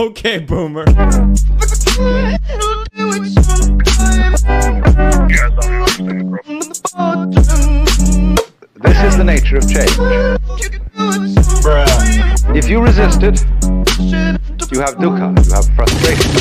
okay, boomer. This is the nature of change. If you resist it, you have dukkha, you have frustration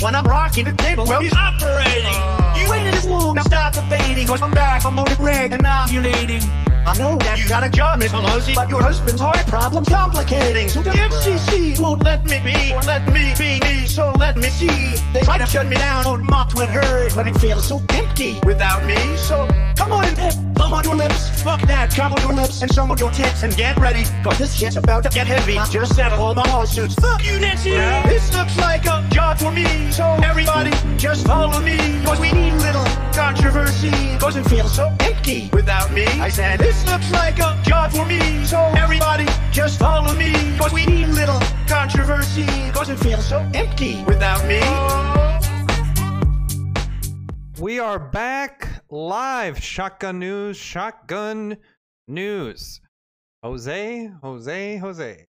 When I'm rocking the table, well, he's operating. Oh. You waited this long, now stop debating. Cause I'm back, I'm on the and ovulating. I know that you got a job, Miss Pelosi, but your husband's heart problem's complicating. So the FCC won't let me be, or let me be me, so let me see. They try to shut me down on mock with her, but it feels so empty without me. So come on, pep, pump on your lips, fuck that, come on your lips and some of your tits, and get ready, cause this shit's about to get heavy. Just settle all my lawsuits. Fuck you, Nancy. This looks like a job for me, so everybody just follow me, cause we need a little controversy, cause it feels so empty without me. I said, this looks like a job for me, so everybody just follow me, cause we need a little controversy, cause it feels so empty without me. We are back live. Shotgun news. Shotgun news. Jose, Jose, Jose.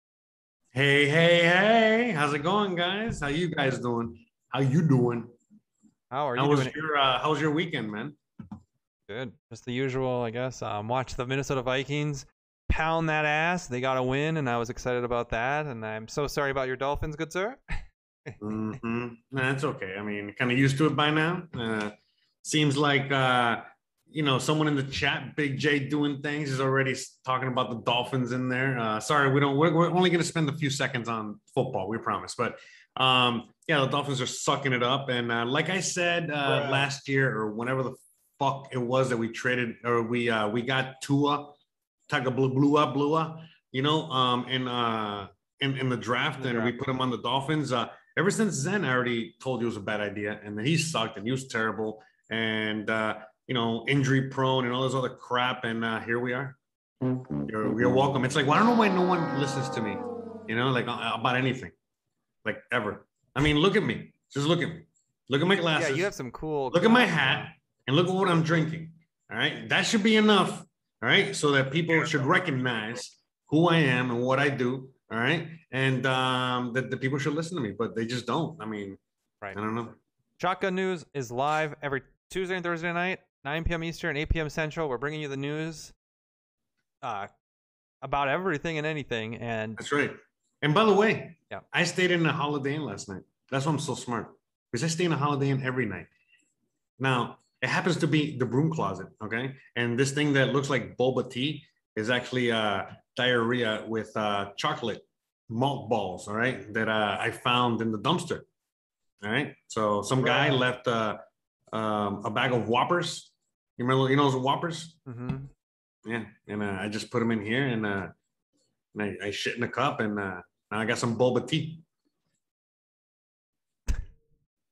Hey, hey, hey! How's it going, guys? How you guys doing? How you doing? How are you How was doing? your uh, How was your weekend, man? Good. Just the usual, I guess. Um, watch the Minnesota Vikings pound that ass. They got a win, and I was excited about that. And I'm so sorry about your Dolphins, good sir. Mm-hmm. That's okay. I mean, kind of used to it by now. Uh, seems like uh, you know someone in the chat, Big J, doing things is already talking about the Dolphins in there. Uh, sorry, we don't. We're, we're only going to spend a few seconds on football. We promise. But um, yeah, the Dolphins are sucking it up. And uh, like I said uh, last year or whenever the fuck it was that we traded or we uh, we got Tua, blew, blew up, blew up. You know, um, in uh, in in the draft, The and we put him on the Dolphins. Uh, ever since then, I already told you it was a bad idea, and then he sucked and he was terrible, and uh, you know, injury prone and all this other crap. And uh, here we are. You're, you're welcome. It's like, well, I don't know why no one listens to me, you know, like uh, about anything, like ever. I mean, look at me. Just look at me. Look at my glasses. yeah, you have some cool. look at my hat and look at what I'm drinking. All right. That should be enough. All right. So that people should recognize who I am and what I do. All right. And um, that the people should listen to me, but they just don't. I mean, Right. I don't know. Shotgun News is live every Tuesday and Thursday night, 9 p.m. Eastern, 8 p.m. Central. We're bringing you the news uh, about everything and anything. And That's right. And by the way, Yeah. I stayed in a Holiday Inn last night. That's why I'm so smart because I stay in a Holiday Inn every night. Now, it happens to be the broom closet, okay? And this thing that looks like boba tea is actually uh, diarrhea with uh, chocolate malt balls, all right? That uh, I found in the dumpster, all right? So some guy left uh, um, a bag of Whoppers. You remember, you know those Whoppers? Mhm. Yeah, and uh, I just put them in here, and, uh, and I, I shit in a cup, and uh, now I got some boba tea.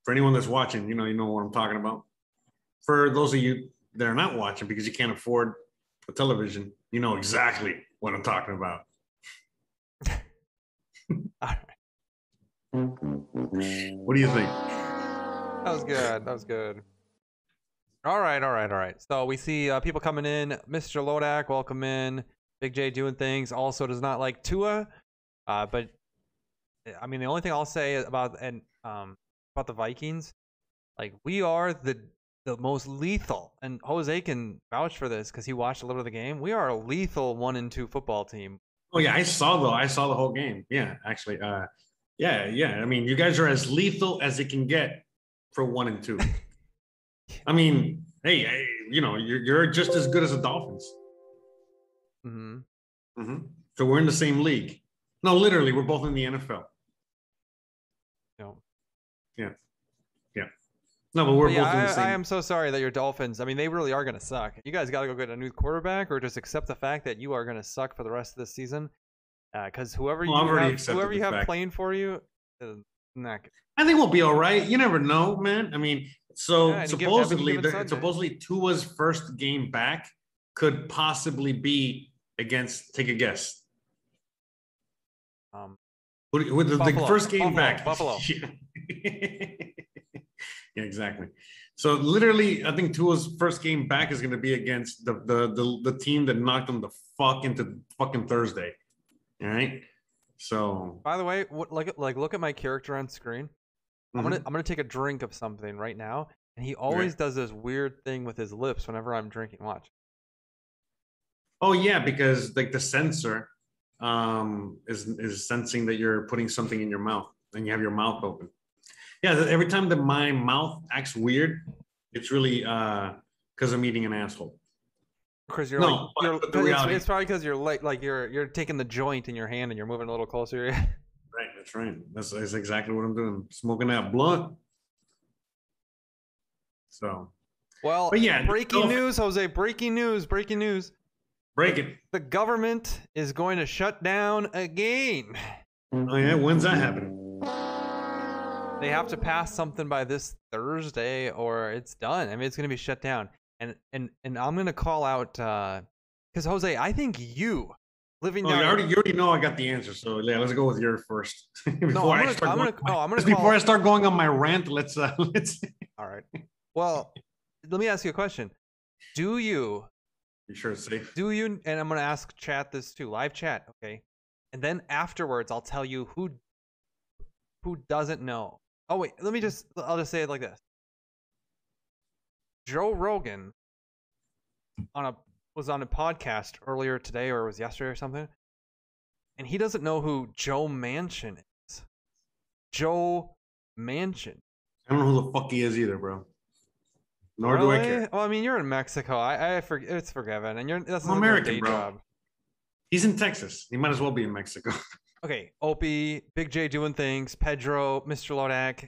For anyone that's watching, you know, you know what I'm talking about. For those of you that are not watching because you can't afford a television, you know exactly what I'm talking about. All right. What do you think? That was good. That was good. All right, all right, all right. So we see uh, people coming in. Mr. Lodak, welcome in. Big J doing things. Also does not like Tua, uh, but I mean the only thing I'll say about and um about the Vikings, like we are the the most lethal, and Jose can vouch for this because he watched a little of the game. We are a lethal one and two football team. Oh yeah, I saw though. I saw the whole game. Yeah, actually. Uh, yeah, yeah. I mean, you guys are as lethal as it can get for one and two. I mean, hey, hey, you know, you're, you're just as good as the Dolphins. Mm-hmm. Mm-hmm. So we're in the same league. No, literally, we're both in the NFL. No. Yeah. Yeah. No, but we're But yeah, both in the I, same. I am so sorry that your Dolphins. I mean, they really are going to suck. You guys got to go get a new quarterback, or just accept the fact that you are going to suck for the rest of the season. Because whoever Well, you already have, whoever you have fact. playing for you, is not. I think we'll be all right. You never know, man. I mean, so Yeah, any given- every supposedly, given the- supposedly Tua's first game back could possibly be against. Take a guess. Um, Who, who- the, the first game Buffalo. back. Buffalo. yeah, exactly. So literally, I think Tua's first game back is going to be against the, the the the team that knocked them the fuck into fucking Thursday. All right. So by the way, what, like like look at my character on screen. I'm mhm. gonna I'm gonna take a drink of something right now, and he always does this weird thing with his lips whenever I'm drinking. Watch. Oh yeah, because like the sensor um is is sensing that you're putting something in your mouth and you have your mouth open. Yeah, every time that my mouth acts weird, it's really uh because I'm eating an asshole. Because you're No, like, but- you're, but it's, it's probably because you're like, like you're you're taking the joint in your hand and you're moving a little closer. Right, that's right. That's, that's exactly what I'm doing. Smoking that blunt. So well, But yeah, breaking so- news, Jose. Breaking news. Breaking news. break it. The government is going to shut down again. Oh yeah, when's that happening? They have to pass something by this Thursday, or it's done. I mean, it's going to be shut down. And and and I'm going to call out because Jose, I think you living Oh, down. you already you already know I got the answer. So yeah, let's go with your first. before no, I'm gonna, start I'm going gonna, on my- I'm gonna before I start going on my rant, let's uh let's All right. Well, let me ask you a question. Do you be sure it's safe. do you and i'm going to ask chat this too live chat okay and then afterwards i'll tell you who who doesn't know oh wait let me just i'll just say it like this joe rogan on a was on a podcast earlier today or it was yesterday or something and he doesn't know who joe manchin is joe manchin I don't know who the fuck he is either, bro. Nor do I care. well i mean you're in mexico i i forg it's forgiven and you're that's I'm American, bro. job He's in Texas. He might as well be in Mexico. Okay, Opie, Big J doing things, Pedro, Mr. Lodak.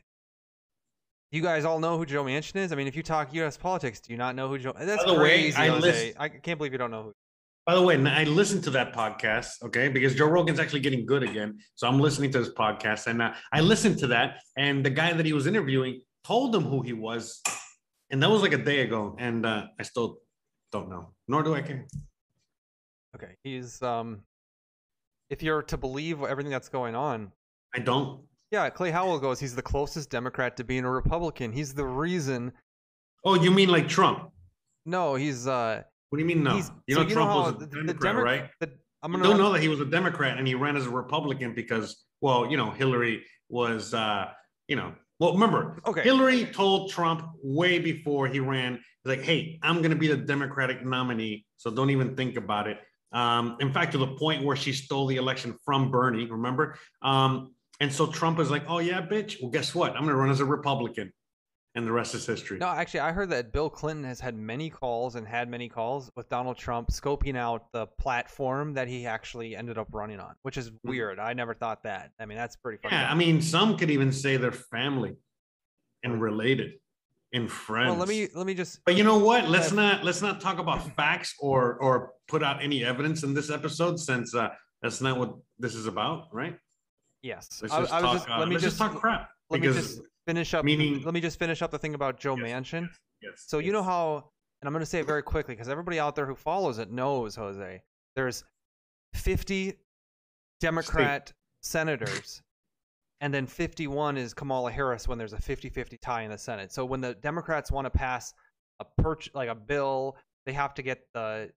You guys all know who Joe Manchin is? I mean, if you talk U.S. politics, do you not know who Joe? That's the way, crazy. I Jose. list- I can't believe you don't know who. By the way, I listened to that podcast, okay, because Joe Rogan's actually getting good again. So I'm listening to his podcast, and uh, I listened to that, and the guy that he was interviewing told him who he was, and that was like a day ago, and uh, I still don't know, nor do I care. Okay, he's um, if you're to believe everything that's going on, I don't. Yeah, Clay Howell goes. He's the closest Democrat to being a Republican. He's the reason. Oh, you mean like Trump? No, he's uh, What do you mean no? you so know Trump how was a the, the Democrat, Demo- right? The, I'm gonna don't know that he was a Democrat and he ran as a Republican because, well, you know, Hillary was, uh, you know, well, remember, Okay. Hillary told Trump way before he ran, like, hey, I'm going to be the Democratic nominee, so don't even think about it. Um, in fact, to the point where she stole the election from Bernie, remember? Um, and so Trump is like, oh, yeah, bitch. Well, guess what? I'm going to run as a Republican. And the rest is history. No, actually, I heard that Bill Clinton has had many calls and had many calls with Donald Trump scoping out the platform that he actually ended up running on, which is weird. I never thought that. I mean, that's pretty funny. Mm-hmm. Yeah, I mean, some could even say they're family and related and friends. well, let me let me just But you know what? Let's not let's not talk about facts or or put out any evidence in this episode since uh, that's not what this is about, right? Yes. I, I talk. just uh, let me just talk crap let me just finish up. meaning- let me just finish up the thing about Joe Yes. Manchin. yes, So you know how, and I'm going to say it very quickly because everybody out there who follows it knows, Jose. There's 50 Democrat senators, and then 51 is Kamala Harris when there's a 50-50 tie in the Senate. So when the Democrats want to pass a perch like a bill, they have to get the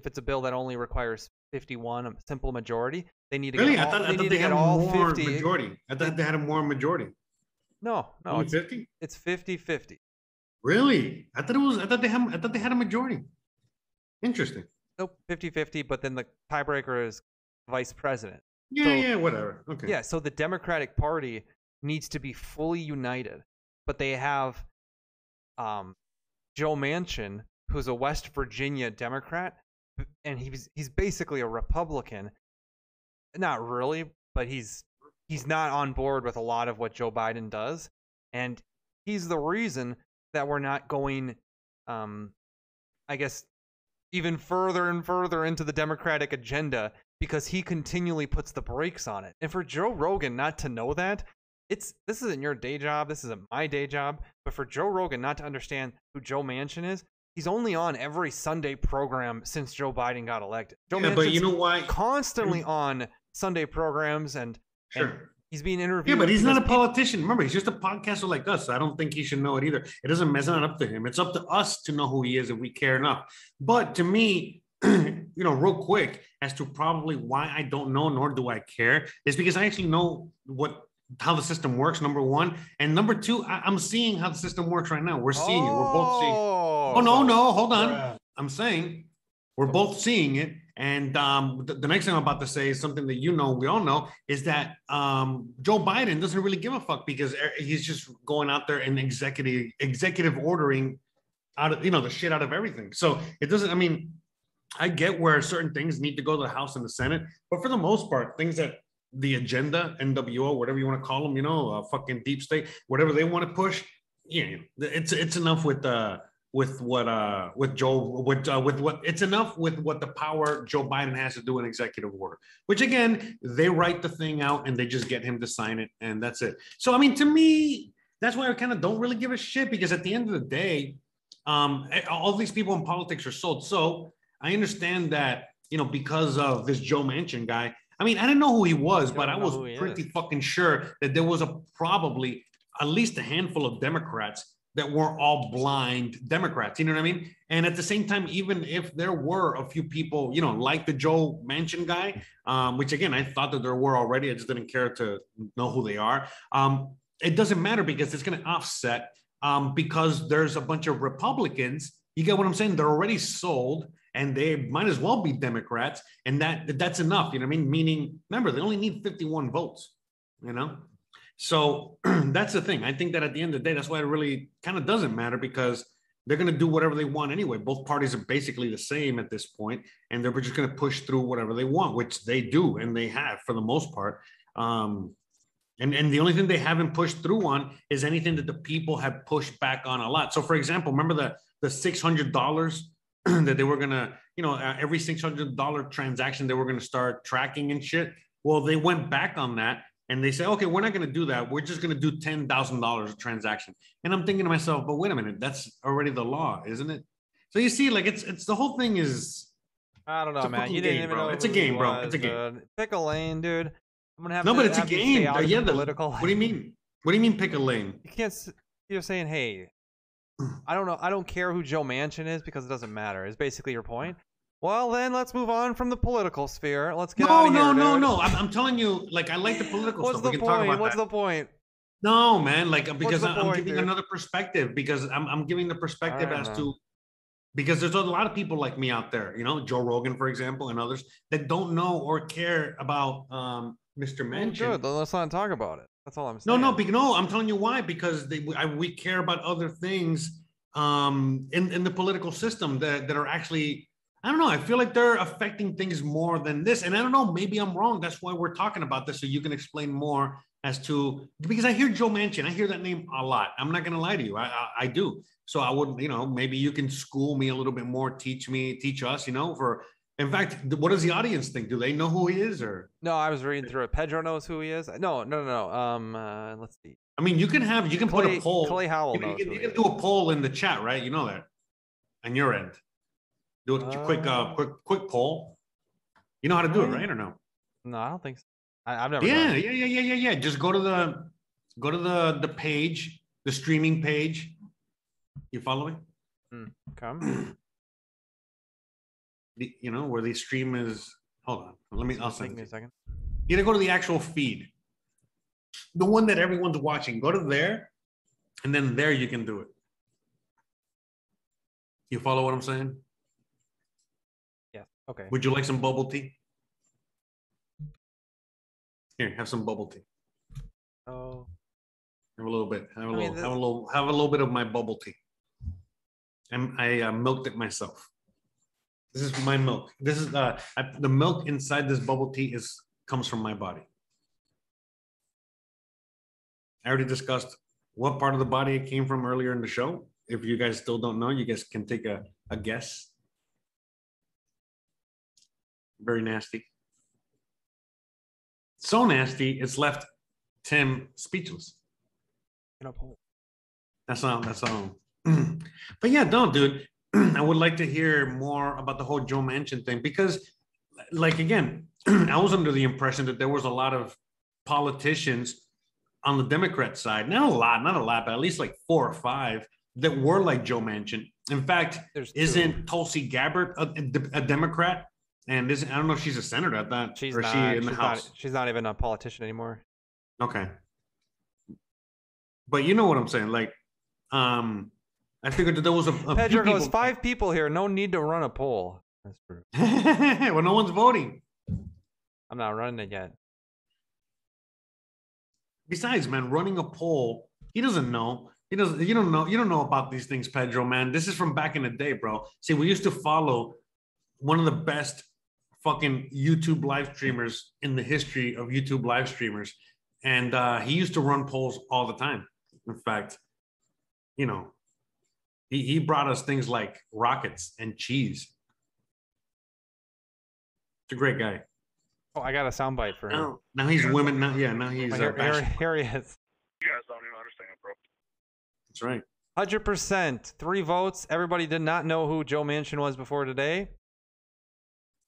if it's a bill that only requires 51 a simple majority, they need to really, get I all, thought, I thought they had all more 50. majority. I thought they had a more majority. No, no, it's, fifty. it's 50-50. Really? I thought it was. I thought they had. I thought they had a majority. Interesting. Nope, 50-50, but then the tiebreaker is vice president. Yeah, So- yeah, whatever. Okay. Yeah, so the Democratic Party needs to be fully united, but they have um, Joe Manchin, who's a West Virginia Democrat, and he's he's basically a Republican, not really, but he's he's not on board with a lot of what Joe Biden does, and he's the reason that we're not going, um, I guess, even further and further into the Democratic agenda because he continually puts the brakes on it. And for Joe Rogan not to know that, it's this isn't your day job, this isn't my day job, but for Joe Rogan not to understand who Joe Manchin is, he's only on every Sunday program since Joe Biden got elected. Joe yeah, but you know why? constantly on Sunday programs and, and Sure. he's being interviewed. Yeah, but he's not a politician. Remember, he's just a podcaster like us. I don't think he should know it either. It doesn't mess not up to him. It's up to us to know who he is if we care enough. But to me, you know, real quick, as to probably why I don't know nor do I care, is because I actually know what how the system works. Number one, and number two, I, I'm seeing how the system works right now. We're seeing it. We're both seeing. Oh, Oh, Oh no, no, hold on. I'm saying we're both seeing it. And um, the, the next thing I'm about to say is something that you know, we all know, is that um, Joe Biden doesn't really give a fuck because er- he's just going out there and executive executive ordering out of you know the shit out of everything. So it doesn't. I mean, I get where certain things need to go to the House and the Senate, but for the most part, things that the agenda, NWO, whatever you want to call them, you know, uh, fucking deep state, whatever they want to push, yeah, it's it's enough with uh with what uh with Joe with uh, with what it's enough with what the power Joe Biden has to do an executive order, which again they write the thing out and they just get him to sign it and that's it. So I mean, to me, that's why I kind of don't really give a shit because at the end of the day, um, all these people in politics are sold. So I understand that you know because of this Joe Manchin guy. I mean, I didn't know who he was, but I was pretty is. fucking sure that there was a probably at least a handful of Democrats that weren't all blind Democrats. You know what I mean? And at the same time, even if there were a few people, you know, like the Joe Manchin guy, um, which again I thought that there were already, I just didn't care to know who they are. Um, it doesn't matter because it's going to offset um, because there's a bunch of Republicans. You get what I'm saying? They're already sold, and they might as well be Democrats, and that that's enough. You know what I mean? Meaning, remember, they only need 51 votes. You know, so that's the thing. I think that at the end of the day, that's why it really kind of doesn't matter because they're going to do whatever they want anyway. Both parties are basically the same at this point, and they're just going to push through whatever they want, which they do and they have for the most part. Um, and, and the only thing they haven't pushed through on is anything that the people have pushed back on a lot. So, for example, remember the the six hundred dollars that they were gonna, you know, uh, every six hundred dollar transaction they were gonna start tracking and shit. Well, they went back on that and they say, okay, we're not gonna do that. We're just gonna do ten thousand dollars a transaction. And I'm thinking to myself, but wait a minute, that's already the law, isn't it? So you see, like it's it's the whole thing is I don't know, man. You didn't game, even bro. know. It's a game, bro. was, It's a game. dude. Pick a lane, dude. I'm gonna have no, to but it's a have you stay game. of Yeah, the, political. what do you mean? What do you mean pick a lane? You can't. You're saying, hey, I don't know. I don't care who Joe Manchin is because it doesn't matter. Is basically your point. Well, then let's move on from the political sphere. Let's get out No, of no, here, no, dude. no. I'm, I'm telling you, like I like the political What's stuff. the we can talk point? What's that. the point? No, man, like because I'm point, giving dude? another perspective because I'm I'm giving the perspective as to because there's a lot of people like me out there, you know, Joe Rogan, for example, and others that don't know or care about um Mr. Well, Manchin. good. Let's not talk about it. That's all I'm saying. No, no, be, no. I'm telling you why. Because they, I, we care about other things um, in in the political system that that are actually. I don't know. I feel like they're affecting things more than this, and I don't know. Maybe I'm wrong. That's why we're talking about this, so you can explain more as to because I hear Joe Manchin. I hear that name a lot. I'm not going to lie to you. I, I I do. So I would, you know, maybe you can school me a little bit more, teach me, teach us, you know. For in fact, what does the audience think? Do they know who he is, or No, I was reading through it. Pedro knows who he is. No, no, no, no. Um, uh, let's see. I mean, you can have you can put a poll. Clay Howell You can, knows you who can, you can do a poll in the chat, right? You know that on your end. Do a quick, uh, Uh, quick, quick poll. You know how to do it, uh, right, or no? No, I don't think so. I, I've never. Yeah, yeah, yeah, yeah, yeah, yeah. Just go to the, go to the the page, the streaming page. You follow me? Come. The, you know where the stream is. Hold on, let me. I'll Take send me a second. You gotta go to the actual feed, the one that everyone's watching. Go to there, and then there you can do it. You follow what I'm saying? Okay. Would you like some bubble tea? Here, have some bubble tea. Oh. Have a little bit. Have a I little. mean, have a little. Have a little bit of my bubble tea. And I uh, milked it myself. This is my milk. This is uh, I, the milk inside this bubble tea is comes from my body. I already discussed what part of the body it came from earlier in the show. If you guys still don't know, you guys can take a, a guess. Very nasty. So nasty, it's left Tim speechless. In a poll. That's all. That's all. but yeah, don't, dude. I would like to hear more about the whole Joe Manchin thing because, like, again, I was under the impression that there was a lot of politicians on the Democrat side. Not a lot, not a lot, but at least like four or five that were like Joe Manchin. In fact, There's isn't Tulsi Gabbard a, a Democrat? And is I don't know if she's a senator at that, She's or not. she in the House. not she's not even a politician anymore. Okay. But you know what I'm saying? Like, um, I figured that there was a, a Pedro goes people- five people here. No need to run a poll. That's true. well, no one's voting. I'm not running it yet. Besides, man, running a poll, he doesn't know. He doesn't. You don't know. You don't know about these things, Pedro. Man, this is from back in the day, bro. See, we used to follow one of the best fucking YouTube live streamers in the history of YouTube live streamers, and uh, he used to run polls all the time. In fact, you know, he he brought us things like rockets and cheese. It's a great guy. Oh, I got a soundbite for him. Now, now he's women. Now, yeah, now he's Oh, uh, here, here, here he is. You guys don't even understand, bro. That's right. Hundred percent. Three votes. Everybody did not know who Joe Manchin was before today.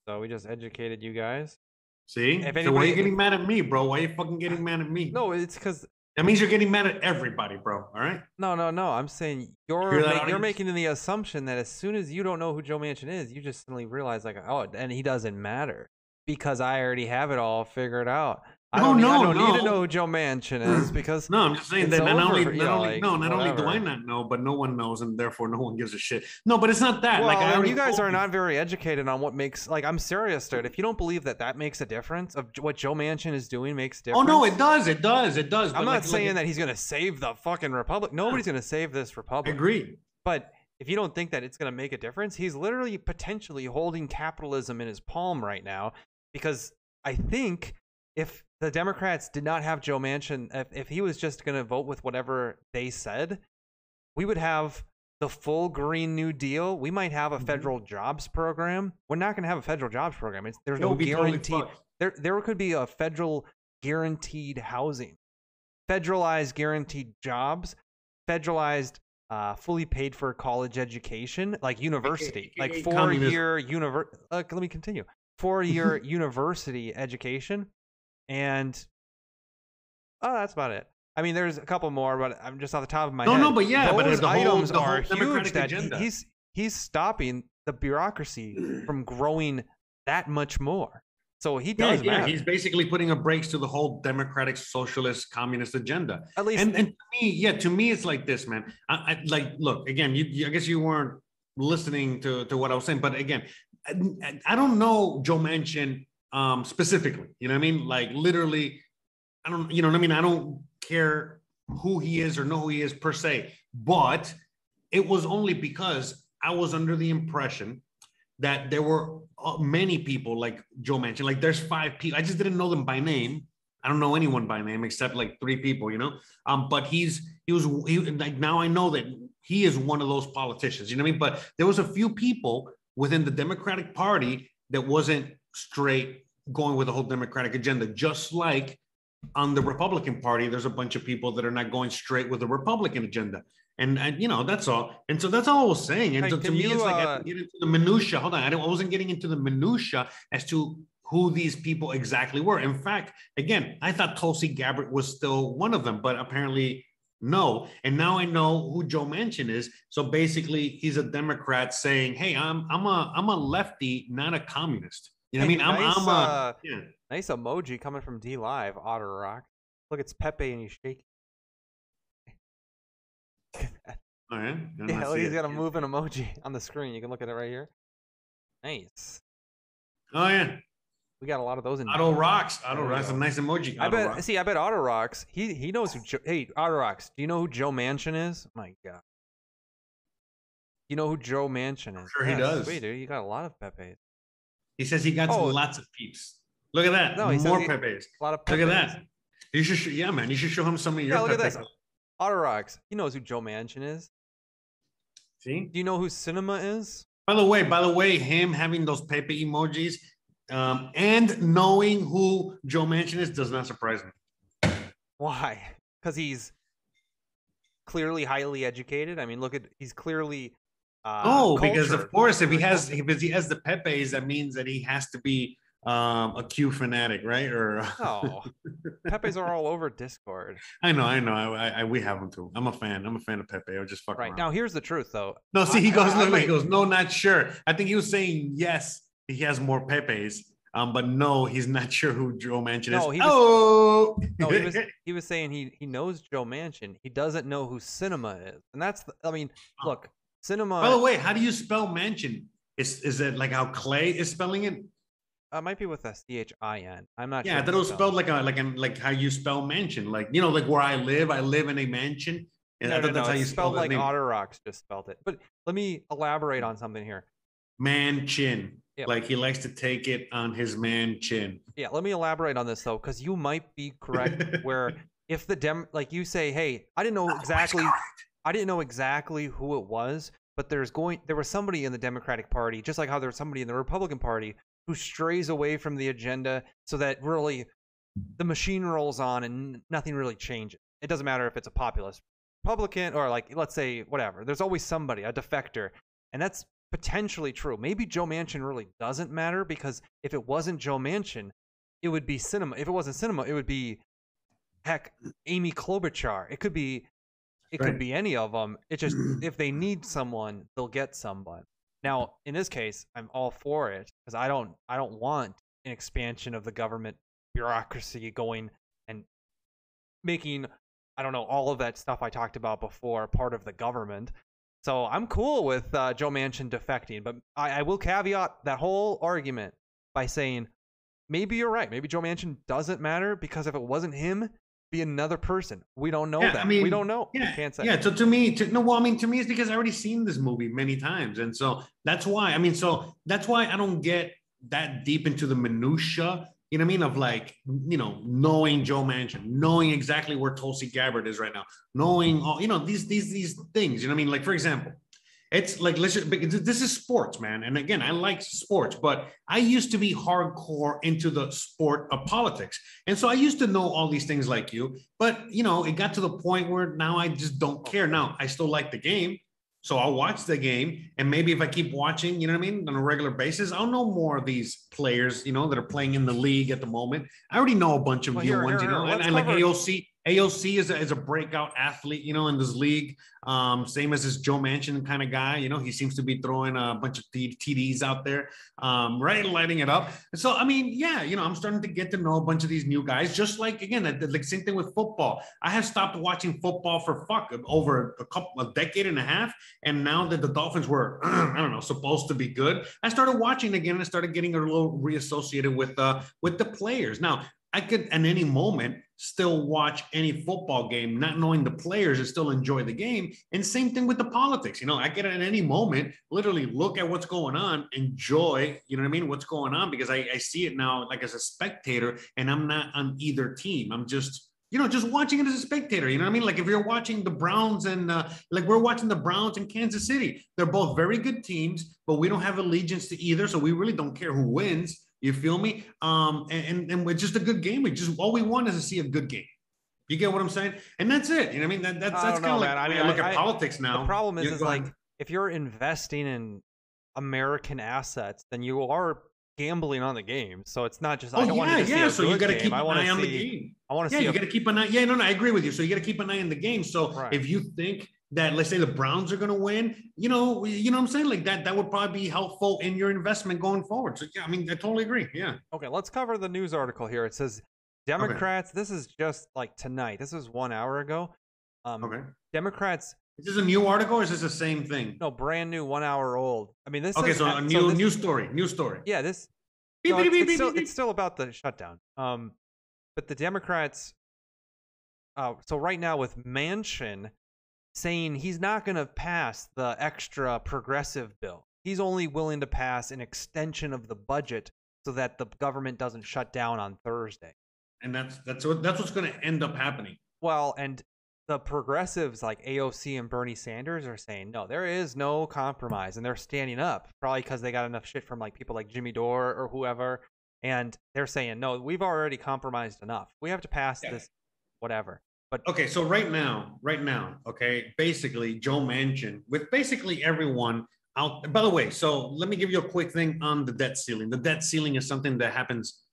So we just educated you guys. See? If so why are you getting mad at me, bro? Why are you fucking getting mad at me? No, it's because That means you're getting mad at everybody, bro. All right? no, no, no. I'm saying you're ma- you're making the assumption that as soon as you don't know who Joe Manchin is, you just suddenly realize like, oh, and he doesn't matter because I already have it all figured out. I No, don't, need- I no, don't need to know who Joe Manchin is because No, I'm just saying that not only, not only like, no, not only do I not know, but no one knows, and therefore no one gives a shit. No, but it's not that. well, like I you guys are not very educated on what makes like I'm serious, dude. If you don't believe that that makes a difference of what Joe Manchin is doing makes a Oh no, it does. It does. It does. I'm not like- saying like, that he's gonna save the fucking republic. Nobody's gonna save this I republic. agree. But if you don't think that it's gonna make a difference, he's literally potentially holding capitalism in his palm right now. Because I think if the Democrats did not have Joe Manchin, if, if he was just gonna vote with whatever they said, we would have the full Green New Deal. We might have a Mhm. federal jobs program. We're not gonna have a federal jobs program. It's, there's It no be totally there there could be a federal guaranteed housing, federalized guaranteed jobs, federalized uh, fully paid for college education, like university, like four year univer. Uh, let me continue. Four year university education, and oh, that's about it. I mean, there's a couple more, but I'm just off the top of my No, head. no, no, but yeah, but those the whole- items the whole are huge. That agenda. he's he's stopping the bureaucracy from growing that much more. So he does yeah, matter. he's basically putting a brakes to the whole democratic socialist communist agenda. At least and, and to me, yeah, to me, it's like this, man. I, I like look again. You, you, I guess you weren't listening to to what I was saying, but again, I, I don't know Joe Manchin um, specifically. You know what I mean? Like literally, I don't. You know what I mean? I don't care who he is or know who he is per se, but it was only because I was under the impression that there were uh, many people like Joe Manchin. Like there's five people. I just didn't know them by name. I don't know anyone by name except like three people, you know. Um, but he's he was he like now I know that he is one of those politicians. You know what I mean? But there was a few people within the Democratic Party that wasn't straight going with the whole Democratic agenda, just like on the Republican Party, there's a bunch of people that are not going straight with the Republican agenda. And, and you know that's all. And so that's all I was saying. And so to me, you, it's like I uh, didn't get into the minutia. Hold on, I, I wasn't getting into the minutia as to who these people exactly were. In fact, again, I thought Tulsi Gabbard was still one of them, but apparently no. And now I know who Joe Manchin is. So basically, he's a Democrat saying, "Hey, I'm I'm a I'm a lefty, not a communist." You know what I mean? I'm nice, I'm a uh, yeah. Nice emoji coming from DLive, Otter Rock. Look, it's Pepe and he's shaking. All right. Yeah, look, he's it. got a moving emoji on the screen. You can look at it right here. Nice. Oh yeah, We got a lot of those in. Auto rocks. Auto rocks. A nice emoji. I bet. See, I bet Auto Rocks. He he knows who. Joe, hey, Auto Rocks. Do you know who Joe Manchin is? My God. You know who Joe Manchin is? sure he does. Sweet dude, you got a lot of Pepe's. He says he got Oh. lots of peeps. Look at that. No, he More Pepe's. A lot of Look at that. You should, sh- yeah, man. You should show him some of your Yeah, look at Pepe. this. Autorox. He knows who Joe Manchin is. See. Do you know who Sinema is? By the way, by the way, him having those Pepe emojis um, and knowing who Joe Manchin is does not surprise me. Why? Because he's clearly highly educated. I mean, look at he's clearly. Uh, oh, because of course, if he has if he has the Pepe's, that means that he has to be um, a Q fanatic, right? Or No, Pepe's are all over Discord. I know, I know, I, I, we have them too. I'm a fan. I'm a fan of Pepe. I just fuck Right around. now, here's the truth, though. No, see, he I- goes, I- I look, look, he goes, no, not sure. I think he was saying yes, he has more Pepe's, um, but no, he's not sure who Joe Manchin No, is. he was- oh, No, he was he was saying he he knows Joe Manchin. He doesn't know who Sinema is, and that's the, I mean, look, Sinema By the way, how do you spell Manchin? Is is it like how Clay is spelling it? uh, might be with a C H I N. I'm not Yeah, sure. It was spelled like a like an like how you spell mansion, like you know, like where I live. I live in a mansion. And No, I no, that's no, how you spelled like. Otterox just spelled it. But let me elaborate on something here. man chin. Yeah. Like he likes to take it on his man chin. Yeah, let me elaborate on this though, because you might be correct. where if the dem, like you say, hey, I didn't know Oh, exactly, I didn't know exactly who it was, but there's going, there was somebody in the Democratic Party, just like how there was somebody in the Republican Party who strays away from the agenda, so that really the machine rolls on and nothing really changes. It doesn't matter if it's a populist Republican or like let's say whatever. There's always somebody, a defector, and that's potentially true. Maybe Joe Manchin really doesn't matter because if it wasn't Joe Manchin, it would be Sinema. If it wasn't Sinema, it would be heck Amy Klobuchar. It could be it Right. could be any of them. It just if they need someone, they'll get someone. Now, in this case, I'm all for it because I don't I don't want an expansion of the government bureaucracy going and making I don't know all of that stuff I talked about before part of the government. So I'm cool with uh, Joe Manchin defecting, but I, I will caveat that whole argument by saying maybe you're right. Maybe Joe Manchin doesn't matter because if it wasn't him, be another person. We don't know Yeah, I that. we don't know. We Yeah, can't say. yeah. So to me, to, no, well, I mean, to me, it's because I already seen this movie many times, and so that's why. I mean, so that's why I don't get that deep into the minutia. You know what I mean? Of like, you know, knowing Joe Manchin, knowing exactly where Tulsi Gabbard is right now, knowing all, you know, these these these things. You know what I mean? Like, for example, it's like let's just, because this is sports, man. And again, I like sports, but I used to be hardcore into the sport of politics. And so I used to know all these things like you, but you know, it got to the point where now I just don't care. Now I still like the game. So I'll watch the game. And maybe if I keep watching, you know what I mean, on a regular basis, I'll know more of these players, you know, that are playing in the league at the moment. I already know a bunch of Well, new here- ones, here- you know, here, and, and like AOC. AOC is a, is a breakout athlete, you know, in this league. Um, same as this Joe Manchin kind of guy, you know, he seems to be throwing a bunch of TDs out there, um, right, lighting it up. So, I mean, yeah, you know, I'm starting to get to know a bunch of these new guys. Just like again, the, the same thing with football. I have stopped watching football for fuck over a couple, a decade and a half, and now that the Dolphins were, I don't know, supposed to be good, I started watching again and started getting a little reassociated with uh with the players. Now, I could at any moment still watch any football game, not knowing the players and still enjoy the game. And same thing with the politics. You know, I could at any moment literally look at what's going on, enjoy, you know what I mean, what's going on, because I, I see it now like as a spectator and I'm not on either team. I'm just you know, just watching it as a spectator. You know what I mean? Like if you're watching the Browns and uh, like we're watching the Browns in Kansas City, they're both very good teams, but we don't have allegiance to either, so we really don't care who wins. You feel me? Um, and and, and just a good game. We just all we want is to see a good game. You get what I'm saying? And that's it. You know what I mean? That, that's that's kind of like man. I I, mean, I look I- at politics now. The problem is, is like if you're investing in American assets, then you are gambling on the game. So it's not just I Oh don't yeah, you to see yeah. So you got to keep an want eye to on the game. I want to Yeah, see. you a- got to keep an eye. Yeah, no, no, I agree with you. So you got to keep an eye on the game. So Right. if you think that, let's say the Browns are going to win, you know, you know what I'm saying, like that, that would probably be helpful in your investment going forward. So yeah, I mean, I totally agree. Yeah. Okay, let's cover the news article here. It says Democrats. This is just like tonight. This was one hour ago. Um, Okay. Democrats. Is this a new article or is this the same thing? No, brand new, one hour old. I mean, this. Okay, is, so a new this- new story. New story. Yeah, this. Beep, no, beep, it's, beep, it's still, it's still about the shutdown. Um, but the Democrats. Uh, so right now with Manchin saying he's not going to pass the extra progressive bill, he's only willing to pass an extension of the budget so that the government doesn't shut down on Thursday. and that's that's what that's what's going to end up happening. Well, and the progressives like AOC and Bernie Sanders are saying no, there is no compromise, and they're standing up probably because they got enough shit from like people like Jimmy Dore or whoever, and they're saying no, we've already compromised enough. We have to pass Yeah. this, whatever. But Okay, so right now, right now, okay, basically Joe Manchin with basically everyone out. By the way, so let me give you a quick thing on the debt ceiling. The debt ceiling is something that happens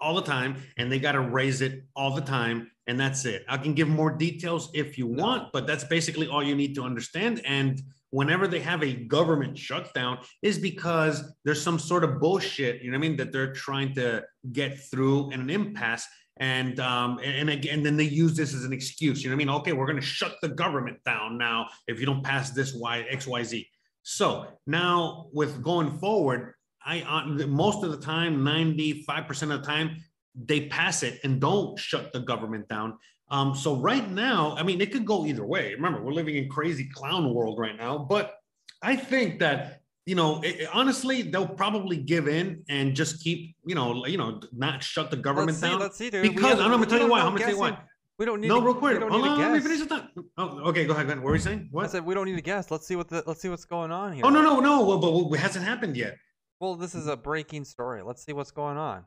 all the time, and they got to raise it all the time, and that's it. I can give more details if you want, but that's basically all you need to understand. And whenever they have a government shutdown, is because there's some sort of bullshit, you know what I mean, that they're trying to get through in an impasse and um and, again then they use this as an excuse you know what i mean? Okay we're going to shut the government down now if you don't pass this Y X Y Z. so now with going forward i uh, most of the time 95% of the time they pass it and don't shut the government down. Um so right now i mean it could go either way. Remember we're living in crazy clown world right now but i think that you know, it, it- honestly, they'll probably give in and just keep, you know, you know, not shut the government let's see, down. let's see, dude. Because I'm gonna tell you why. I'm gonna tell you why. We don't need No, to, real quick. Hold on, let me finish the thought. Oh, okay, go ahead. Go. What were you saying? What? I said we don't need to guess. Let's see what the let's see what's going on here. Oh no, no, no. Well, but it hasn't happened yet. Well, this is a breaking story. Let's see what's going on.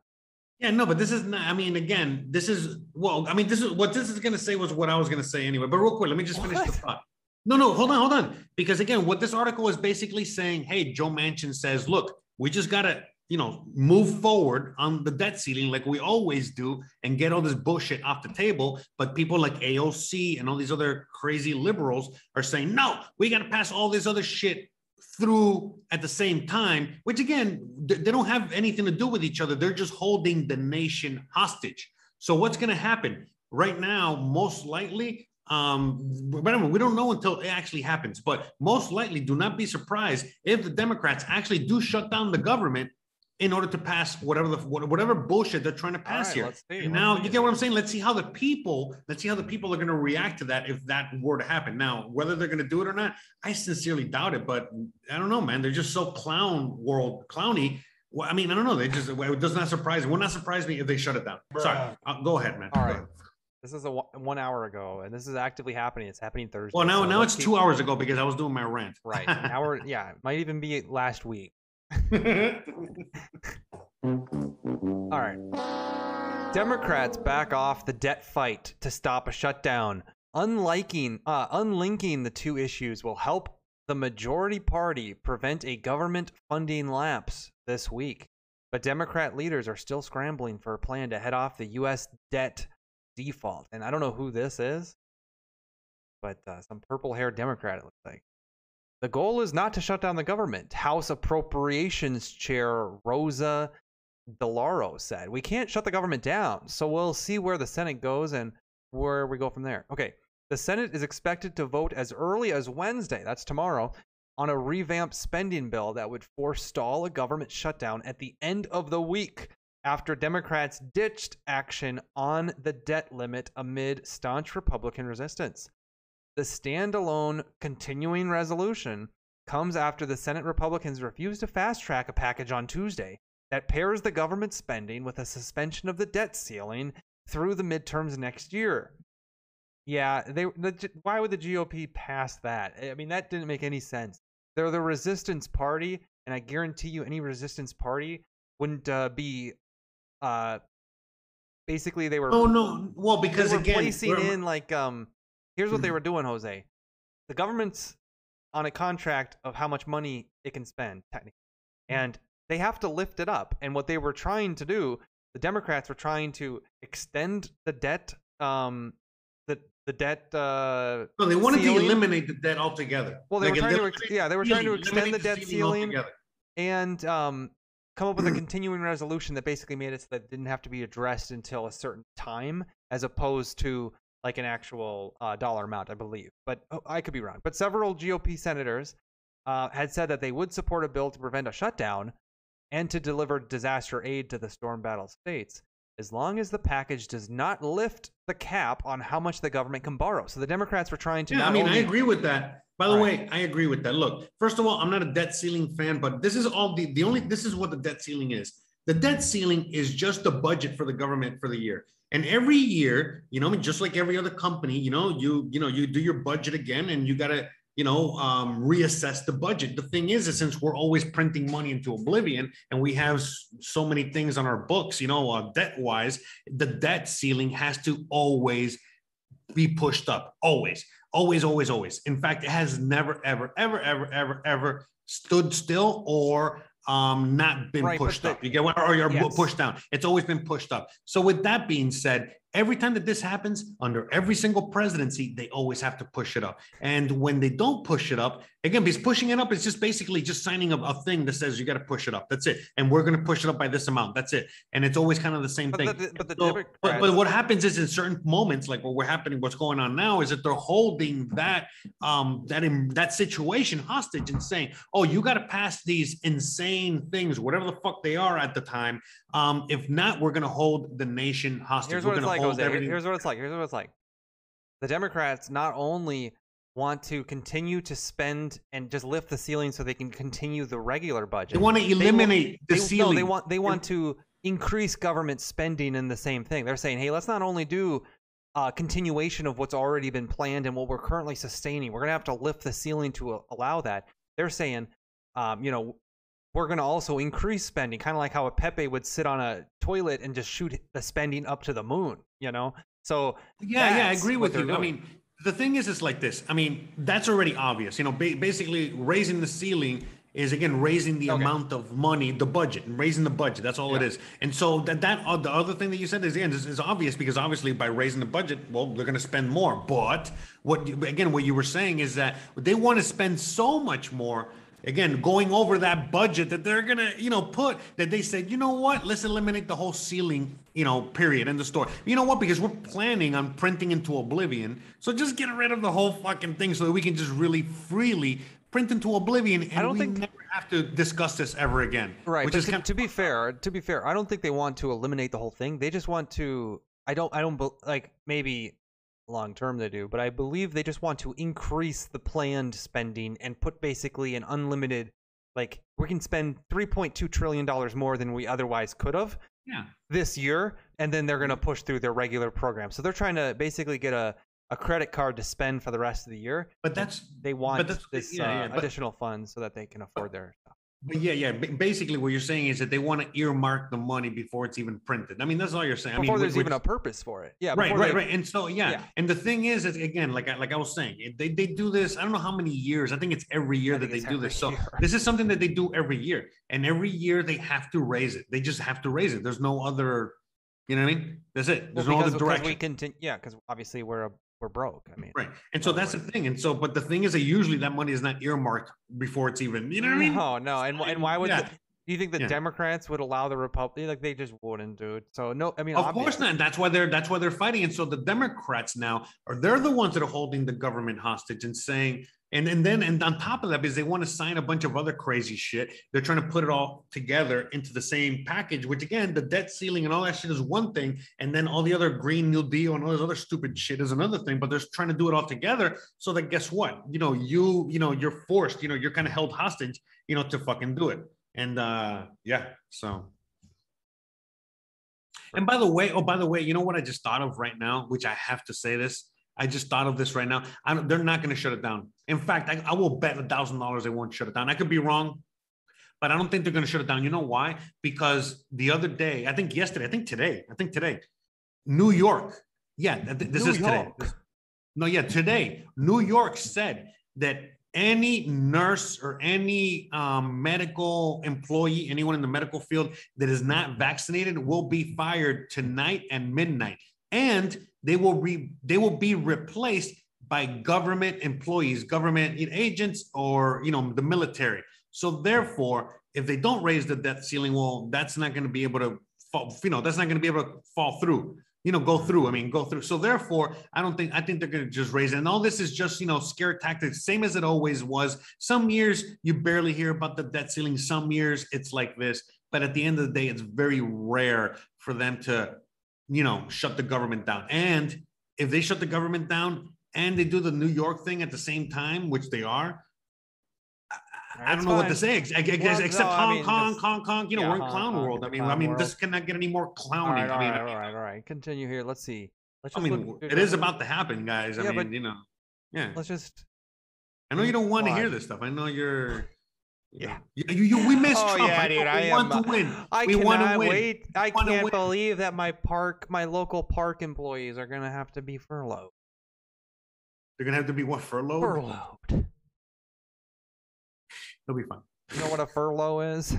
Yeah, no, but this is not. I mean, again, this is well. I mean, this is what this is going to say was what I was going to say anyway. But real quick, let me just finish the What? thought. No, no, hold on, hold on. Because again, what this article is basically saying, hey, Joe Manchin says, look, we just got to, you know, move forward on the debt ceiling like we always do and get all this bullshit off the table. But people like AOC and all these other crazy liberals are saying, no, we got to pass all this other shit through at the same time, which again, they don't have anything to do with each other. They're just holding the nation hostage. So what's to happen right now? Most likely, um, but we don't know until it actually happens. But most likely, do not be surprised if the Democrats actually do shut down the government in order to pass whatever the whatever bullshit they're trying to pass right, here. let's see, And now you get what I'm saying. Let's see how the people, let's see how the people are going to react to that if that were to happen. Now, whether they're going to do it or not, I sincerely doubt it. But I don't know, man. They're just so clown world clowny. Well, I mean, I don't know. They just it does not surprise. It would not surprise me if they shut it down. Sorry. Uh, go ahead, man. All Go right. This is a one one hour ago, and this is actively happening. It's happening Thursday. Well, now so now it's two hours ago because I was doing my rant. Right. Now we're yeah. It might even be last week. All right. Democrats back off the debt fight to stop a shutdown. Unliking, uh, unlinking the two issues will help the majority party prevent a government funding lapse this week. But Democrat leaders are still scrambling for a plan to head off the U.S. debt default. And I don't know who this is, but uh, some purple haired Democrat, it looks like. The goal is not to shut down the government. House Appropriations Chair Rosa DeLauro said, We can't shut the government down, so we'll see where the Senate goes and where we go from there. Okay, the Senate is expected to vote as early as Wednesday, that's tomorrow, on a revamped spending bill that would forestall a government shutdown at the end of the week after Democrats ditched action on the debt limit amid staunch Republican resistance. The standalone continuing resolution comes after the Senate Republicans refused to fast track a package on Tuesday that pairs the government spending with a suspension of the debt ceiling through the midterms next year. Yeah, they the, why would the GOP pass that? I mean, that didn't make any sense. They're the resistance party, and I guarantee you, any resistance party wouldn't uh, be. Uh, basically, they were Oh no. Well, because they were again, placing we're- in like um here's what they Mhm. were doing jose the government's on a contract of how much money it can spend technically and they have to lift it up and what they were trying to do the democrats were trying to extend the debt um the the debt uh no, they wanted to eliminate the debt altogether. well they Like, were trying to ex- yeah they were trying to extend the debt ceiling altogether. and um, come up with a continuing resolution that basically made it so that it didn't have to be addressed until a certain time, as opposed to like an actual uh, dollar amount, I believe. But oh, I could be wrong. But several GOP senators uh, had said that they would support a bill to prevent a shutdown and to deliver disaster aid to the storm battled states, as long as the package does not lift the cap on how much the government can borrow. So the Democrats were trying to. Yeah, I mean, I agree with that. By the All way, I agree with that. Look, first of all, I'm not a debt ceiling fan, but this is all the the only this is what the debt ceiling is. The debt ceiling is just the budget for the government for the year. And every year, you know, I mean, just like every other company, you know, you you know, you do your budget again, and you gotta, you know, um, reassess the budget. The thing is, is since we're always printing money into oblivion, and we have so many things on our books, you know, uh, debt wise, the debt ceiling has to always be pushed up. Always, always, always, always. In fact, it has never, ever, ever, ever, ever, ever stood still or um not been Right, pushed the- up. You get what? Or you're Yes. pushed down. It's always been pushed up. So with that being said, every time that this happens under every single presidency, they always have to push it up. And when they don't push it up, again, because pushing it up is just basically just signing a, a thing that says you got to push it up. That's it. And we're going to push it up by this amount. That's it. And it's always kind of the same But thing. the, but the So- Democrats, but, but what happens is in certain moments, like what we're happening, what's going on now, is that they're holding that um that in that situation hostage and saying, "Oh, you got to pass these insane things, whatever the fuck they are at the time. Um, if not, we're gonna hold the nation hostage. here's we're what it's gonna like, hold Jose. Everything." Here's what it's like. Here's what it's like. The Democrats not only want to continue to spend and just lift the ceiling so they can continue the regular budget. They want to eliminate the they, ceiling. No, they want they want to increase government spending in the same thing. They're saying, hey, let's not only do uh, continuation of what's already been planned and what we're currently sustaining. We're gonna have to lift the ceiling to allow that. They're saying, um, you know, we're gonna also increase spending, kind of like how a Pepe would sit on a toilet and just shoot the spending up to the moon. You know, so Yeah, yeah, I agree with you. they're I mean, the thing is, it's like this. I mean, that's already obvious. You know, ba- basically raising the ceiling is again raising the Okay. amount of money, the budget, and raising the budget. That's all it Yeah. is. And so that that uh, the other thing that you said is again is, is obvious because obviously by raising the budget, well, they're going to spend more. But what again, what you were saying is that they want to spend so much more. Again, going over that budget that they're gonna, you know, put that they said, you know what, let's eliminate the whole ceiling, you know, period in the store. You know what? Because we're planning on printing into oblivion, so just get rid of the whole fucking thing so that we can just really freely print into oblivion, and don't we think- never have to discuss this ever again. Right, Which is to, to be fair, to be fair, I don't think they want to eliminate the whole thing. They just want to. I don't. I don't like maybe long term they do, but I believe they just want to increase the planned spending and put basically an unlimited. Like we can spend three point two trillion dollars more than we otherwise could have yeah. this year, and then they're going to push through their regular program. So they're trying to basically get a, a credit card to spend for the rest of the year. But that's They want this yeah, yeah, uh, but- additional funds so that they can afford their stuff. But yeah, yeah. Basically, what you're saying is that they want to earmark the money before it's even printed. I mean, that's all you're saying. I Before mean, there's which- even a purpose for it. Yeah. right, right, they- right. And so yeah. Yeah. and the thing is, is again, like I, like I was saying, they they do this. I don't know how many years. I think it's every year that they do this. So year. this is something that they do every year, and every year they have to raise it. They just have to raise it. There's no other. You know what I mean? That's it. There's Well, no because, other because direction. we continue. Yeah, because obviously we're a, we're broke. I mean, Right. And so that's the thing. And so, but the thing is that usually that money is not earmarked before it's even, you know what I mean? No, no, and and why would Yeah. the, do you think the Yeah. Democrats would allow the Republic? Eh, like they just wouldn't, dude. So no, I mean, Of course not. And that's why they're that's why they're fighting. And so the Democrats now are they're the ones that are holding the government hostage and saying, and and then and on top of that, because they want to sign a bunch of other crazy shit, they're trying to put it all together into the same package. Which again, the debt ceiling and all that shit is one thing, and then all the other Green New Deal and all this other stupid shit is another thing. But they're trying to do it all together so that guess what? You know, you you know you're forced. You know, you're kind of held hostage. You know, to fucking do it. And uh yeah, so. And by the way, oh, by the way, you know what I just thought of right now, which I have to say this. I just thought of this right now. I don't, they're not going to shut it down. In fact, I, I will bet a thousand dollars they won't shut it down. I could be wrong, but I don't think they're going to shut it down. You know why? Because the other day, I think yesterday, I think today, I think today, New York. Yeah, th- th- this New is today. York. This- no, yeah, today, New York said that any nurse or any um, medical employee, anyone in the medical field that is not vaccinated will be fired tonight and midnight. And they will re- they will be replaced by government employees, government agents, or you know the military. So therefore, if they don't raise the debt ceiling, well, that's not going to be able to fall, you know, that's not going to be able to fall through you know, go through. I mean, go through. So therefore, I don't think I think they're going to just raise it. And all this is just you know scare tactics, same as it always was. Some years you barely hear about the debt ceiling. Some years it's like this. But at the end of the day, it's very rare for them to, you know, shut the government down. And if they shut the government down and they do the New York thing at the same time, which they are, I don't know what to say ex- ex- ex- Well, except no, I Hong mean, Kong, just- Hong Kong. You know, yeah, we're in Hong clown Kong, world. I mean, I mean, world. this cannot get any more All clowny. right, all I mean, right, all right, all right. Continue here. Let's see. Let's I mean, look- it is about to happen, guys. I Yeah, mean, but- you know, yeah. Let's just. I know you don't want to hear this stuff. I know you're. Yeah. you, you, you- we miss Oh Trump. yeah, I dude. I we am. want to win. I we want to cannot win. wait. I can't believe that my park, my local park employees are gonna have to be furloughed. They're gonna have to be what furloughed. Furloughed. It'll be fun. You know what a furlough is?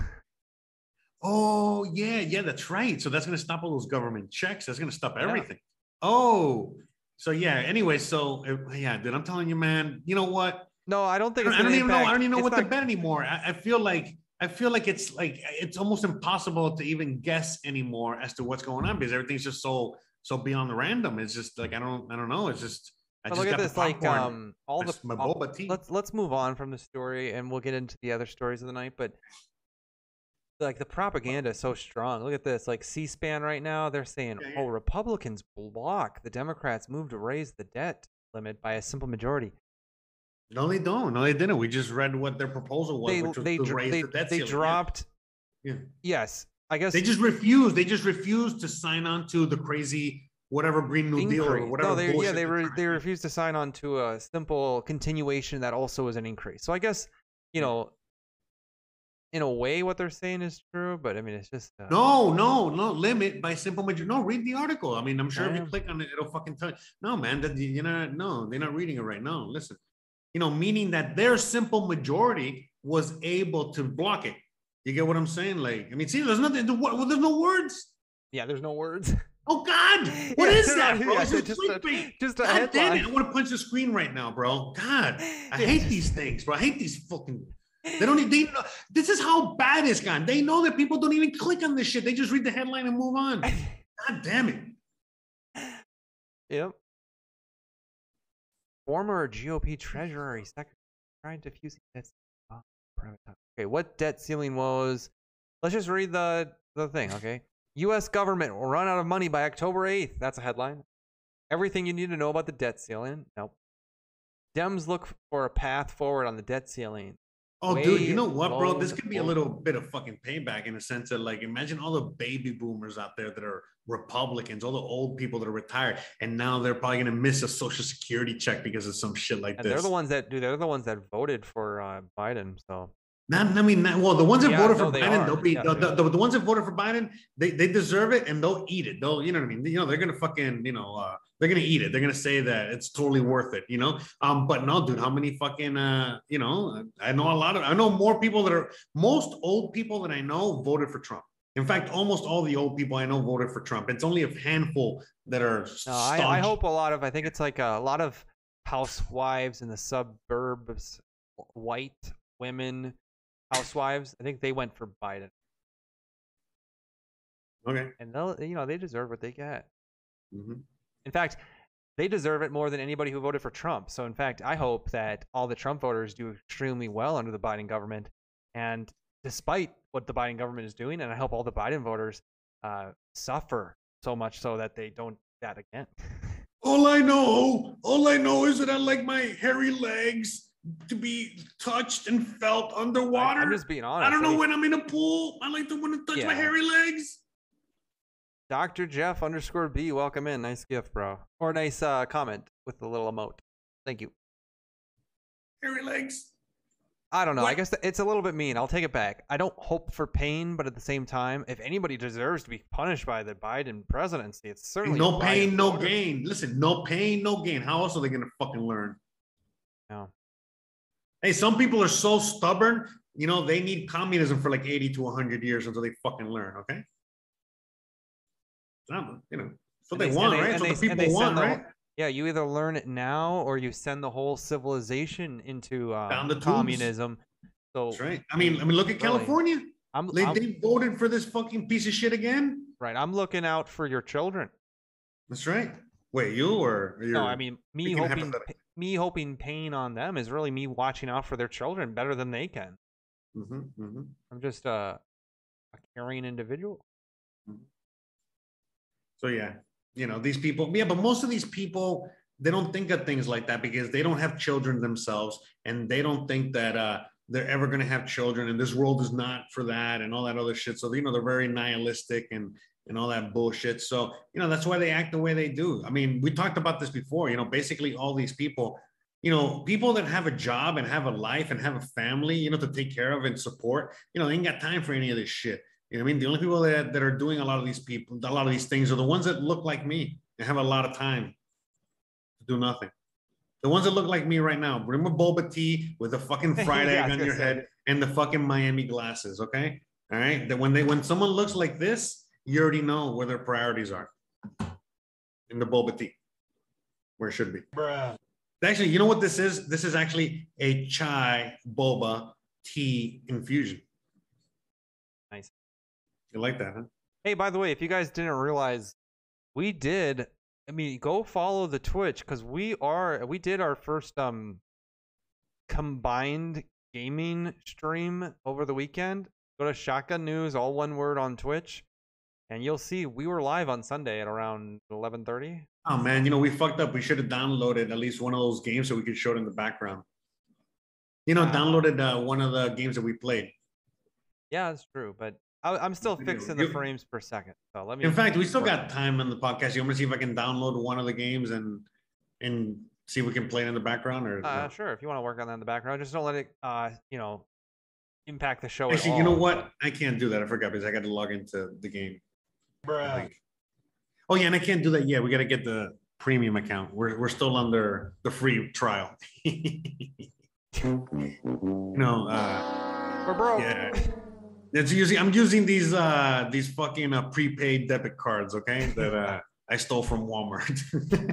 Oh yeah, yeah, that's right. So that's gonna stop all those government checks. That's gonna stop Yeah. everything. Oh, so yeah. Anyway, so uh, yeah, dude, I'm telling you, man. You know what? No, I don't I think don't, I don't even know. I don't even know it's what to bet anymore. I, I feel like I feel like it's like it's almost impossible to even guess anymore as to what's going on because everything's just so so beyond the random. It's just like I don't I don't know. It's just I But look at this, like um, all the That's my all- boba tea. let's let's move on from the story and we'll get into the other stories of the night but like the propaganda is so strong look at this like c-span right now they're saying Yeah, oh republicans block the democrats move to raise the debt limit by a simple majority No, they don't. No, they didn't. We just read what their proposal was, they which was they to dr- raise they, the debt they ceiling. Dropped Yeah. yes i guess They just refused. They just refused to sign on to the crazy whatever Green New Deal or whatever. no, they, yeah, they they're re- they refused to sign on to a simple continuation that also is an increase. So I guess you know, in a way, what they're saying is true, but I mean, it's just uh, No, no, no limit by simple majority. No, read the article. I mean, I'm sure if you click on it, it'll fucking tell you. No, man, that you're not. No, they're not reading it right now. Listen, you know, meaning that their simple majority was able to block it. You get what I'm saying? Like, I mean, see, there's nothing. There's no words. yeah, there's no words. Oh God, what Yeah, is that, bro? yeah, just just a- just a God damn it! I want to punch the screen right now, bro. God, I hate these things, bro. I hate these fucking. They don't. e- They know. This is how bad it's gone. They know that people don't even click on this shit. They just read the headline and move on. God damn it. Yep. Former GOP Treasury Secretary trying to fuse debt. ceiling. Private time. Okay, what debt ceiling was? Let's just read the the thing. Okay, U.S. government will run out of money by October eighth. That's a headline. Everything you need to know about the debt ceiling. Nope. Dems look for a path forward on the debt ceiling. Oh, dude, you know what, bro? This could be a little bit of fucking payback in a sense that, like, imagine all the baby boomers out there that are Republicans, all the old people that are retired, and now they're probably gonna miss a social security check because of some shit like And this. they're the ones that do. They're the ones that voted for uh, Biden. So Not, I mean, not, well, the ones that Yeah, voted no, for they Biden, are. they'll be Yeah, the, they the, the, ones that voted for Biden, they, they deserve it and they'll eat it. They'll, you know what I mean? You know, they're gonna fucking, you know, uh, they're gonna eat it. They're gonna say that it's totally worth it, you know. Um, but no, dude, how many fucking, uh, you know, I know a lot of, I know more people that are, most old people that I know voted for Trump. In fact, almost all the old people I know voted for Trump. It's only a handful that are. No, I, I hope a lot of. I think it's like a, lot of housewives in the suburbs, white women, housewives. I think they went for Biden, Okay. and they'll, you know, they deserve what they get. Mhm. In fact, they deserve it more than anybody who voted for Trump. So, in fact, I hope that all the Trump voters do extremely well under the Biden government, and despite what the Biden government is doing, and I hope all the Biden voters uh, suffer so much so that they don't that again. All I know, all I know is that I like my hairy legs to be touched and felt underwater. I'm just being honest. I don't know mean, when I'm in a pool. I like to want to touch my hairy legs. Dr. Jeff underscore B, welcome in. Nice gift, bro. Or nice uh, comment with the little emote. Thank you. Hairy legs. I don't know. I guess it's a little bit mean. I'll take it back. I don't hope for pain, but at the same time, if anybody deserves to be punished by the Biden presidency, it's certainly no a pain, Biden no gain. Listen, no pain, no gain. How else are they gonna fucking learn? No. Hey, some people are so stubborn. You know, they need communism for like 80 to 100 years until they fucking learn. Okay. Not, you know, what they they- want, they- right? So they- the and they people want, the- right? Yeah, you either learn it now or you send the whole civilization into uh, Down the tubes. communism. So That's right. I mean, I mean, look at Really. California. I'm, They, I'm- they voted for this fucking piece of shit again. right. I'm looking out for your children. That's right. Wait, you or or No, I mean me hoping me hoping pain on them is really me watching out for their children better than they can. Mhm, mhm. I'm just uh, a caring individual. So yeah, you know these people. Yeah, but most of these people they don't think of things like that because they don't have children themselves, and they don't think that uh they're ever going to have children and this world is not for that and all that other shit. So, you know, they're very nihilistic and, and all that bullshit. So, you know, that's why they act the way they do. I mean, we talked about this before, you know, basically all these people, you know, people that have a job and have a life and have a family, you know, to take care of and support, you know, they ain't got time for any of this shit. You know what I mean? The only people that, that are doing a lot of these people, a lot of these things are the ones that look like me and have a lot of time to do nothing. The ones that look like me right now, bring a boba tea with a fucking fried Yeah, egg on your say. head and the fucking Miami glasses, okay? All right. That when they when someone looks like this, you already know where their priorities are. In the boba tea, where it should be. Actually, you know what this is? This is actually a chai boba tea infusion. Nice. You like that, huh? Hey, by the way, if you guys didn't realize, we did. I mean, go follow the Twitch because we are we did our first um combined gaming stream over the weekend. Go to Shotgun News, all one word on Twitch, and you'll see we were live on Sunday at around eleven thirty. Oh man, you know we fucked up. We should have downloaded at least one of those games so we could show it in the background. You know, downloaded uh, one of the games that we played. Yeah, that's true, but I, I'm still fixing the frames per second. So let me. In fact, we still got time in the podcast. You want me to see if I can download one of the games and and see if we can play it in the background or Uh, no? sure, if you want to work on that in the background, just don't let it, uh, you know, impact the show. Actually, you know what? I can't do that. I forgot because I got to log into the game. I think. Oh yeah, and I can't do that yet. We got to get the premium account. We're we're still under the free trial. no, know, uh, We're broke. yeah. It's using. I'm using these uh these fucking uh, prepaid debit cards. Okay, that uh I stole from Walmart.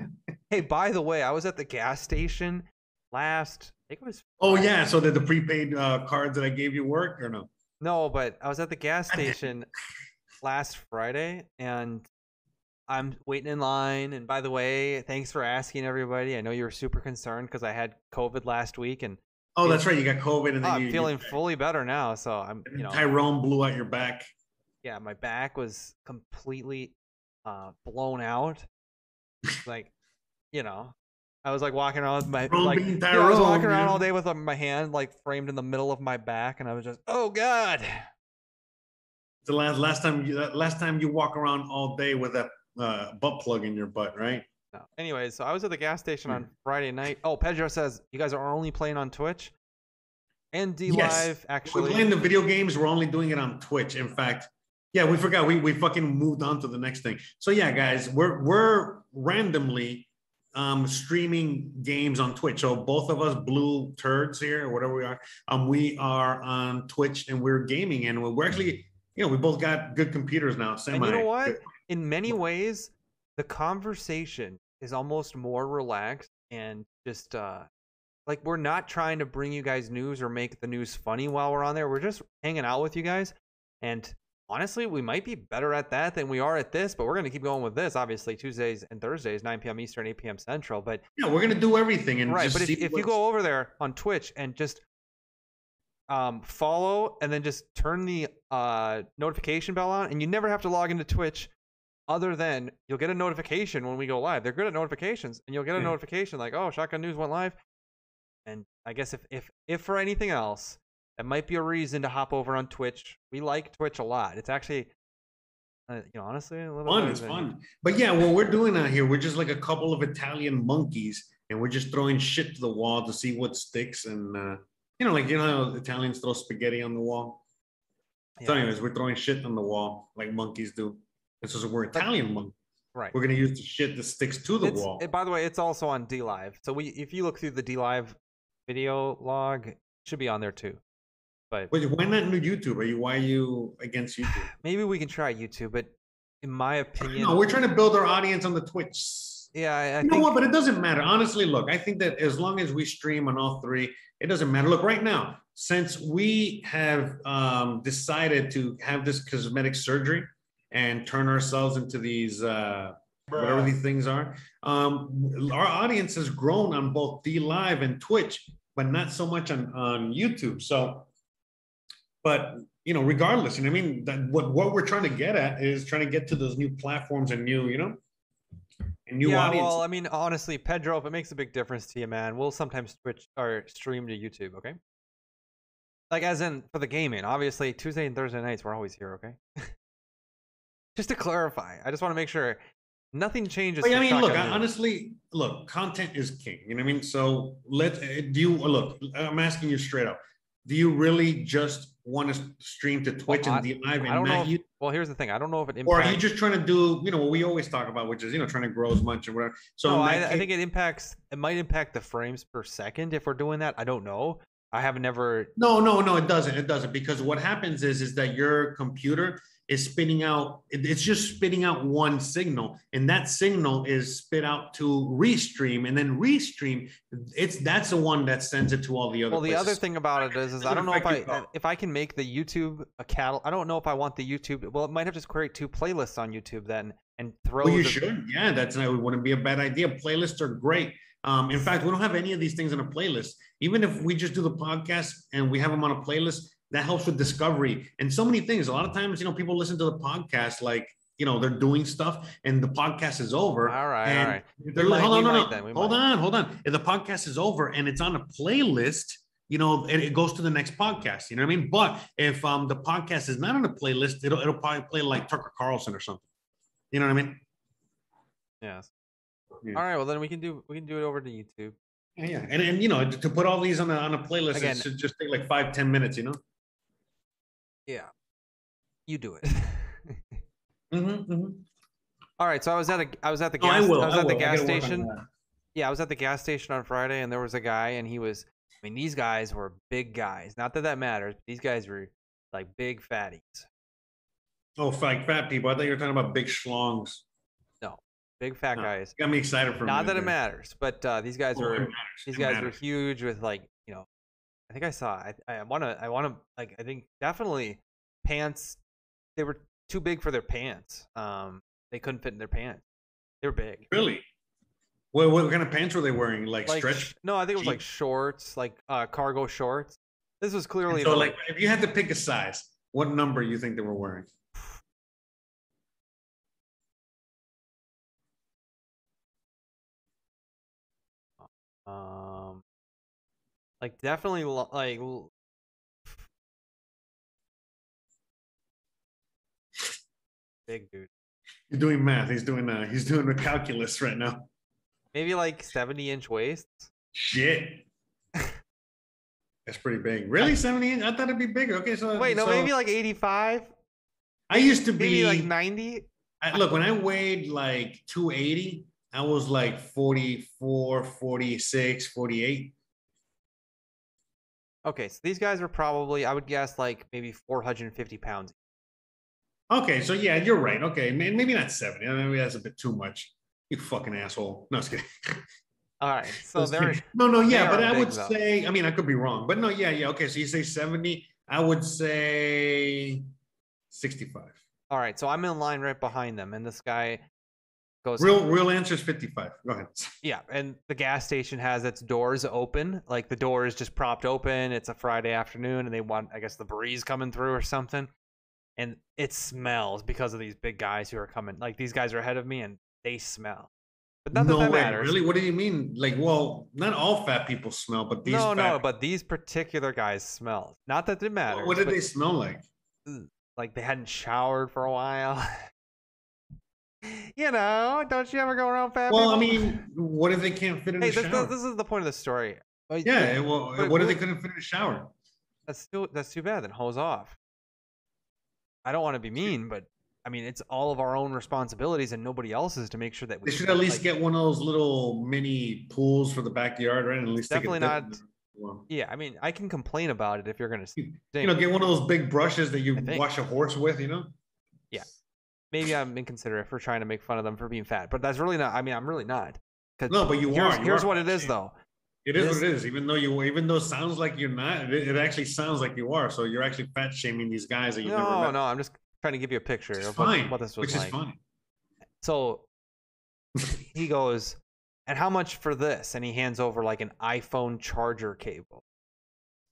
Hey, by the way, I was at the gas station last. I think it was. oh yeah, so that the prepaid uh, cards that I gave you work or no? No, but I was at the gas station last Friday, and I'm waiting in line. And by the way, thanks for asking everybody. I know you were super concerned because I had COVID last week, and Oh, that's right. You got COVID and oh, then I'm you, feeling fully better now. So I'm, you, know, Tyrone blew out your back. yeah, my back was completely uh, blown out. like, you know, I was like walking around with my Tyrone like you know, I was walking around man. all day with uh, my hand like framed in the middle of my back, and I was just, oh god. The last last time you last time you walk around all day with that uh, butt plug in your butt, right? No. Anyways, so I was at the gas station Hmm. on Friday night. Oh, Pedro says you guys are only playing on Twitch and D Yes. Actually, We're playing the video games. We're only doing it on Twitch. In fact, yeah, we forgot. We we fucking moved on to the next thing. So yeah, guys, we're we're randomly um streaming games on Twitch. So both of us blue turds here, or whatever we are, um, we are on Twitch and we're gaming, and we're actually, you know, we both got good computers now. Semi. and you know what? In many ways, the conversation is almost more relaxed and just uh like we're not trying to bring you guys news or make the news funny while we're on there. We're just hanging out with you guys. And honestly, we might be better at that than we are at this, but we're going to keep going with this. Obviously, Tuesdays and Thursdays, 9 p.m. Eastern, 8 p.m. Central. But Yeah, we're gonna do everything and right but if, if you go over there on twitch and just um, follow and then just turn the uh, notification bell on and you never have to log into twitch other than you'll get a notification when we go live they're good at notifications and you'll get a Yeah. notification like oh shotgun news went live and i guess if if if for anything else that might be a reason to hop over on twitch we like twitch a lot it's actually uh, you know honestly a little fun. It's than- fun. But yeah, what we're doing out here, we're just like a couple of Italian monkeys, and we're just throwing shit to the wall to see what sticks. And uh, you know, like you know, how Italians throw spaghetti on the wall. So, Yeah, anyways, we're throwing shit on the wall like monkeys do. And so, we're Italian monkeys. right We're gonna use the shit that sticks to the It's- wall. it- by the way, it's also on DLive. So we, if you look through the DLive video log, it should be on there too. But Wait, why not new YouTube? Are you why are you against YouTube? maybe we can try YouTube. But in my opinion, No, we're trying to build our audience on the Twitch. Yeah, I, I you know think what? But it doesn't matter. Honestly, look, I think that as long as we stream on all three, it doesn't matter. Look, right now, since we have um, decided to have this cosmetic surgery and turn ourselves into these uh, whatever these things are, um, our audience has grown on both DLive and Twitch, but not so much on on YouTube. So, but you know, regardless, and I mean, that what what we're trying to get at is trying to get to those new platforms and new, you know, new yeah. audiences. Well, I mean, honestly, Pedro, if it makes a big difference to you, man, we'll sometimes switch or stream to YouTube. Okay. Like as in for the gaming. Obviously, Tuesday and Thursday nights we're always here. Okay. just to clarify, I just want to make sure nothing changes. But, I mean, look, I, honestly, look, content is king. You know what I mean? So let do you look? I'm asking you straight up. Do you really just want to stream to Twitch Well, and I- be live I don't know. If, you? well, here's the thing. I don't know if it impacts. Or are you just trying to do, you know, what we always talk about, which is, you know, trying to grow as much or whatever. So no, I, that I think it impacts. It might impact the frames per second if we're doing that. I don't know. I have never. No, no, no, it doesn't. It doesn't because what happens is is that your computer is spitting out. It's just spitting out one signal, and that signal is spit out to restream, and then restream. It's that's the one that sends it to all the other. Well, the other thing about it is, is I don't know if I affect you at all. if I can make the YouTube a cattle. I don't know if I want the YouTube. Well, it might have to create two playlists on YouTube then and throw. Well, you the- should. Yeah, that's not, it wouldn't be a bad idea. Playlists are great. Um, in fact, we don't have any of these things on a playlist. Even if we just do the podcast and we have them on a playlist, that helps with discovery and so many things. A lot of times, you know, people listen to the podcast like you know they're doing stuff, and the podcast is over. All right, and all right. They're We like, might- hold on, no, no, hold might. on, hold on. If the podcast is over and it's on a playlist, you know, it, it goes to the next podcast. You know what I mean? But if um the podcast is not on a playlist, it'll it'll probably play like Tucker Carlson or something. You know what I mean? Yes. Yeah. All right. Well, then we can do we can do it over to YouTube. Yeah. And, and you know, to to put all these on a on a playlist, Again- it should just take like five, ten minutes, you know? Yeah. You do it. Mm-hmm, mm-hmm. All right. So I was at a I was at the No, gas I will. I was I at the will. I gas gotta work on station. Yeah, I was at the gas station on Friday, and there was a guy, and he was. I mean, these guys were big guys. Not that that matters. But these guys were like big fatties. Oh, like fat people. I thought you were talking about big schlongs. No, big fat No, guys. Got me excited for Not that it matters, but uh, these guys Oh, were these guys were huge with like you know. I think I saw. I I want to. I want to like. I think definitely pants. They were too big for their pants. Um, they couldn't fit in their pants. They were big. Really? What, what kind of pants were they wearing? Like, Like stretch? no, I think it was like shorts, like uh, cargo shorts. This was clearly So, like, if you had to pick a size, what number you think they were wearing? Um, like definitely like big dude. He's doing math. He's doing uh, he's doing the calculus right now. Maybe like seventy inch waists. Shit. That's pretty big. Really, seventy? inch? I thought it'd be bigger. Okay, so Wait, no, so maybe like eighty five. I used to Maybe be like ninety. I, look, when I weighed like 280, I was like 44, 46, 48. Okay, so these guys were probably I would guess like maybe four hundred and fifty pounds. Okay, so yeah, you're right. Okay, maybe not 70. Maybe that's a bit too much. You fucking asshole. No, just kidding. All right, so Just they're no, no, yeah, but I would though. say, I mean, I could be wrong, but no, yeah, yeah. Okay, so you say 70, I would say 65. all right. So I'm in line right behind them, and this guy goes Real, real answer is 55. Go ahead. Yeah, and the gas station has its doors open. Like the door is just propped open. It's a Friday afternoon, and they want, I guess, the breeze coming through or something. And it smells because of these big guys who are coming. Like these guys are ahead of me, and they smell. But not no that way, matters. really? What do you mean? Like, well, not all fat people smell, but these no, fat no, but these particular guys smell. Not that it matters. what did they smell like? Like they hadn't showered for a while. you know, don't you ever go around fat Well, I mean, what if they can't fit in hey, the this, shower? this is the point of the story. Like, yeah, well, but uh, what if they couldn't fit in the shower? That's too that's too bad. Then hose off. I don't want to be mean, but I mean it's all of our own responsibilities and nobody else's to make sure that we They should at least like- get one of those little mini pools for the backyard, right? And at least Definitely not- one. Yeah, I mean I can complain about it if you're gonna. You know, get one of those big brushes that you wash a horse with. You know. Maybe I'm inconsiderate for trying to make fun of them for being fat, but that's really not. I mean I'm really not. No, but you here's, are. you here's are what it is though. It is This- what it is. Even though you, even though it sounds like you're not, it, it actually sounds like you are. So you're actually fat shaming these guys that you never No, met. no, I'm just trying to give you a picture It's of what, what this was which like. is fine. So he goes, and how much for this? And he hands over like an iPhone charger cable.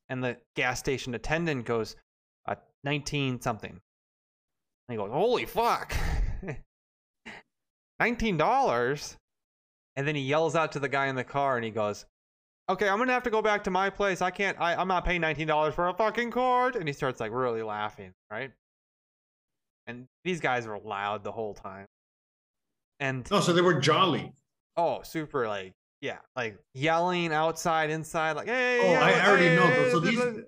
And the gas station attendant goes, uh, 19 something. And he goes, holy fuck. $19? And then he yells out to the guy in the car and he goes, okay, I'm gonna have to go back to my place. I can't. I, I'm not paying nineteen dollars for a fucking cord. And he starts like really laughing, right? And these guys were loud the whole time. And Oh, so they were jolly. oh, super like yeah, like yelling outside, inside, like hey. Oh, I already know, so these- blah, blah."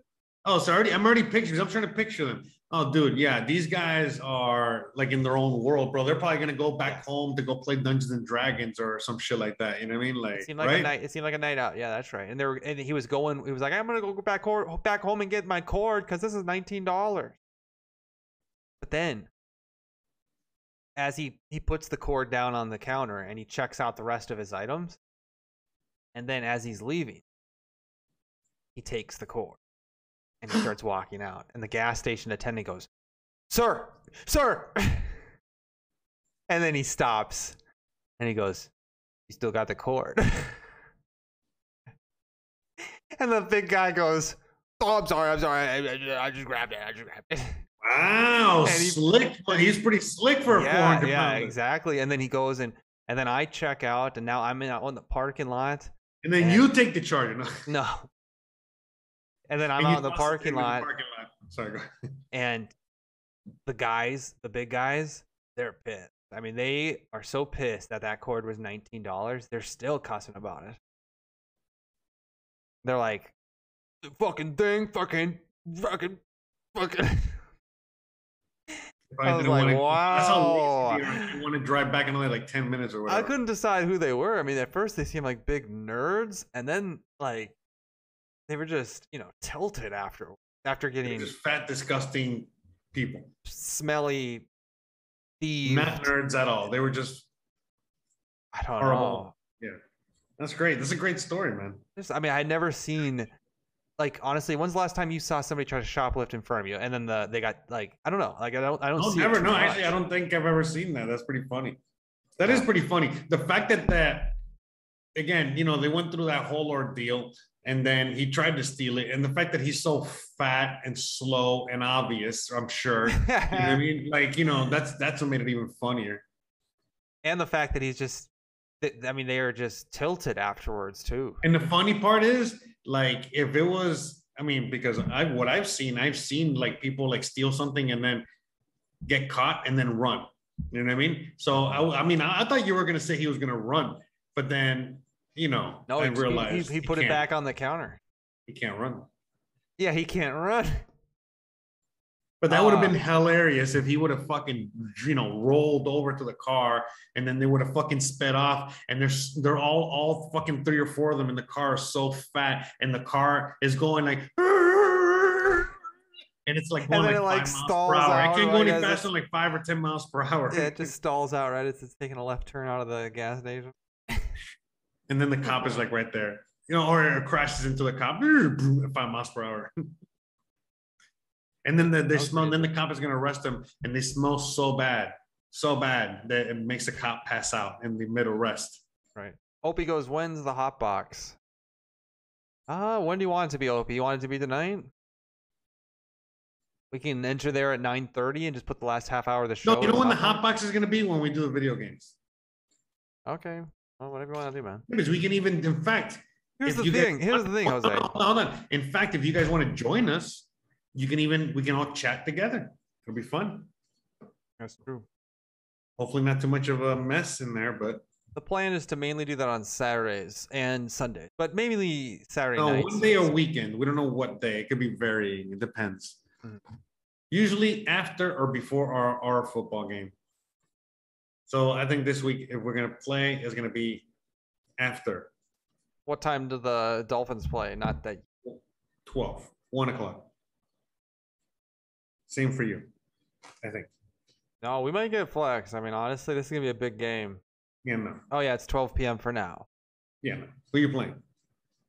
Oh, so already I'm already picturing. I'm trying to picture them. Oh, dude, yeah, these guys are like in their own world, bro. They're probably gonna go back home to go play Dungeons and Dragons or some shit like that. You know what I mean? Like, It seemed like right? a night. It seemed like a night out. Yeah, that's right. And there, were, and he was going. He was like, "I'm gonna go back hor- back home and get my cord because this is nineteen dollars." But then, as he he puts the cord down on the counter and he checks out the rest of his items, and then as he's leaving, he takes the cord and he starts walking out. And the gas station attendant goes, "Sir, sir," and then he stops and he goes, you still got the cord. and the big guy goes, Oh, I'm sorry, I'm sorry. I, I- I just grabbed it. I just grabbed it. Wow, And he- slick. But he's pretty slick for a yeah, 400 yeah, pounder. exactly. And then he goes and and then I check out, and now I'm in on the parking lot. And then And- you take the charger. No. And then I'm And out in the toss it parking the lot, parking lot. Sorry. And the guys, the big guys, they're pissed. I mean, they are so pissed that that cord was nineteen dollars. They're still cussing about it. They're like, "The fucking thing, fucking, fucking, fucking." If I was like, wanna- wow. lazy they are. You want to drive back another like 10 minutes or whatever. I couldn't decide who they were. I mean, at first they seemed like big nerds, and then like they were just, you know, tilted after after getting just fat, disgusting people. smelly thieves. Not nerds at all. They were just I don't horrible. know. Yeah, that's great. That's a great story, man. Just, I mean, I had never seen like honestly. When's the last time you saw somebody try to shoplift in front of you, and then the they got like I don't know, like I don't I don't see never. No, actually, I don't think I've ever seen that. That's pretty funny. That is pretty funny. The fact that that again, you know, they went through that whole ordeal, and then he tried to steal it, and the fact that he's so fat and slow and obvious, I'm sure. You know what I mean? Like, you know, that's that's what made it even funnier. and the fact that he's just, I mean, they are just tilted afterwards too. And the funny part is, like, if it was, I mean, because I what I've seen, I've seen like people like steal something and then get caught and then run. You know what I mean? So I, I mean, I, I thought you were gonna say he was gonna run, but then you know, No, I he, he- realized he, he put it back on the counter. He can't run. Yeah, he can't run. But that would have Ah. been hilarious if he would have fucking, you know, rolled over to the car and then they would have fucking sped off. And they're they're all all fucking three or four of them in the car are so fat, and the car is going like, and it's like And going then like, it, like, five miles stalls per hour. out, It can't go any faster than like five or ten miles per hour. Yeah, it just stalls out right as it's taking a left turn out of the gas station. And then the cop is like right there, you know, or it crashes into the cop at five miles per hour. and then the, they was smell, then the cop is gonna arrest them, and they smell so bad, so bad that it makes the cop pass out in the mid arrest. Right. Opie goes, when's the hot box? Ah, when do you want it to be, Opie? You want it to be tonight? We can enter there at 9.30 and just put the last half hour of the show. No, you know when the hot box is gonna be when we do the video games. Okay. Well, whatever you want to do, man. Because we can even, in fact, Here's if the you guys- thing. Here's the thing, hold on, Jose. Hold on, hold on. In fact, if you guys want to join us, you can even we can all chat together. It'll be fun. That's true. Hopefully, not too much of a mess in there, but The plan is to mainly do that on Saturdays and Sundays, but mainly Saturday no, nights. one day a weekend. We don't know what day. It could be varying. It depends. Mhm. Usually after or before our, our football game. So I think this week, if we're gonna play, is gonna be after What time do the Dolphins play? Not that 12, 1 o'clock. Same for you, I think. No, we might get flex. I mean, honestly, this is gonna be a big game. Yeah, no. Oh yeah, it's 12 p.m. for now. Yeah, no. Who you playing?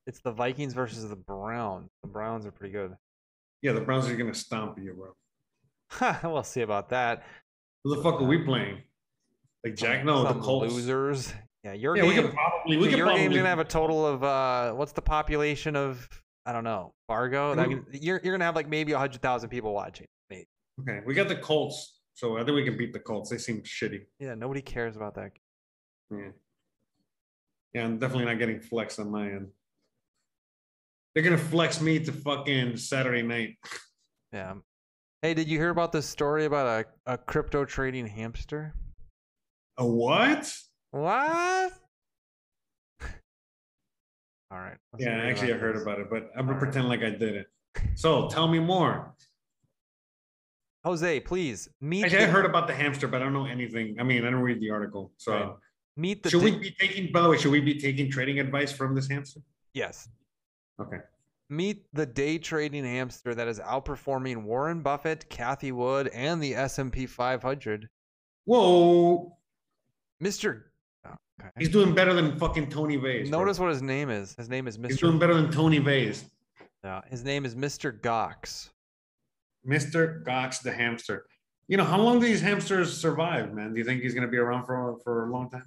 It's the Vikings versus the Browns. The Browns are pretty good. Yeah, the Browns are gonna stomp you, bro. we'll see about that. Who the fuck are we playing? Like Jack? No, the Colts. losers. Yeah, your Yeah, we game. could probably. We so could your probably. game's gonna have a total of uh, what's the population of? I don't know, Fargo. That you're you're gonna have like maybe a hundred thousand people watching. Maybe. Okay, we got the Colts, so I think we can beat the Colts. They seem shitty. Yeah, nobody cares about that. Yeah. Yeah, I'm definitely not getting flex on my end. They're gonna flex me to fucking Saturday night. Yeah. Hey, did you hear about this story about a, a crypto trading hamster? A what? What? All right. let's Yeah, actually, I heard this. about it, but I'm gonna Alright. pretend like I didn't. So tell me more. Jose, please meet. Actually, I heard about the hamster, but I don't know anything. I mean, I don't read the article. So Right. meet the. should we be taking? By the way, should we be taking trading advice from this hamster? yes. Okay. Meet the day trading hamster that is outperforming Warren Buffett, Cathie Wood, and the S&P 500. Whoa, Mr. oh, okay. he's doing better than fucking Tony Vays. bro. Notice what his name is. His name is Mr. he's doing better than Tony Vays. Yeah, his name is Mr. Goxx. Mr. Goxx the hamster. You know, how long do these hamsters survive, man? Do you think he's gonna be around for for a long time?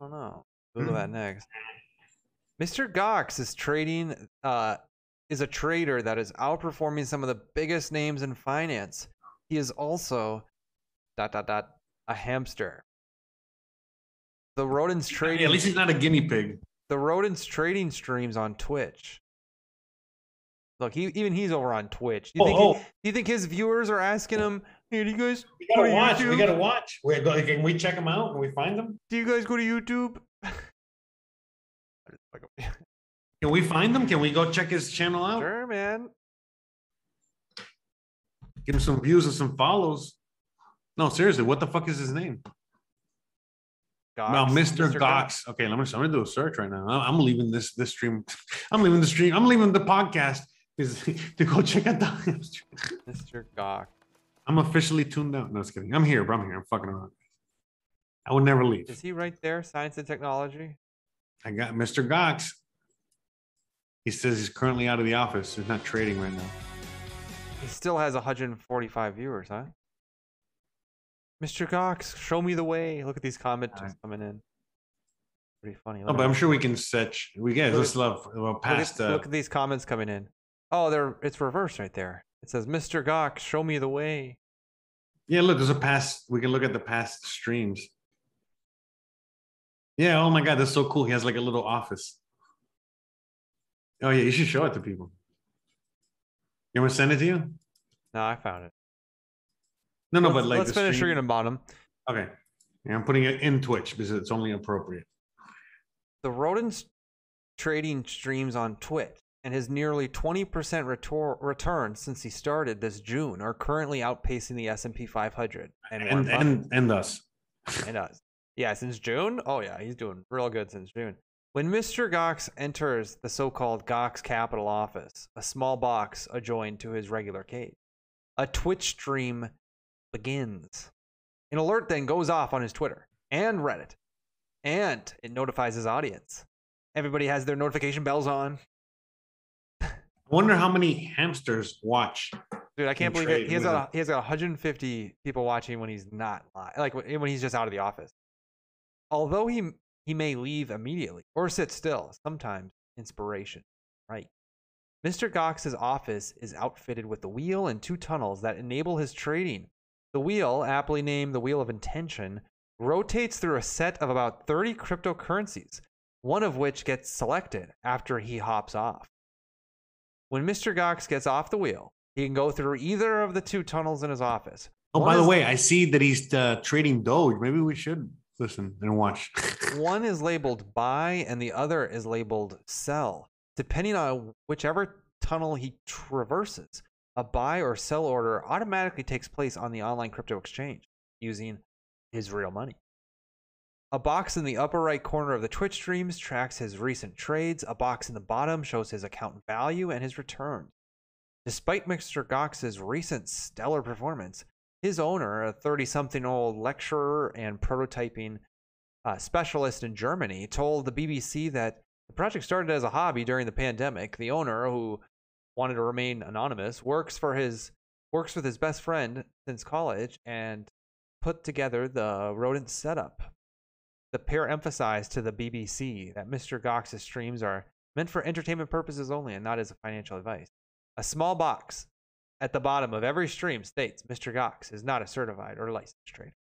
I don't know. Google that next. Mr. Goxx is trading uh is a trader that is outperforming some of the biggest names in finance. He is also dot dot dot a hamster. The rodents trading At least he's not a guinea pig. the rodents trading streams on Twitch. Look, he even he's over on Twitch. Do you, Oh, think he- oh. do you think his viewers are asking him, "Hey, do you guys We gotta to watch. We gotta watch. Wait, go, can we check him out? Can we find him? do you guys go to YouTube?" Can we find him? Can we go check his channel out? sure, man. Give him some views and some follows. No, seriously, what the fuck is his name? No, Goxx, Mr. Goxx. Goxx. Okay, let me. I'm gonna do a search right now. I'm leaving this this stream. I'm leaving the stream. I'm leaving the podcast is to go check out the. Mr. Goxx. I'm officially tuned out. No, just kidding. I'm here, bro. I'm here. I'm fucking around. I would never leave. Is he right there? Science and technology. I got Mr. Goxx. He says he's currently out of the office. He's not trading right now. He still has 145 viewers, huh? Mr. Goxx, show me the way. Look at these comments Alright. coming in. Pretty funny. Look but I'm sure we can set. We get Look love well, look past. at, Uh, look at these comments coming in. Oh, they're it's reversed right there. It says, "Mr. Goxx, show me the way." yeah, look, there's a past. We can look at the past streams. Yeah. Oh my god, that's so cool. He has like a little office. Oh yeah, you should show it to people. You want to send it to you? No, I found it. No, no, let's, but like let's finish stream- reading the bottom. Okay. Yeah, I'm putting it in Twitch because it's only appropriate. The rodents trading streams on Twitch and his nearly 20% retor- return since he started this June are currently outpacing the S&P 500 and And and and us. and us. Yeah, since June. Oh yeah, he's doing real good since June. When Mr. Goxx enters the so-called Goxx Capital office, a small box adjoined to his regular cage, a Twitch stream begins. An alert then goes off on his Twitter and Reddit, and it notifies his audience. Everybody has their notification bells on. I wonder how many hamsters watch. Dude, I can't believe it. He has got he has got 150 people watching when he's not live, like when when he's just out of the office. Although he he may leave immediately or sit still, sometimes inspiration, right? Mr. Goxx's office is outfitted with a wheel and two tunnels that enable his trading. The wheel, aptly named the Wheel of Intention, rotates through a set of about 30 cryptocurrencies, one of which gets selected after he hops off. When Mr. Goxx gets off the wheel, he can go through either of the two tunnels in his office. Oh, One by the way, I see that he's uh, trading Doge. Maybe we should listen and watch. One is labeled buy and the other is labeled sell. Depending on whichever tunnel he traverses, a buy or sell order automatically takes place on the online crypto exchange using his real money. A box in the upper right corner of the Twitch streams tracks his recent trades. A box in the bottom shows his account value and his returns. Despite Mr. Goxx's recent stellar performance, his owner, a 30 something old lecturer and prototyping uh, specialist in Germany, told the BBC that the project started as a hobby during the pandemic. The owner, who wanted to remain anonymous, works for his works with his best friend since college and put together the rodent setup. The pair emphasized to the BBC that Mr. Goxx's streams are meant for entertainment purposes only and not as financial advice. A small box at the bottom of every stream states Mr. Goxx is not a certified or licensed trader.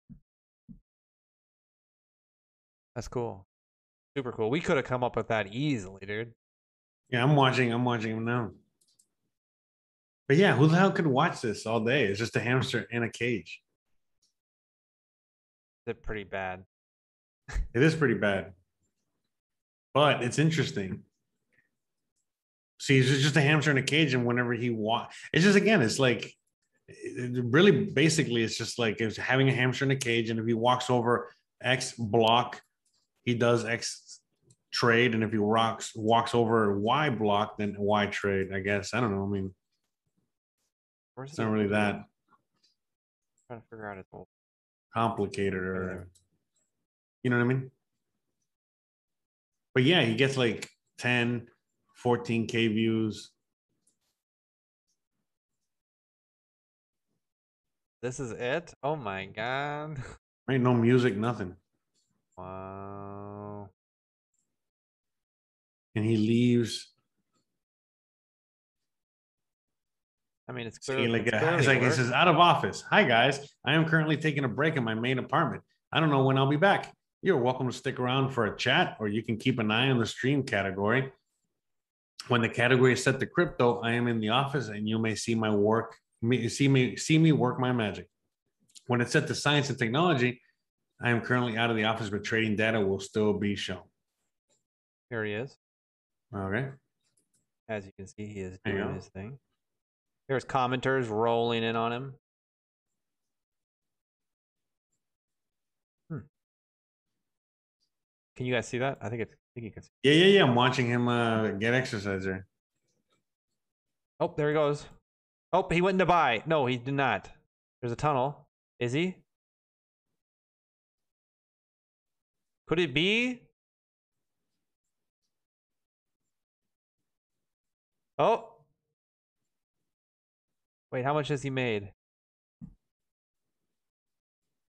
That's cool. Super cool. We could have come up with that easily, dude. Yeah, I'm watching. I'm watching him now. But yeah, who the hell could watch this all day? It's just a hamster in a cage. They're pretty bad. It is pretty bad. But it's interesting. See, it's just a hamster in a cage, and whenever he walks, it's just again, it's like it- it really basically it's just like it's having a hamster in a cage, and if he walks over X block, he does X trade, and if he rocks walks over Y block, then Y trade. I guess I don't know. I mean, Where's it's not really that trying to figure out its old. complicated, or you know what I mean. But yeah, he gets like 10, 14k views. This is it? Oh my god. Ain't No music, nothing. Wow. And he leaves. I mean, it's clearly, like, it's clearly it's like it says out of office. Hi guys, I am currently taking a break in my main apartment. I don't know when I'll be back. You're welcome to stick around for a chat, or you can keep an eye on the stream category. When the category is set to crypto, I am in the office, and you may see my work. Me, see me see me work my magic. When it's set to science and technology, I am currently out of the office, but trading data will still be shown. Here he is. Okay. As you can see, he is doing his thing. There's commenters rolling in on him. Hmm. Can you guys see that? I think it's. I think you can see. Yeah, yeah, yeah. I'm watching him uh, get exercise there. Oh, there he goes. Oh, he went into buy. No, he did not. There's a tunnel. Is he? Could it be? Oh. Wait, how much has he made?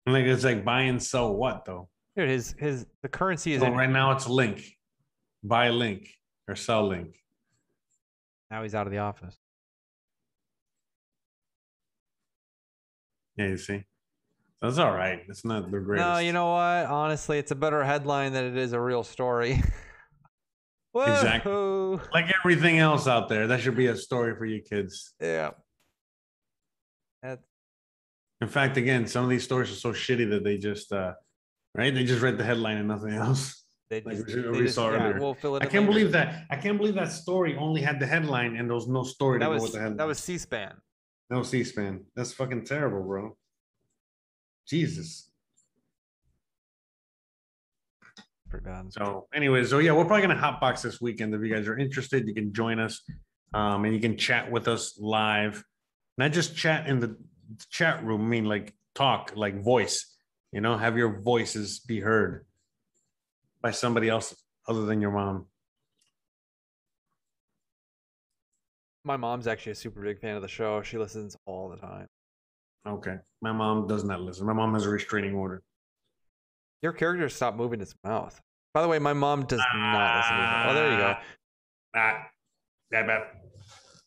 Like it's like buy and sell what though? Here, his his the currency is So in. right now it's link, buy link or sell link. Now he's out of the office. Yeah, you see, that's all right. It's not the greatest. No, you know what? Honestly, it's a better headline than it is a real story. Exactly. Like everything else out there, that should be a story for you kids. Yeah. In fact, again, some of these stories are so shitty that they just, uh right? They just read the headline and nothing else. they Like just, we- just- saw yeah, we'll I can't later. believe that. I can't believe that story only had the headline and there was no story that to go was with the headline. that was C-SPAN. no C-SPAN. That's fucking terrible, bro. Jesus. Bad. So, anyways, so yeah, we're probably gonna hotbox this weekend. If you guys are interested, you can join us, um, and you can chat with us live. Not just chat in the chat room. Mean, like talk, like voice. You know, have your voices be heard by somebody else other than your mom. My mom's actually a super big fan of the show. She listens all the time. Okay, my mom does not listen. My mom has a restraining order. Your character stopped moving its mouth. By the way, my mom does not listen to. Oh, there you go. Ah, that bad.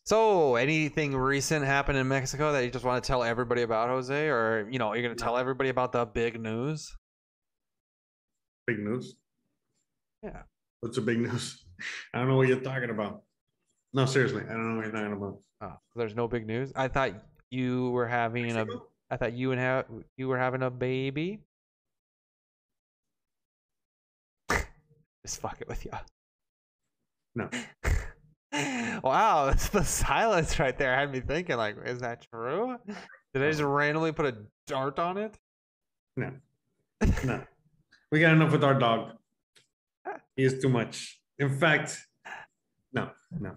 So, anything recent happened in Mexico that you just want to tell everybody about, Jose? Or, you know, you're going to tell everybody about the big news? Big news. Yeah. What's the big news? I don't know what you're talking about. No, seriously, I don't know what you're talking about. Oh, there's no big news. I thought you were having a. Mexico? I thought you and ha- you were having a baby. Just fuck it with you. No. wow, that's the silence right there. Had me thinking, like, is that true? Did I just randomly put a dart on it? No. No. We got enough with our dog. He is too much. In fact, no, no.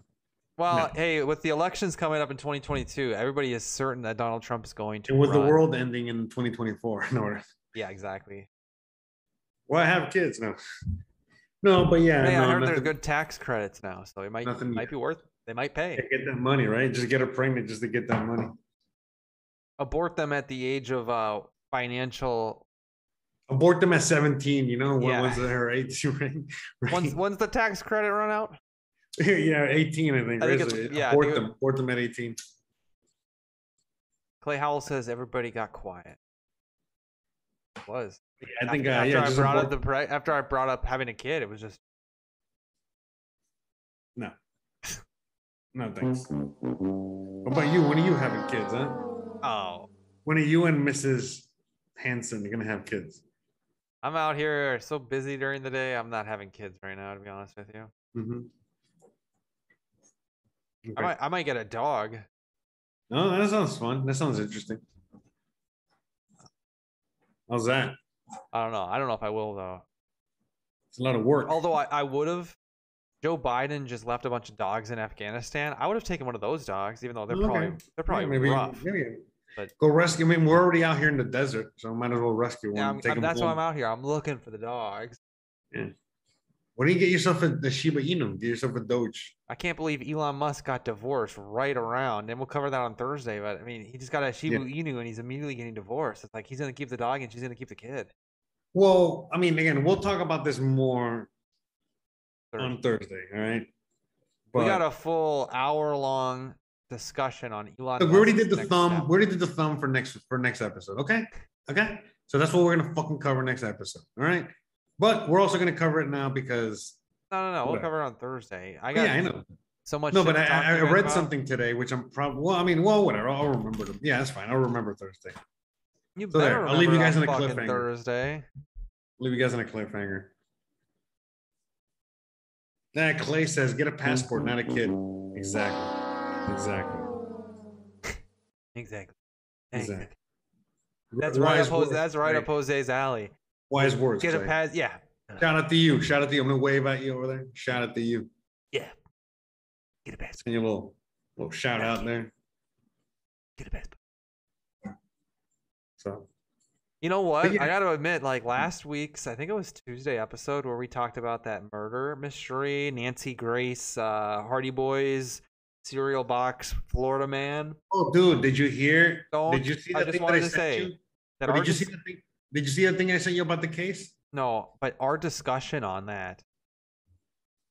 Well, No. hey, with the elections coming up in 2022, everybody is certain that Donald Trump is going to. And with the world ending in 2024. No, Yeah, exactly. well, I have kids. No. No, but yeah, Hey, no, I heard nothing, there's good tax credits now, so it might Nothing might be worth. They might pay. get that money, right? Just get her pregnant just to get that money. Abort them at the age of uh, financial. Abort them at 17, you know, when Yeah. was her right? Right. When's the tax credit run out? yeah, 18, I think. I think right? it's- So yeah, abort them. Abort them at 18. Clay Howell says everybody got quiet. Was. Yeah, I think, after, uh, after yeah, I brought up the pre- after I brought up having a kid, it was just no, No thanks. What about you? When are you having kids, huh? Oh, When are you and Mrs. Hanson gonna have kids? I'm out here so busy during the day. I'm not having kids right now, to be honest with you. Mm-hmm. I might, I might get a dog. Oh, that sounds fun. That sounds interesting. How's that? I don't know. I don't know if I will though. It's a lot of work. Although I, I would have. Joe Biden just left a bunch of dogs in Afghanistan. I would have taken one of those dogs, even though they're Okay. probably they're probably Yeah, maybe, rough. maybe but- go rescue. I mean, we're already out here in the desert, so I might as well rescue one. Yeah, I'm, take I'm- that's why I'm out here. I'm looking for the dogs. Why don't you get yourself a, the Shiba Inu? Get yourself a Doge. I can't believe Elon Musk got divorced right around, and we'll cover that on Thursday. But I mean, he just got a Shiba Inu, and he's immediately getting divorced. It's like he's gonna keep the dog, and she's gonna keep the kid. Well, I mean, again, we'll talk about this more Thursday. on Thursday. All right. we got a full hour long discussion on Elon. look, we already did the thumb. step. We already did the thumb for next for next episode. Okay. Okay. So that's what we're gonna fucking cover next episode. All right. But we're also gonna cover it now because No, no, no. We'll cover it on Thursday. I oh, got yeah, I know. so much. No, but I, I, you I guys read about. something today, which I'm probably well. I mean, well, whatever. I'll remember them. Yeah, that's fine. I'll remember Thursday. You So better I'll leave you guys on on a cliffhanger. Thursday. Leave you guys in a cliffhanger. That Clay says, "Get a passport, not a kid." Exactly. Exactly. Exactly. Exactly. That's right up Jose, that's right up Jose's alley. Wise words. Get a Clay. pass. Yeah. Shout out to you. Shout out to you. I'm gonna wave at you over there. Shout out to you. Yeah. Get a pass. Send you a little little shout out there. Get a pass. So You know what? yeah. I got to admit, like last week's, I think it was Tuesday episode where we talked about that murder mystery, Nancy Grace, uh, Hardy Boys, cereal box, Florida man. Oh dude, did you hear? Don't- did you see I that just thing that I wanted to say you? That Or did you see the thing? Did you see that thing I sent you about the case? No, but our discussion on that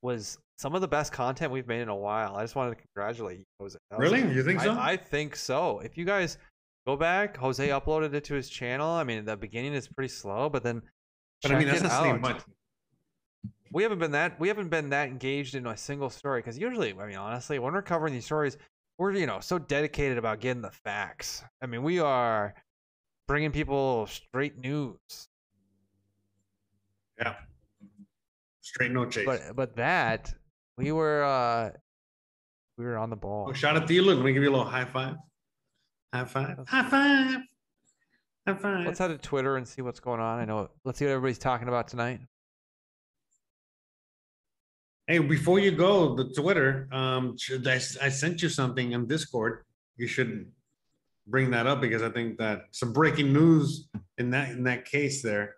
was some of the best content we've made in a while. I just wanted to congratulate you, Jose. Was- Really? You think so? I, I think so. If you guys go back, Jose uploaded it to his channel. I mean, the beginning is pretty slow, but then but I mean, that's not saying much. we haven't been that we haven't been that engaged in a single story because usually i mean honestly when we're covering these stories we're you know so dedicated about getting the facts i mean we are bringing people straight news Yeah. Straight no chase. but but that we were uh we were on the ball Oh, shout out to you. Look, let me give you a little high five. High five. High five. High five. let's head to twitter and see what's going on i know let's see what everybody's talking about tonight Hey, before you go, the Twitter, um, I, I sent you something on Discord. You should bring that up because I think that some breaking news in that in that case there.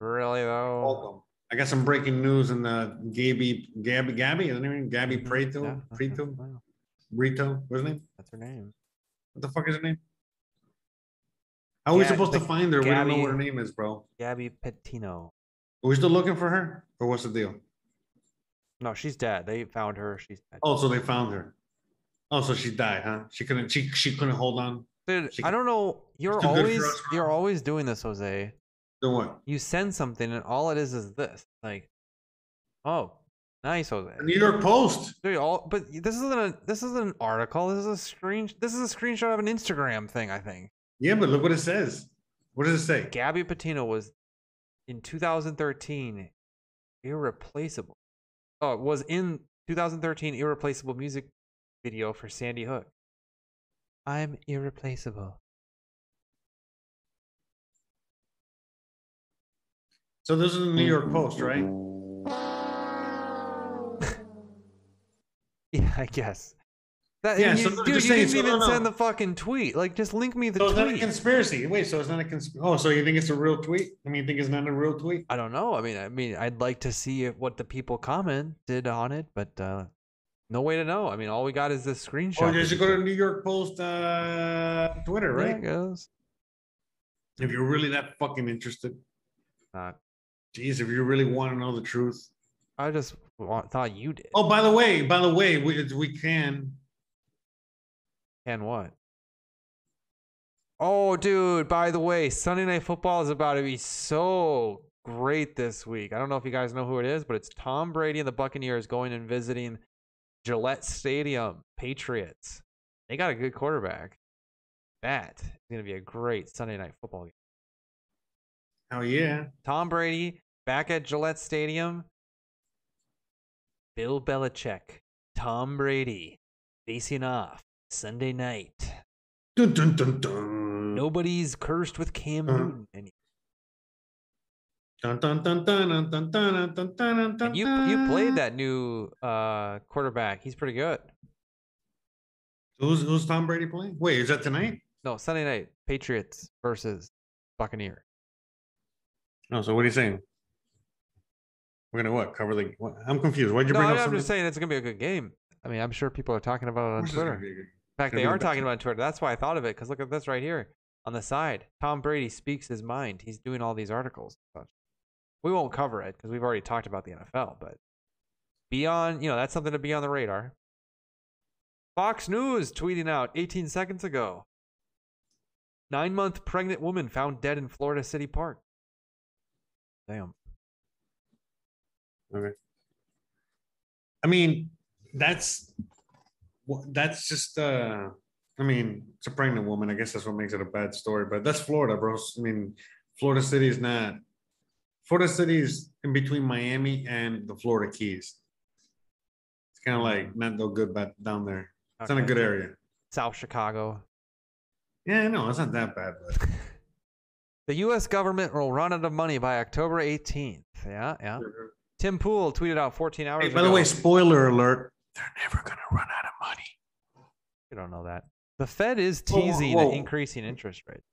really though Welcome. I got some breaking news in the Gabby, Gabby, Gabby, isn't her name? Gabby. Preto, Yeah, Preto, wow, Brito, what's her name? that's her name What the fuck is her name? How are we supposed to find her? We don't know what her name is, bro. gabby petino Are we still looking for her? Or what's the deal? no she's dead they found her she's dead Oh, so they found her. Oh, so she died, huh? She couldn't she she couldn't hold on. Dude, She I don't know. You're too good for always us, you're always doing this, Jose. Then what? You send something and all it is is this. Like, oh, nice, Jose. The New York Post. Dude, all but this isn't a this isn't an article. This is a screen. This is a screenshot of an Instagram thing. I think Yeah, but look what it says. What does it say? Gabby Patino was in 2013 irreplaceable. Oh, it was in 2013 irreplaceable music video for Sandy Hook. I'm irreplaceable. So this is the New York Post, right? Yeah, I guess. That, Yeah, and so dude, you didn't so even no. send the fucking tweet. Like, just link me the So it's not a tweet. conspiracy. Wait, so it's not a conspiracy. Oh, so you think it's a real tweet? I mean, you think it's not a real tweet? I don't know. I mean, I mean, I'd like to see what the people commented on it, but uh, no way to know. I mean, all we got is this screenshot. Or that you go to. New York Post uh, Twitter, right? If you're really that fucking interested. Not. Jeez, if you really want to know the truth. I just wa- thought you did. Oh, by the way, by the way, we we can. And what? Oh, dude, by the way, Sunday Night Football is about to be so great this week. I don't know if you guys know who it is, but it's Tom Brady and the Buccaneers going and visiting Gillette Stadium, Patriots. They got a good quarterback. That is going to be a great Sunday night football game. Oh yeah. Tom Brady back at Gillette Stadium. Bill Belichick, Tom Brady facing off Sunday night. Dun, dun, dun, dun. Nobody's cursed with Cam Uh. Newton. anymore. Dun, dun, dun, dun, dun, dun, dun, dun, dun, dun, you you played that new uh, quarterback. He's pretty good. Who's who's Tom Brady playing? Wait, is that tonight? No, Sunday night Patriots versus Buccaneers. No. So what are you saying? We're gonna what? Cover the? What? I'm confused. Why'd you No, bring I'm up I'm just saying it's gonna be a good game. I mean, I'm sure people are talking about it on Of course it's gonna Twitter. In fact, they are talking about it on Twitter. That's why I thought of it. Because look at this right here on the side. Tom Brady speaks his mind. He's doing all these articles. We won't cover it because we've already talked about the NFL. But be on, you know, that's something to be on the radar. Fox News tweeting out 18 seconds ago. Nine month pregnant woman found dead in Florida City Park. Damn. Okay. I mean, that's that's just uh I mean, it's a pregnant woman. I guess that's what makes it a bad story, but that's Florida, bros. I mean, Florida City is not Florida City is in between Miami and the Florida Keys. It's kind of like not no good but down there. It's not a good area. South Chicago. Yeah, no, it's not that bad, but The U.S. government will run out of money by October 18th. Yeah, yeah. Mm-hmm. Tim Pool tweeted out 14 hours Hey, ago. by the way, spoiler alert, they're never gonna run out of money. you don't know that. The Fed is Whoa, whoa, teasing whoa. increasing interest rates.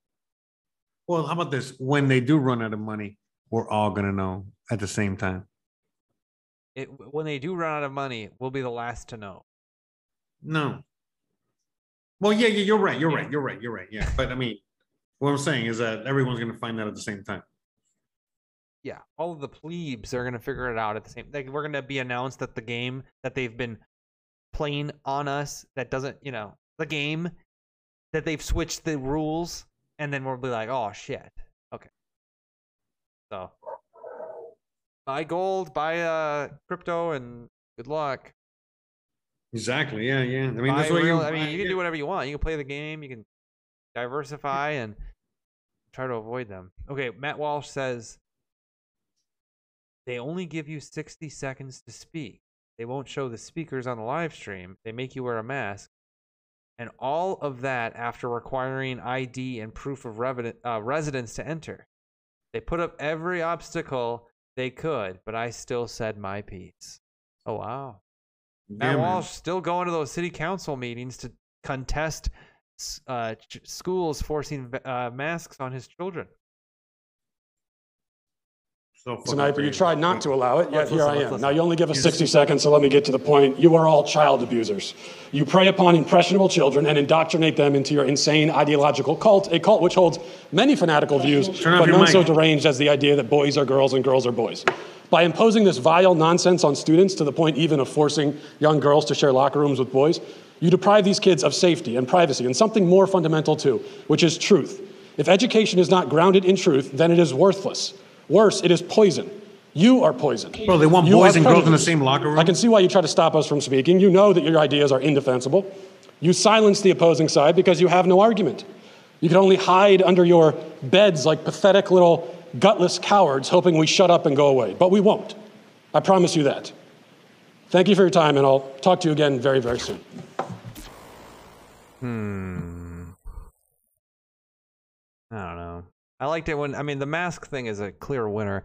Well, how about this? When they do run out of money, we're all gonna know at the same time. It, when they do run out of money, we'll be the last to know. No. Well, yeah, yeah, you're right. You're Yeah. right. You're right. You're right. Yeah. But I mean, what I'm saying is that everyone's going to find out at the same time. Yeah, all of the plebes are gonna figure it out at the same. Like we're gonna be announced that the game that they've been playing on us that doesn't, you know, the game that they've switched the rules, and then we'll be like, oh shit. So buy gold, buy uh crypto, and good luck. Exactly. Yeah. Yeah. I mean, Buy that's what real- you. I mean, you can yeah. do whatever you want. You can play the game. You can diversify and try to avoid them. Okay, Matt Walsh says they only give you 60 seconds to speak. They won't show the speakers on the live stream. They make you wear a mask. And all of that after requiring ID and proof of uh, residence to enter. They put up every obstacle they could, but I still said my piece. Oh, wow. Yeah, Matt. Walsh still going to those city council meetings to contest uh, ch- schools forcing uh, masks on his children. So fucking tonight, but you tried not to allow it, yet here I am. Now, you only give us 60 seconds, so let me get to the point. You are all child abusers. You prey upon impressionable children and indoctrinate them into your insane ideological cult, a cult which holds many fanatical views, but your none so deranged as the idea that boys are girls and girls are boys. By imposing this vile nonsense on students to the point even of forcing young girls to share locker rooms with boys, you deprive these kids of safety and privacy and something more fundamental too, which is truth. If education is not grounded in truth, then it is worthless. Worse, it is poison. You are poison. Bro, they want You boys and girls in the same locker room. I can see why you try to stop us from speaking. You know that your ideas are indefensible. You silence the opposing side because you have no argument. You can only hide under your beds like pathetic little gutless cowards, hoping we shut up and go away. But we won't. I promise you that. Thank you for your time, and I'll talk to you again very, very soon. Hmm. I don't know. I liked it when I mean the mask thing is a clear winner.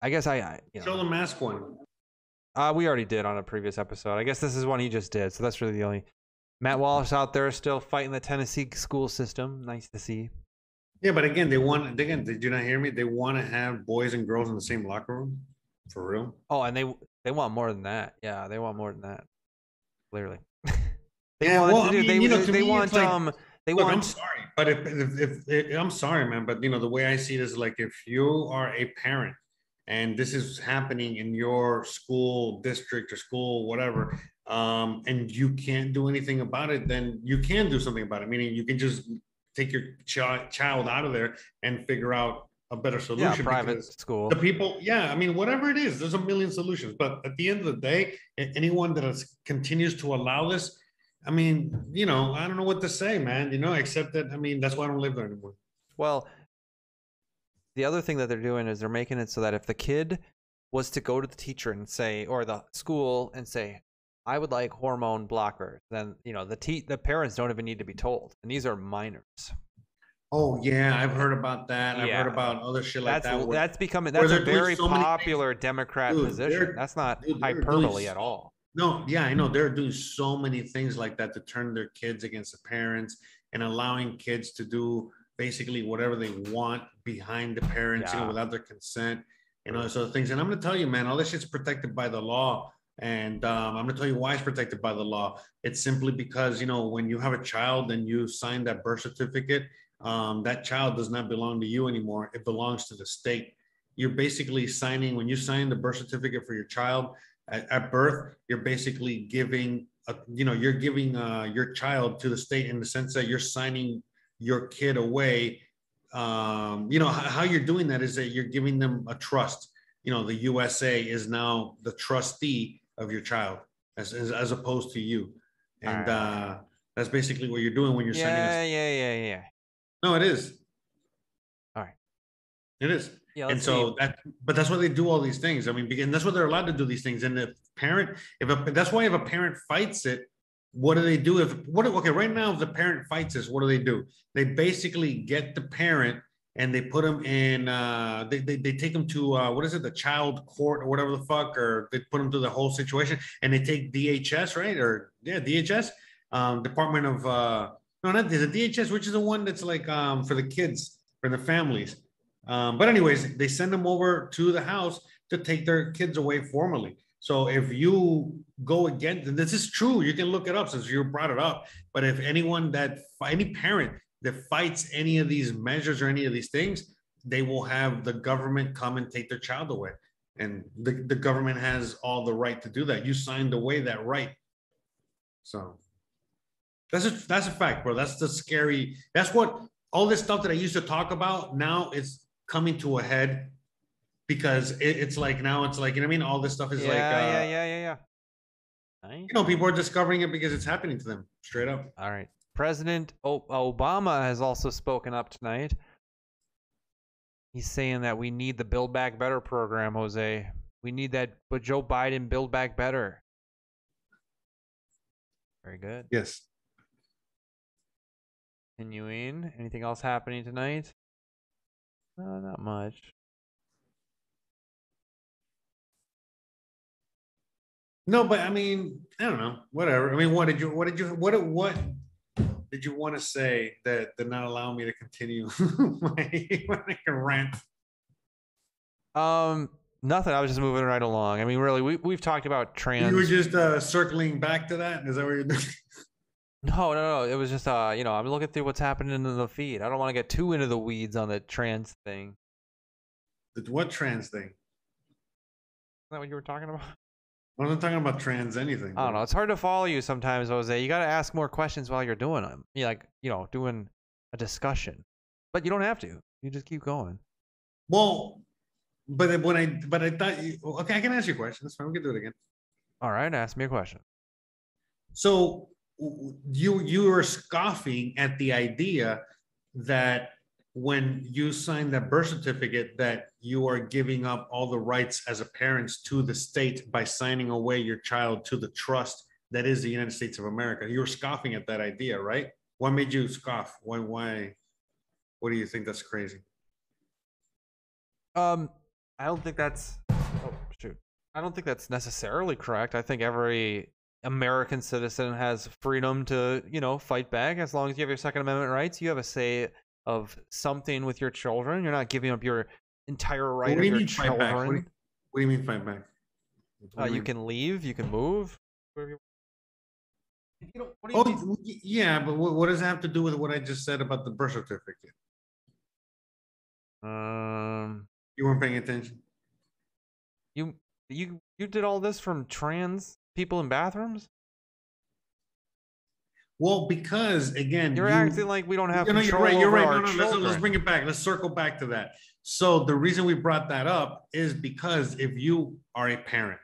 I guess I, I you Show know, the mask one. uh, we already did on a previous episode. I guess this is one he just did, so that's really the only. Matt Wallace out there still fighting the Tennessee school system. Nice to see. Yeah, but again, they want. Again, did you not hear me? They want to have boys and girls in the same locker room. For real. Oh, and they they want more than that. Yeah, they want more than that. Clearly. they Yeah, want well, I to do- mean, they, you know, they, they want like- um they Look, want I'm sorry, but if, if, if, if- I'm sorry, man, but you know, the way I see it is like if you are a parent and this is happening in your school district or school, whatever, um, and you can't do anything about it, then you can do something about it. Meaning you can just take your child child out of there and figure out a better solution. Yeah, private school. The people, yeah, I mean, whatever it is, there's a million solutions. But at the end of the day, anyone that is, continues to allow this, I mean, you know, I don't know what to say, man. You know, except that I mean, that's why I don't live there anymore. Well, the other thing that they're doing is they're making it so that if the kid was to go to the teacher and say, or the school and say, I would like hormone blockers, then you know the te- the parents don't even need to be told, and these are minors. Oh yeah, I've heard about that. I've Yeah. heard about other shit like that's that. where- that's becoming that's a very so popular Democrat Dude, position. That's not dude, hyperbole at all. No, yeah, I know they're doing so many things like that to turn their kids against the parents and allowing kids to do basically whatever they want behind the parents, you know, without their consent and all those other things. And I'm gonna tell you, man, all this shit's protected by the law. And um, I'm gonna tell you why it's protected by the law. It's simply because you know when you have a child and you sign that birth certificate, um, that child does not belong to you anymore. It belongs to the state. You're basically signing when you sign the birth certificate for your child at, at birth. You're basically giving, a, you know, you're giving uh, your child to the state in the sense that you're signing your kid away. Um, you know how, you're doing that is that you're giving them a trust. You know, the USA is now the trustee of your child as as, as opposed to you, and Alright. uh, that's basically what you're doing when you're signing. Yeah, yeah, yeah, yeah. no, it is. Alright. It is. Yeah, and so see. that, but that's why they do all these things. I mean, begin that's what they're allowed to do these things. And the parent, if a, that's why if a parent fights it, what do they do? If what? Okay, right now, if the parent fights this, what do they do? They basically get the parent and they put them in. Uh, they, they they take them to uh, what is it, the child court or whatever the fuck, or they put them through the whole situation, and they take DHS, right? Or yeah, DHS, um, Department of uh, no, not the DHS, which is the one that's like um, for the kids, for the families. Um, but anyways, they send them over to the house to take their kids away formally. So if you go against, and this is true, you can look it up since you brought it up. But if anyone that any parent that fights any of these measures or any of these things, they will have the government come and take their child away. And the, the government has all the right to do that. You signed away that right. So that's a that's a fact, bro. That's the scary. That's what all this stuff that I used to talk about now is coming to a head because it, it's like now it's like you know what I mean. All this stuff is yeah, like uh, yeah, yeah, yeah, yeah. Nice. you know people are discovering it because it's happening to them straight up. All right. President o- Obama has also spoken up tonight. He's saying that we need the Build Back Better program, Jose. We need that, but Joe Biden Build Back Better. Very good. Yes. Continuing. Anything else happening tonight? No, not much. No, but I mean, I don't know. Whatever. I mean, what did you? What did you? What? What did you want to say that did not allow me to continue my, my rant? Um, nothing. I was just moving right along. I mean, really, we we've talked about trans. You were just uh, circling back to that. Is that what you're doing? No, no, no. It was just uh, you know, I'm looking through what's happening in the feed. I don't want to get too into the weeds on the trans thing. Is what trans thing? Is that what you were talking about? I wasn't talking about trans anything. I don't know. It's hard to follow you sometimes, Jose. You got to ask more questions while you're doing them. You like, you know, doing a discussion, but you don't have to. You just keep going. Well, but when I but I thought you, okay, I can ask you a question. That's fine. We can do it again. All right, ask me a question. So you you were scoffing at the idea that when you sign that birth certificate that you are giving up all the rights as a parents to the state by signing away your child to the trust that is the United States of America. You were scoffing at that idea, right? What made you scoff? Why why what do you think that's crazy? Um, I don't think that's. Oh shoot! I don't think that's necessarily correct. I think every American citizen has freedom to, you know, fight back as long as you have your Second Amendment rights. You have a say of something with your children. You're not giving up your entire right what of do you your mean fight children. back? What do you, what do you mean fight back? Uh, you you can leave. You can move. you- you don't- what do you Oh, mean? yeah, but what, what does that have to do with what I just said about the birth certificate? Um, You weren't paying attention. you you you did all this from trans people in bathrooms. Well, because again, You're you- acting like we don't have you know, control you're right. You're over right. No, no, let's, let's bring it back. Let's circle back to that. So the reason we brought that up is because if you are a parent,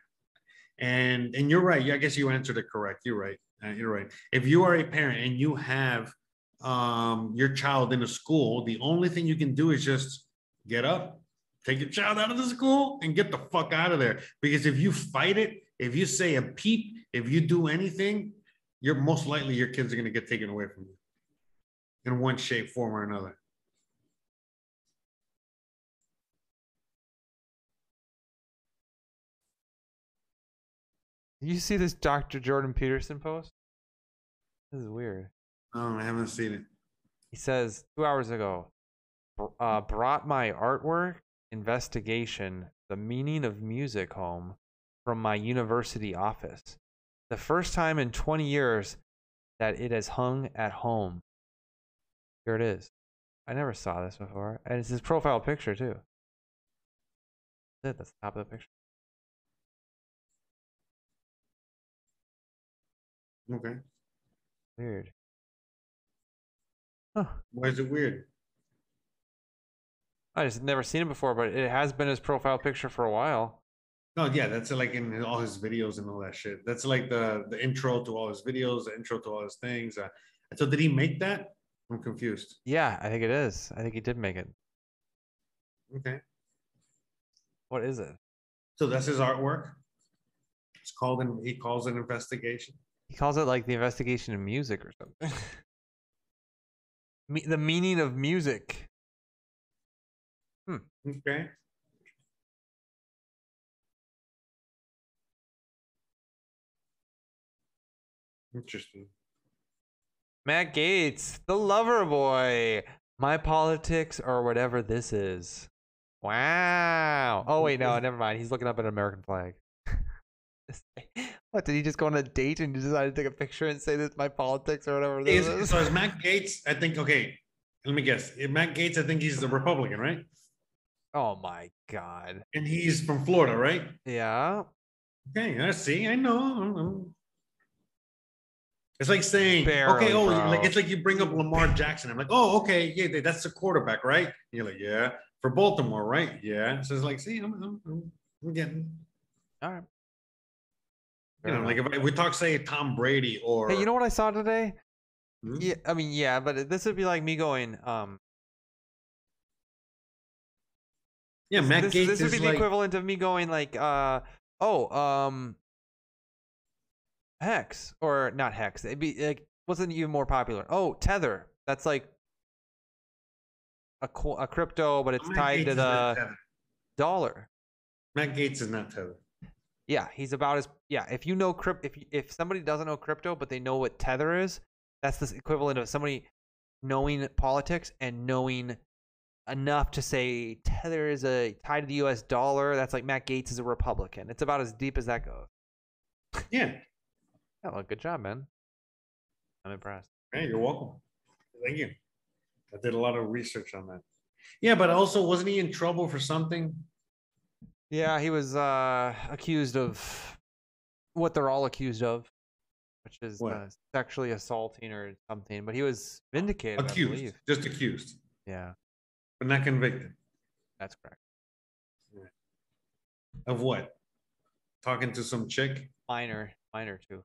and and you're right. I guess you answered it correct. You're right. Uh, you're right. If you are a parent and you have um, your child in a school, the only thing you can do is just get up, take your child out of the school, and get the fuck out of there. Because if you fight it, if you say a peep, if you do anything, you're most likely your kids are going to get taken away from you in one shape, form, or another. You see this Dr. Jordan Peterson post? This is weird. Oh, I haven't seen it. He says two hours ago, uh, brought my artwork investigation, the meaning of music home from my university office. The first time in 20 years that it has hung at home. Here it is. I never saw this before. And it's his profile picture, too. That's it. That's the top of the picture. Okay. Weird. Huh. Why is it weird? I just never seen it before, but it has been his profile picture for a while. No, yeah, that's like in all his videos and all that shit. That's like the the intro to all his videos, the intro to all his things. Uh, so did he make that? I'm confused. Yeah, I think it is. I think he did make it. Okay. What is it? So that's his artwork. It's called an he calls it investigation. He calls it like the investigation of music or something. Me- the meaning of music. Hmm. Okay. Interesting. Matt Gaetz, the lover boy. My politics or whatever this is. Wow. Oh wait, no, never mind. He's looking up at an American flag. what did he just go on a date and decide to take a picture and say this my politics or whatever this Is, is? so is Matt Gaetz? I think. Okay, let me guess. Matt Gaetz, I think he's the Republican, right? Oh my god. And he's from Florida, right? Yeah. Okay, I see. I know. It's like saying, Barely, okay, oh, bro. like it's like you bring up Lamar Jackson. I'm like, oh, okay, yeah, that's the quarterback, right? You're like, yeah, for Baltimore, right? Yeah. So it's like, see, I'm, I'm, I'm, getting, All right. you know, like if I, we talk, say, Tom Brady or, Hey, you know what I saw today? Hmm? Yeah, I mean, yeah, but this would be like me going, um, yeah, Matt this, Gaetz this would is be the like, equivalent of me going like, uh, oh, um, Hex or not Hex. It'd be like wasn't even more popular. Oh, Tether. That's like a a crypto, but it's Matt tied Gaetz to the dollar. Matt Gaetz is not Tether. Yeah, he's about as yeah. If you know crypt, if if somebody doesn't know crypto, but they know what Tether is, that's the equivalent of somebody knowing politics and knowing enough to say Tether is a tied to the U.S. dollar. That's like Matt Gaetz is a Republican. It's about as deep as that goes. Yeah. Yeah, well, good job, man. I'm impressed. Hey, you're welcome. Thank you. I did a lot of research on that. Yeah, but also, wasn't he in trouble for something? Yeah, he was uh, accused of what they're all accused of, which is uh, sexually assaulting or something. But he was vindicated. Accused, believe. just accused, Yeah, but not convicted. that's correct. Of what? Talking to some chick? Minor, minor too.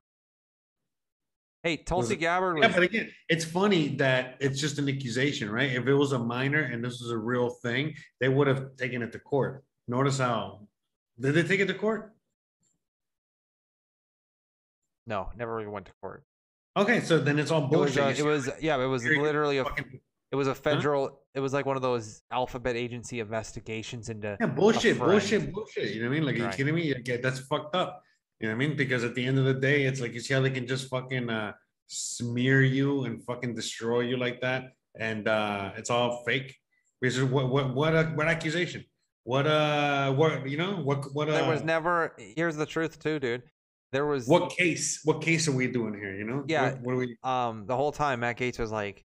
Hey, Tulsi it- Gabbard Yeah, but again, it's funny that it's just an accusation, right? If it was a minor and this was a real thing, they would have taken it to court. Notice how did they take it to court? no, never even went to court. Okay, so then it's all It was, bullshit. uh, it was, yeah, it was literally a, fucking- it was a federal, it was like one of those alphabet agency investigations into. yeah, bullshit, bullshit, bullshit. You know what I mean? Like, are Right. you kidding me? Yeah, that's fucked up. You know what I mean? Because at the end of the day, it's like you see how they can just fucking uh, smear you and fucking destroy you like that, and uh, it's all fake. Because what what what uh, what accusation? What uh what you know what what uh, There was never. Here's the truth, too, dude. There was what case what case are we doing here? You know? Yeah. What, what are we? um the whole time Matt Gaetz was like,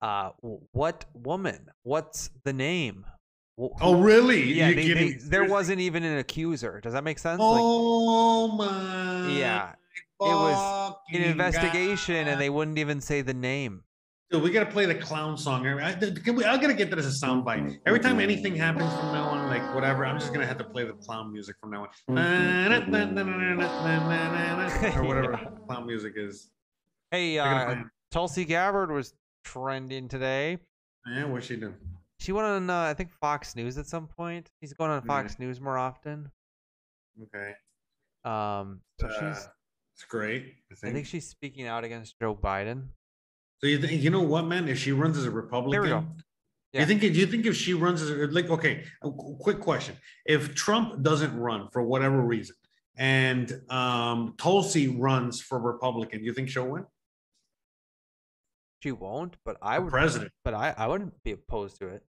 uh, what woman? What's the name? Wh- Oh really? yeah. They- kidding they- there wasn't even an accuser. Does that make sense? Like, Oh my. yeah, it was- an investigation God. and they wouldn't even say the name. Dude, we gotta play the clown song. I, can we, I gotta get that as a soundbite. Every time anything happens from now on, like whatever, I'm just gonna have to play the clown music from now on, or whatever Yeah. clown music is. Hey, uh, Tulsi Gabbard was trending today. Yeah, what's she doing? She went on, uh, I think, Fox News at some point. She's going on Yeah. Fox News more often. Okay, Um, so uh, she's, it's great. I I think. think she's speaking out against Joe Biden. So you think you know what, man? If she runs as a Republican, go. Yeah. you think do you think if she runs as a, like okay, a quick question: If Trump doesn't run for whatever reason, and um, Tulsi runs for Republican, do you think she'll win? She won't, but I would. president. But I, I wouldn't be opposed to it.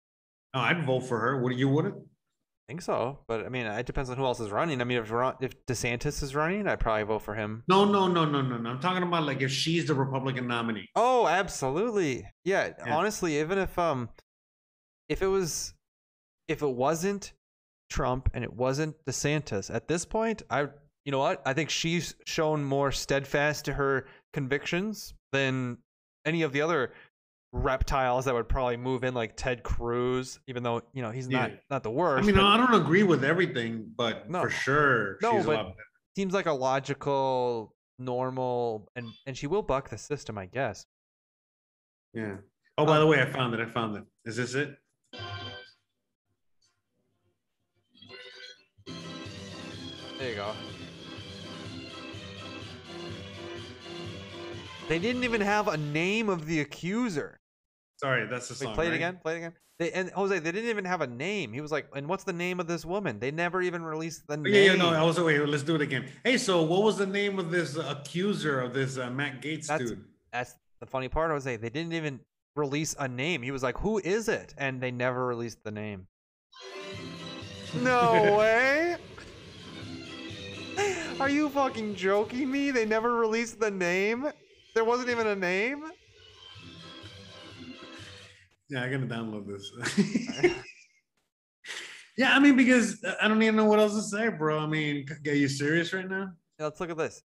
No, I'd vote for her. Would you? Wouldn't? I think so, but I mean, it depends on who else is running. I mean, if if DeSantis is running, I'd probably vote for him. No, no, no, no, no, no. I'm talking about like if she's the Republican nominee. Oh, absolutely. Yeah, Yeah. honestly, even if um if it was if it wasn't Trump and it wasn't DeSantis, at this point, I you know what? I think she's shown more steadfast to her convictions than any of the other reptiles that would probably move in like Ted Cruz, even though, you know, he's not Yeah. not the worst. I mean, but I don't agree with everything, but No. for sure, No, she's but- a lot seems like a logical, normal and and she will buck the system, I guess. Yeah. Oh, by um, the way, I found it. I found it. Is this it? There you go. They didn't even have a name of the accuser. Sorry, that's the Wait, song. play it right? again. Play it again. They, and Jose, they didn't even have a name. He was like, "And what's the name of this woman?" They never even released the Oh, name. Yeah, yeah, no. I was wait. Let's do it again. Hey, so what was the name of this accuser of this uh, Matt Gaetz That's- dude? That's the funny part, Jose. They didn't even release a name. He was like, "Who is it?" And they never released the name. No way. Are you fucking joking me? They never released the name. There wasn't even a name. Yeah, I gotta download this. yeah, I mean, because I don't even know what else to say, bro. I mean, are you serious right now? Yeah, let's look at this.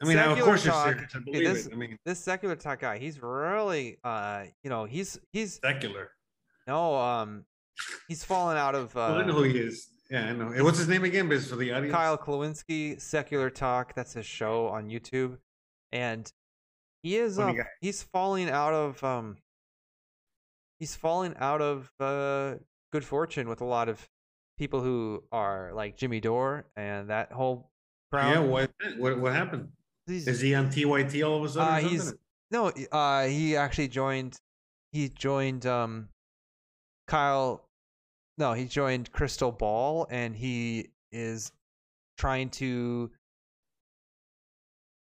I mean, of Secular course you're serious. I believe this- it. I mean, This secular talk guy, he's really, uh, you know, he's he's secular. no, um, he's fallen out of Well, I know uh, who he is. Yeah, I know. What's his name again? But for the audience. Kyle Kulinski. Secular talk. That's his show on YouTube, and he is um, he's falling out of um, he's falling out of uh, good fortune with a lot of people who are like Jimmy Dore and that whole crowd. Yeah, what, what what happened? He's- Is he on TYT all of a sudden? Uh, he's no, uh, he actually joined. He joined um, Kyle. No, he joined Krystal Ball, and he is trying to.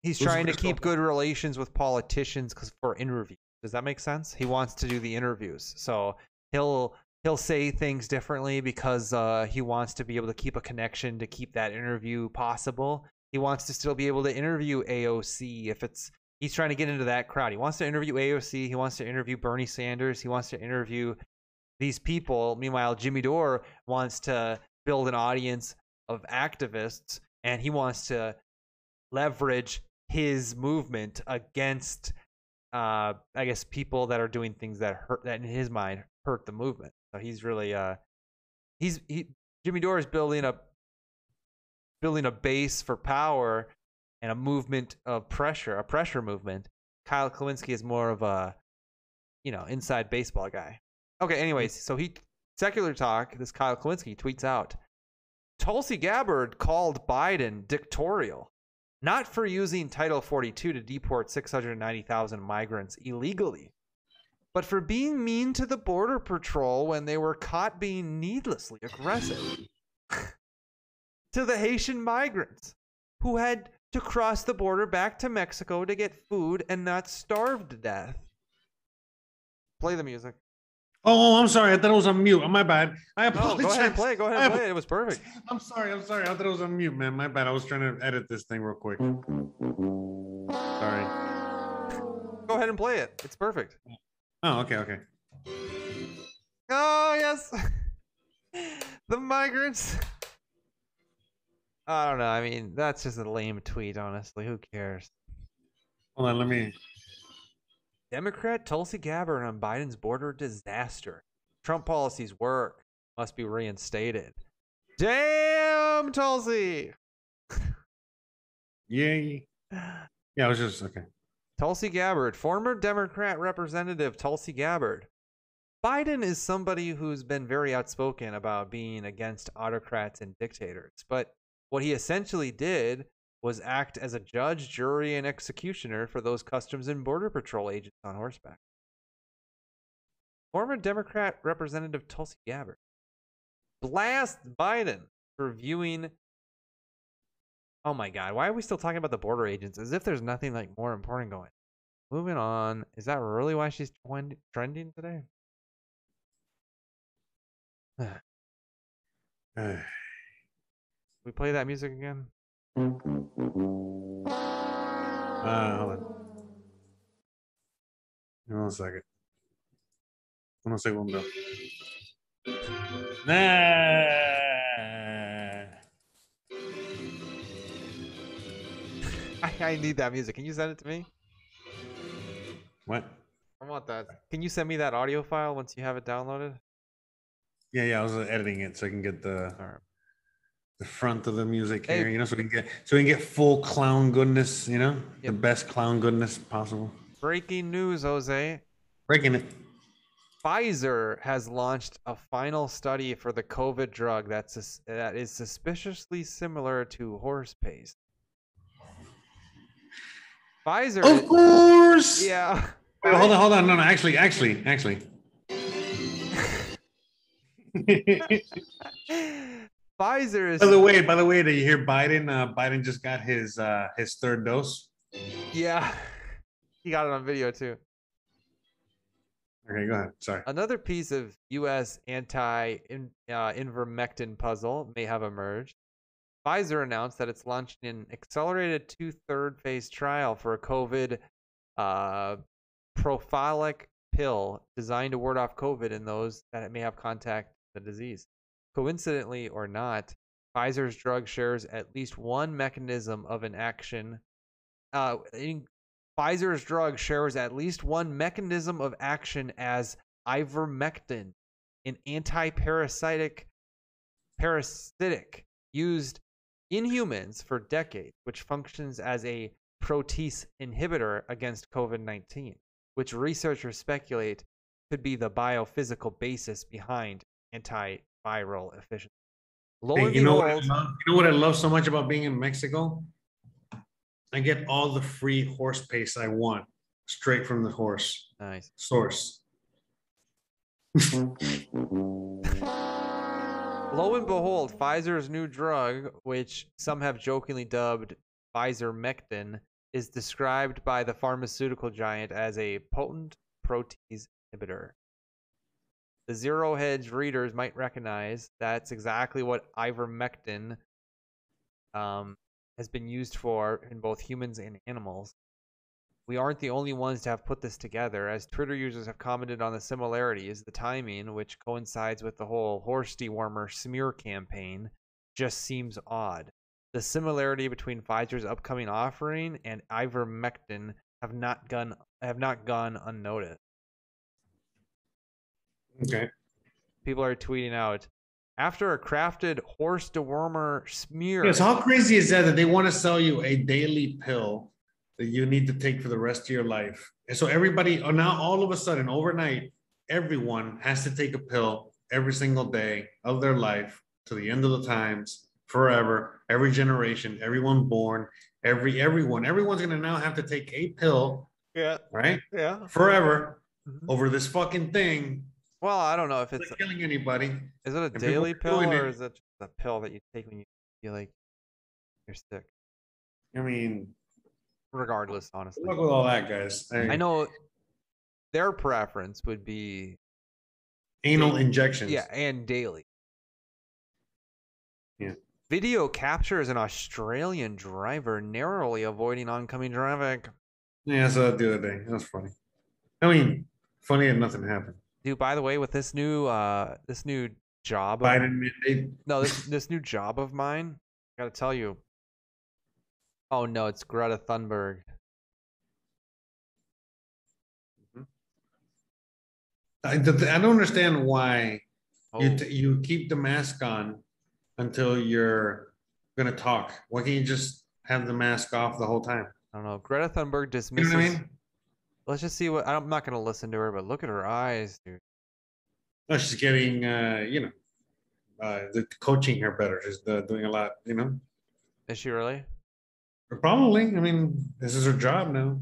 He's Who's trying to Krystal keep good relations with politicians 'cause for interviews. Does that make sense? He wants to do the interviews, so he'll he'll say things differently because uh, he wants to be able to keep a connection to keep that interview possible. He wants to still be able to interview AOC if it's he's trying to get into that crowd. He wants to interview AOC. He wants to interview Bernie Sanders. He wants to interview these people. Meanwhile, Jimmy Dore wants to build an audience of activists and he wants to leverage his movement against uh I guess people that are doing things that hurt that in his mind hurt the movement. So he's really uh he's he Jimmy Dore is building a building a base for power and a movement of pressure, a pressure movement. Kyle Kulinski is more of a you know, inside baseball guy. Okay, anyways, so he secular talk, this Kyle Kulinski tweets out Tulsi Gabbard called Biden dictatorial, not for using Title 42 to deport 690,000 migrants illegally, but for being mean to the Border Patrol when they were caught being needlessly aggressive to the Haitian migrants who had to cross the border back to Mexico to get food and not starve to death. Play the music. Oh, oh, I'm sorry. I thought it was on mute. Oh, my bad. I No, apologize. go ahead and play. Go ahead and play it. It was perfect. I'm sorry. I'm sorry. I thought it was on mute, man. My bad. I was trying to edit this thing real quick. Sorry. Go ahead and play it. It's perfect. Oh, okay, okay. Oh yes, the migrants. I don't know. I mean, that's just a lame tweet. Honestly, who cares? Hold on, let me. Democrat Tulsi Gabbard on Biden's border disaster. Trump policies work. Must be reinstated. Damn, Tulsi. Yay. Yeah, I was just okay. Tulsi Gabbard, former Democrat Representative Tulsi Gabbard. Biden is somebody who's been very outspoken about being against autocrats and dictators, but what he essentially did was act as a judge, jury, and executioner for those Customs and Border Patrol agents on horseback. Former Democrat Representative Tulsi Gabbard blast Biden for viewing. Oh my God! Why are we still talking about the border agents as if there's nothing like more important going? Moving on. Is that really why she's trend- trending today? we play that music again. Uh, hold on. Give me One second. One segundo. Nah. I, I need that music. Can you send it to me? What? I want that. Can you send me that audio file once you have it downloaded? Yeah, yeah. I was editing it so I can get the All right. The front of the music Hey. here. You know, so we can get so we can get full clown goodness. You know, the best clown goodness possible. Breaking news, Jose. Breaking it. Pfizer has launched a final study for the COVID drug that's that is suspiciously similar to horse paste. Pfizer. Of course. Yeah. Wait, hold on, hold on. No, no. Actually, actually, actually. Pfizer is. By the way, by the way, did you hear Biden? Uh, Biden just got his uh, his third dose. Yeah. He got it on video too. Okay, go ahead. Sorry. Another piece of U.S. anti uh, puzzle may have emerged. Pfizer announced that it's launching an accelerated two third phase trial for a COVID uh, prophylactic pill designed to ward off COVID in those that may have contact with the disease. Coincidentally or not, Pfizer's drug shares at least one mechanism of an action. Uh, in, Pfizer's drug shares at least one mechanism of action as ivermectin, an anti-parasitic parasitic used in humans for decades, which functions as a protease inhibitor against COVID-19, which researchers speculate could be the biophysical basis behind antiviral efficiency. Hey, you know what? I behold, love, you know what I love so much about being in Mexico? I get all the free horse paste I want straight from the horse nice. source. Lo and behold, Pfizer's new drug, which some have jokingly dubbed Pfizer Mectin, is described by the pharmaceutical giant as a potent protease inhibitor. The Zero Hedge readers might recognize that's exactly what ivermectin um, has been used for in both humans and animals. We aren't the only ones to have put this together, as Twitter users have commented on the similarities. The timing, which coincides with the whole horse dewormer smear campaign, just seems odd. The similarity between Pfizer's upcoming offering and ivermectin have not gone have not gone unnoticed. Okay. People are tweeting out after a crafted horse dewormer smear. Yeah, so how crazy is that that they want to sell you a daily pill that you need to take for the rest of your life? And so everybody, oh, now all of a sudden, overnight, everyone has to take a pill every single day of their life to the end of the times, forever, every generation, everyone born, every everyone, everyone's gonna now have to take a pill, yeah, right? yeah. Forever Mhm. over this fucking thing. Well, I don't know if It's killing anybody. is it a daily pill or it. is it just a pill that you take when you feel like you're sick? I mean, Regardless, honestly. luck with all that, guys. I know their preference would be anal injections. yeah, and daily. Yeah. Video captures an Australian driver narrowly avoiding oncoming traffic. Yeah, I saw that the other day. That was funny. I mean, funny and nothing happened. Dude, by the way, with this new uh, this new job, of, Biden. No, this this new job of mine. I gotta tell you. Oh no, it's Greta Thunberg. Mm-hmm. I, don't understand why oh. you, t- you keep the mask on until you're going to talk. Why can't you just have the mask off the whole time? I don't know. Greta Thunberg dismisses. You know I mean? Let's just see what. I'm not gonna listen to her, but look at her eyes, dude. No, she's getting uh, you know, uh, the coaching her better. She's uh, doing a lot. You know, Is she really? probably. I mean, this is her job now.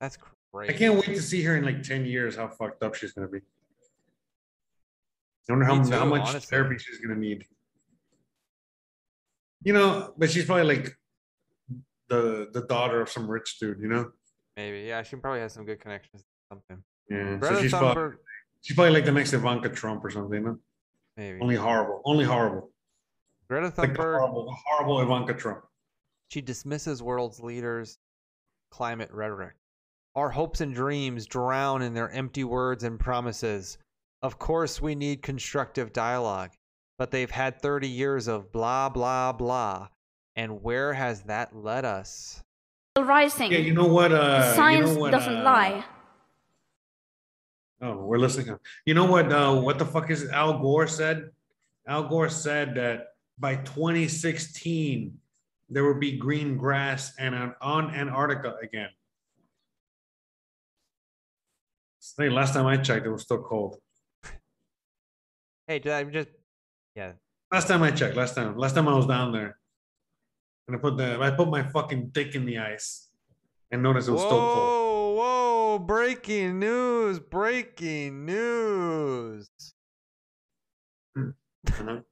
That's great. I can't wait to see her in like ten years. How fucked up she's gonna be. I wonder how, Me how much honestly. therapy she's gonna need. You know, but she's probably like the the daughter of some rich dude. You know, Maybe. Yeah, she probably has some good connections. to Something. yeah. Greta so she's probably, she's probably like the next Ivanka Trump or something. Maybe. Only horrible. Only horrible. Greta Like Thunberg. horrible, the horrible Ivanka Trump. She dismisses world's leaders' climate rhetoric. Our hopes and dreams drown in their empty words and promises. Of course, we need constructive dialogue, but they've had 30 years of blah, blah, blah. And where has that led us? Rising. Yeah, you know what? Uh, Science you know what, doesn't uh, lie. Oh, we're listening. You know what? Uh, what the fuck is it? Al Gore said? Al Gore said that by 2016 there would be green grass and on, on Antarctica again. Hey, last time I checked, it was still cold. Hey, did I just. Yeah. Last time I checked, last time, last time I was down there, and I put the I put my fucking dick in the ice, and noticed it was still cold. Whoa, whoa, breaking news, breaking news.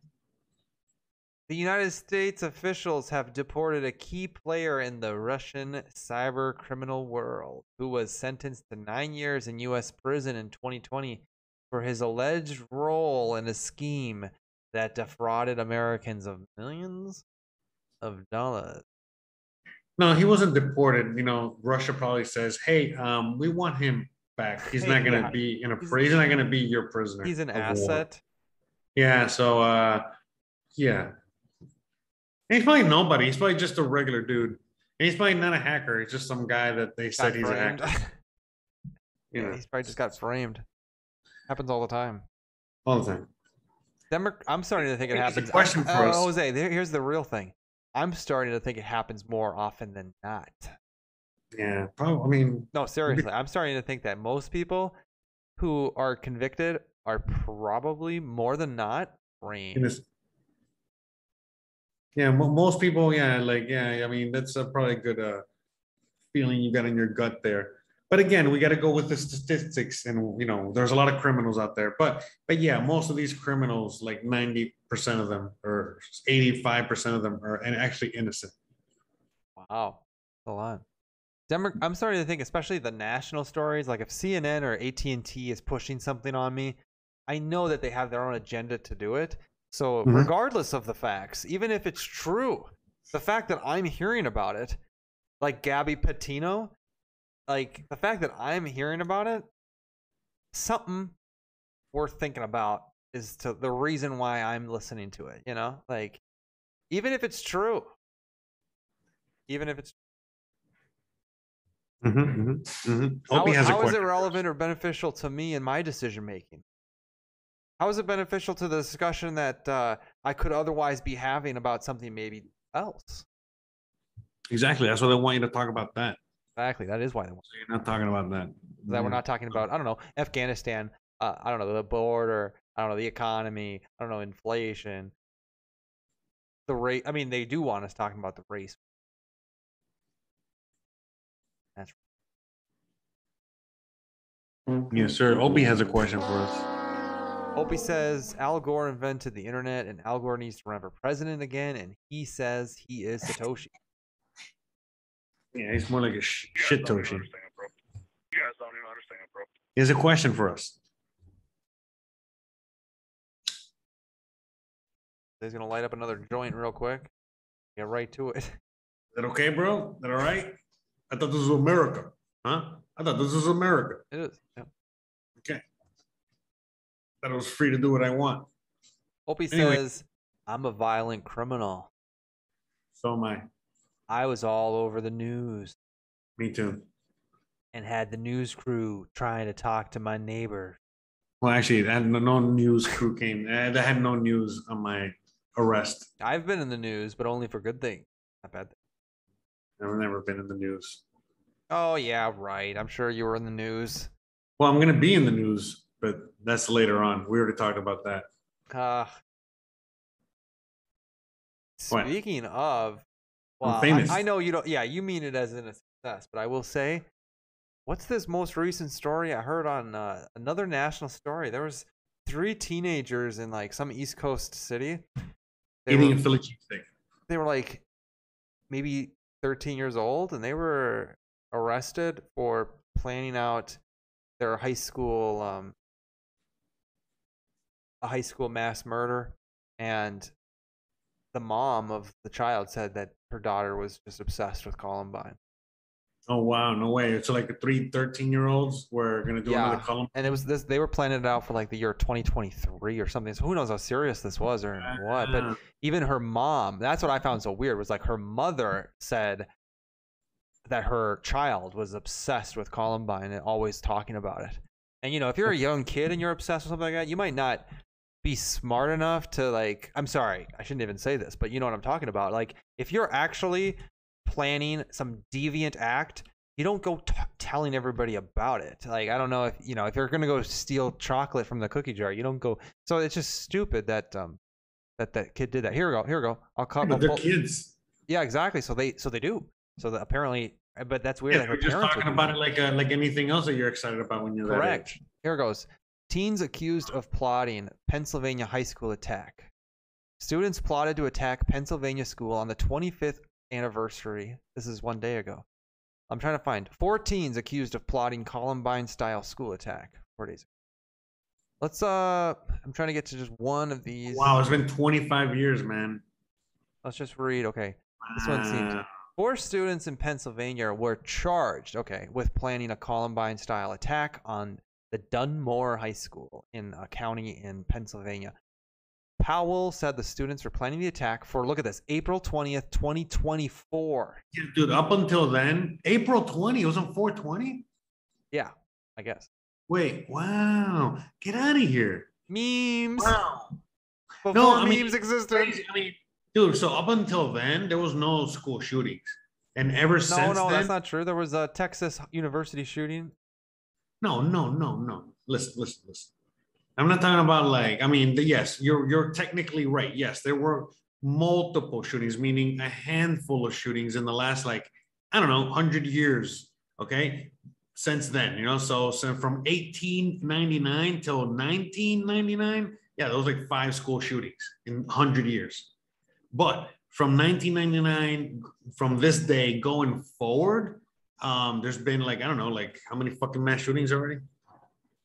The United States officials have deported a key player in the Russian cyber criminal world who was sentenced to nine years in U.S. prison in 2020 for his alleged role in a scheme that defrauded Americans of millions of dollars. No, he wasn't deported. You know, Russia probably says, "Hey, um, we want him back. He's not gonna Yeah. be in a. He's- He's not gonna be your prisoner. He's an of war." asset. Yeah. So, uh, yeah. And he's probably nobody. He's probably just a regular dude. And he's probably not a hacker. He's just some guy that they Got said he's a hacker. Yeah, know, he's probably just got framed. Happens all the time. all the time. Demo- I'm starting to think it happens. question uh, for us. Jose, here's the real thing. I'm starting to think it happens more often than not. Yeah. Probably. I mean, No, seriously, I'm starting to think that most people who are convicted are probably more than not framed. Yeah. Most people. Yeah. Like. Yeah. I mean, that's a probably good uh, feeling you got in your gut there. But again, we got to go with the statistics, and you know, there's a lot of criminals out there. But but yeah, most of these criminals, like ninety percent of them, or eighty-five percent of them, are and actually innocent. Wow, that's a lot. Demo- I'm starting to think, especially the national stories, like if CNN or AT and T is pushing something on me, I know that they have their own agenda to do it. So Mhm. regardless of the facts, even if it's true, the fact that I'm hearing about it, like Gabby Petito, like the fact that I'm hearing about it, something worth thinking about is to the reason why I'm listening to it. You know, like even if it's true, even if it's Mm-hmm, how, Opie has a how is it relevant or beneficial to me in my decision making? How is it beneficial to the discussion that uh, I could otherwise be having about something maybe else? Exactly. That's why they want you to talk about that. Exactly. That is why they want So you're not talking about that. that. We're not talking about I don't know Afghanistan. Uh, I don't know the border. I don't know the economy. I don't know inflation. The race. I mean, they do want us talking about the race. That's Yes, sir. Opie has a question for us. Opie says Al Gore invented the internet and Al Gore needs to run for president again, and he says he is Satoshi. Yeah, he's more like a sh- You guys shit don't even Toshi. understand, bro. You guys don't even understand, bro. He has a question for us. He's gonna light up another joint real quick. Get right to it. Is that okay, bro? Is that all right? I thought this was America. Huh? I thought this was America. It is. Yeah. Okay. That I was free to do what I want. Opie Anyway. says, "I'm a violent criminal. So am I. I was all over the news Me too. and had the news crew trying to talk to my neighbor. Well, actually, had no, news crew came. I had no news on my arrest. I've been in the news, but only for good things. Not bad. things. I've never been in the news. Oh yeah, right. I'm sure you were in the news. Well, I'm gonna be in the news, but that's later on. We already talked about that. Uh, What? speaking of, I'm well, I. I know you don't. Yeah, you mean it as in a success, but I will say, what's this most recent story I heard on uh, another national story? There was three teenagers in like some East Coast city. They Eating were, a Philly cheesesteak. they were like maybe 13 years old, and they were arrested for planning out their high school um, a high school mass murder and the mom of the child said that her daughter was just obsessed with Columbine. Oh wow, no way. So like the three 13 year olds were gonna do another Yeah. column. And it was this they were planning it out for like the year 2023 or something. So who knows how serious this was or what. But even her mom, that's what I found so weird was like her mother said that her child was obsessed with Columbine and always talking about it. And you know, if you're a young kid and you're obsessed with something like that, you might not be smart enough to like I'm sorry, I shouldn't even say this, but you know what I'm talking about. Like if you're actually planning some deviant act, you don't go t- telling everybody about it. Like I don't know if you know if you're gonna go steal chocolate from the cookie jar, you don't go. So it's just stupid that um that that kid did that. Here we go. Here we go. I'll cut. but I'll they're pull- kids. yeah, exactly. So they so they do. So that apparently, uh, but that's weird. Yeah, that her we're just talking about it like uh, like anything else that you're excited about when you're that Correct. age. Here goes. Teens accused of plotting Pennsylvania high school attack. Students plotted to attack Pennsylvania school on the 25th anniversary. This is one day ago. I'm trying to find four teens accused of plotting Columbine style school attack. Four days ago. Let's uh I'm trying to get to just one of these. Wow, it's been 25 years, man. Let's just read. Okay. This one seems. Four students in Pennsylvania were charged, okay, with planning a Columbine style attack on the Dunmore High School in a county in Pennsylvania. Powell said the students were planning the attack for, look at this, April 20th, 2024. Yeah, dude, up until then, April 20, it was on 420? Yeah, I guess. Wait, wow. Get out of here. Memes. Wow. Before No, I mean, memes existed. Crazy. I mean, dude, so up until then, there was no school shootings. And ever No, since no, no, that's not true. There was a Texas University shooting. No, no, no, no. Listen, listen, listen. I'm not talking about like, I mean, the, yes, you're you're technically right. Yes, there were multiple shootings, meaning a handful of shootings in the last like, I don't know, hundred years. Okay. Since then, you know, so so from 1899 till 1999, yeah, those like five school shootings in 100 years. But from 1999, from this day going forward, um, there's been like I don't know, like how many fucking mass shootings already?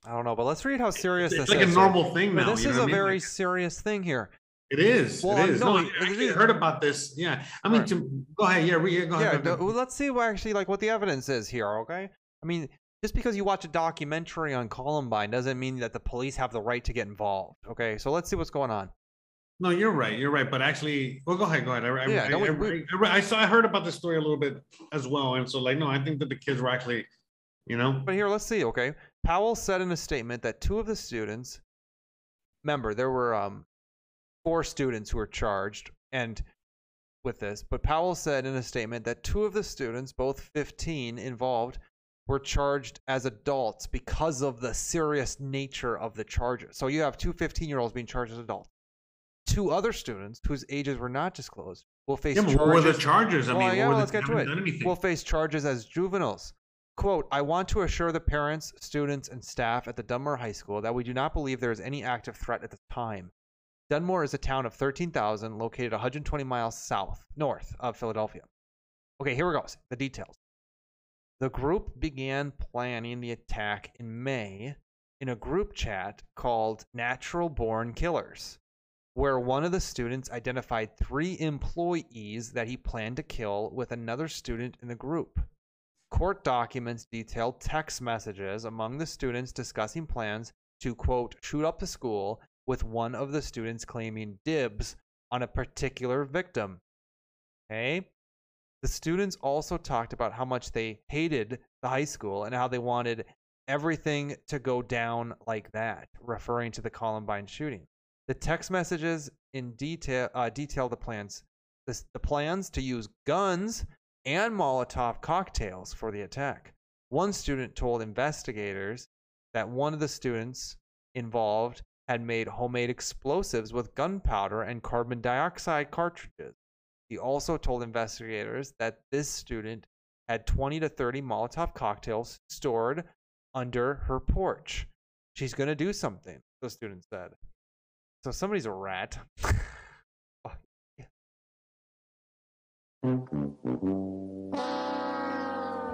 I don't know, but let's read how serious It's this like is. a here. normal thing But now. this you know is a I mean? very Like, serious thing here. it is. Well, it is. no, No, I actually heard about this. Yeah, I mean, Right. to go ahead. Yeah, re- yeah, go yeah, ahead. go let's see what actually like what the evidence is here, okay? I mean, just because you watch a documentary on Columbine doesn't mean that the police have the right to get involved, okay? So let's see what's going on. No, you're right. You're right. But actually, well, go ahead. Go ahead. I, I, Yeah, I, I, we- I, I saw. I heard about this story a little bit as well, and so like, no, I think that the kids were actually, you know, But here, let's see, okay? Powell said in a statement that two of the students, remember, there were um, four students who were charged and with this, but Powell said in a statement that two of the students, both 15 involved, were charged as adults because of the serious nature of the charges. So you have two 15 year olds being charged as adults. Two other students whose ages were not disclosed will face yeah, charges. what were the charges? I Well, mean, yeah, let's get to it. Will face charges as juveniles. Quote, I want to assure the parents, students, and staff at the Dunmore High School that we do not believe there is any active threat at the time. Dunmore is a town of 13,000 located 120 miles south, north of Philadelphia. Okay, here we go. The details. The group began planning the attack in May in a group chat called Natural Born Killers, where one of the students identified three employees that he planned to kill with another student in the group. Court documents detail text messages among the students discussing plans to, quote, shoot up the school, with one of the students claiming dibs on a particular victim. Okay? The students also talked about how much they hated the high school and how they wanted everything to go down like that, referring to the Columbine shooting. The text messages in detail uh, detail the plans, the, the plans to use guns and Molotov cocktails for the attack. One student told investigators that one of the students involved had made homemade explosives with gunpowder and carbon dioxide cartridges. He also told investigators that this student had 20 to 30 Molotov cocktails stored under her porch. She's going to do something, the student said. So somebody's a rat. Fuck.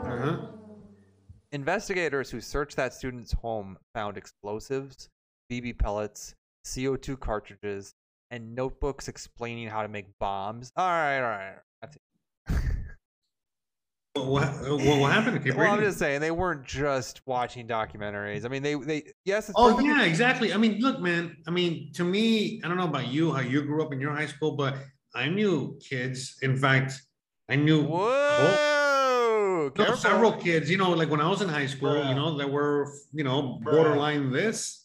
Uh-huh. Investigators who searched that student's home found explosives, BB pellets, CO2 cartridges, and notebooks explaining how to make bombs. All right, all right. That's it. What, uh, what, what happened? Keep well, I'm reading. just saying they weren't just watching documentaries. I mean, they they yes. It's Oh perfectly- yeah, exactly. I mean, look, man. I mean, to me, I don't know about you, how you grew up in your high school, but I knew kids. In fact, I knew Whoa! no, careful. several kids. You know, like when I was in high school, you know, that were you know borderline this.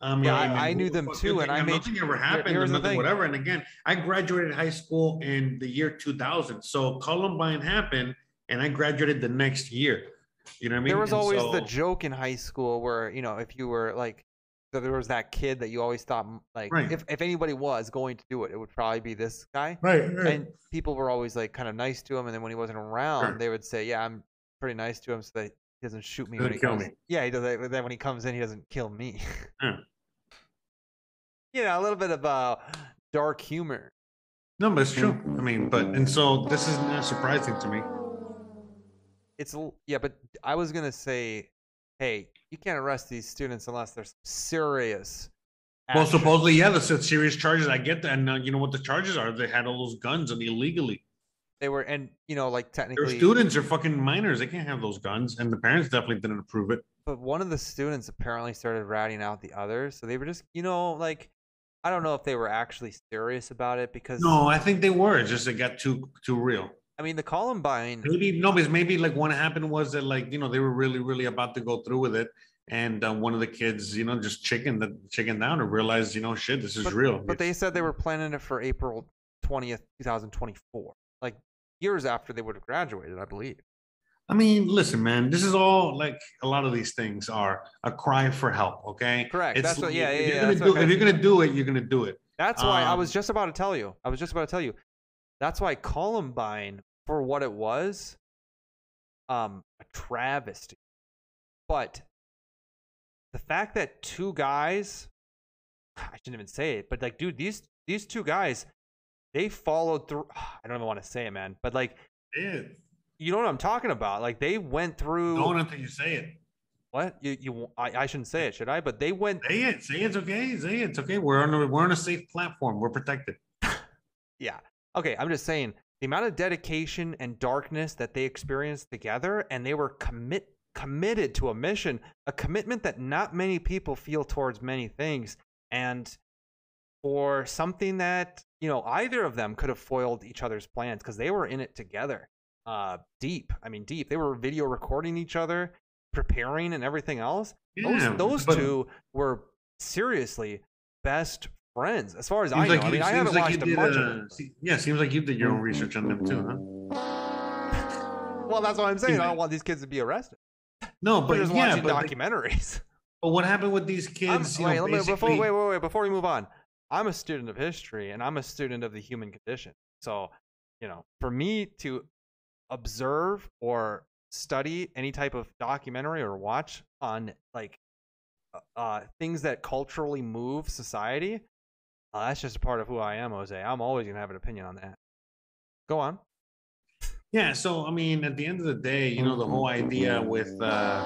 I mean, Yeah, I- mean, I knew them too, and I made- nothing ever happened, here's and the nothing, thing. whatever. And again, I graduated high school in the year 2000. So Columbine happened, and I graduated the next year. You know what I mean? there was And always the joke in high school where you know if you were like so there was that kid that you always thought like Right. if, if anybody was going to do it it would probably be this guy Right, right. and people were always like kind of nice to him and then when he wasn't around Sure. they would say yeah i'm pretty nice to him so that he doesn't shoot me when he Doesn't kill comes me. yeah he does but then when he comes in he doesn't kill me Yeah. you know a little bit of uh dark humor No, but it's true. I mean, but and so this is not surprising to me. It's yeah but i was gonna say hey you can't arrest these students unless there's serious Well, supposedly, yeah, the serious charges. I get that, and uh, you know what the charges are? They had all those guns and illegally. they were and you know like technically, Their students are fucking minors. They can't have those guns, and the parents definitely didn't approve it. but one of the students apparently started ratting out the others so they were just you know like i don't know if they were actually serious about it because No, I think they were. It's just it got too too real. I mean the columbine Maybe no, because maybe like what happened was that like you know they were really really about to go through with it, and uh, one of the kids you know just chicken the chicken down and realized you know shit this is but, real. but they said they were planning it for april 20th 2024 like years after they would have graduated i believe I mean, listen, man, this is all like a lot of these things are a cry for help. Okay, Correct. That's what- yeah, if yeah, you're yeah, gonna do, if you're gonna do it, you're gonna do it. That's why I was Um, just about to tell you. I was just about to tell you. That's why Columbine, for what it was, um, a travesty. But the fact that two guys, I shouldn't even say it, but like, dude, these these two guys, they followed through. I don't even want to say it, man, but like, you know what I'm talking about? Like, they went through don't until you say it. what you you. I, I shouldn't say it, should I? But they went. Say it. Say it's okay. Say it. it's okay. We're on a we're on a safe platform. We're protected. Yeah. Okay, I'm just saying the amount of dedication and darkness that they experienced together and they were commit committed to a mission, a commitment that not many people feel towards many things and for something that, you know, either of them could have foiled each other's plans because they were in it together. Uh deep. I mean deep. They were video recording each other, preparing and everything else. Yeah, those those but- two were seriously best friends as far as Seems I know. like I mean, I haven't like watched a did, bunch uh, of se- Yeah, seems like you did your own research on them too, huh? Well, that's what I'm saying. I don't want these kids to be arrested. No, We're but just yeah, watching but, like- but what happened with these kids? you know, wait, let me, before, wait, wait, wait. Before we move on, I'm a student of history and I'm a student of the human condition. So, you know, for me to observe or study any type of documentary or watch on like uh, uh, things that culturally move society, uh, that's just a part of who I am, Jose. I'm always gonna have an opinion on that. Go on. Yeah, so I mean, at the end of the day, you know, the whole idea with uh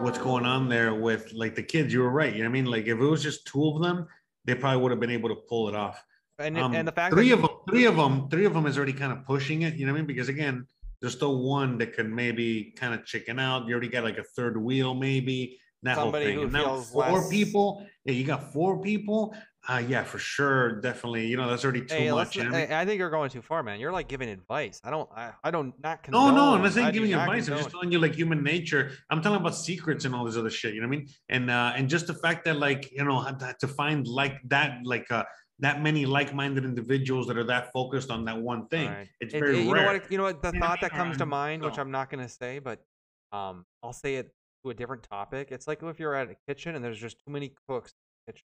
what's going on there with like the kids, you were right. You know what I mean? Like if it was just two of them, they probably would have been able to pull it off. And Um, and the fact three that of them, three of them, three of them is already kind of pushing it. You know what I mean? Because again, there's still one that could maybe kind of chicken out. You already got like a third wheel, maybe that Somebody whole thing. who And now four less- people. Yeah, you got four people. Uh, yeah, for sure, definitely. You know, that's already too Hey, much. let's, you know what I? I think you're going too far, man. You're like giving advice. I don't. I, I don't not No, condone. no, I'm not saying I giving advice. I'm just telling you like human nature. I'm telling about secrets and all this other shit. You know what I mean? And uh, and just the fact that like you know to- to find like that like uh that many like-minded individuals that are that focused on that one thing. Right. It's It- very it- you rare. know what? You know what? The You know what I thought that comes to mind, which I'm not gonna say, but um, I'll say it to a different topic. It's like if you're at a kitchen and there's just too many cooks. in the kitchen.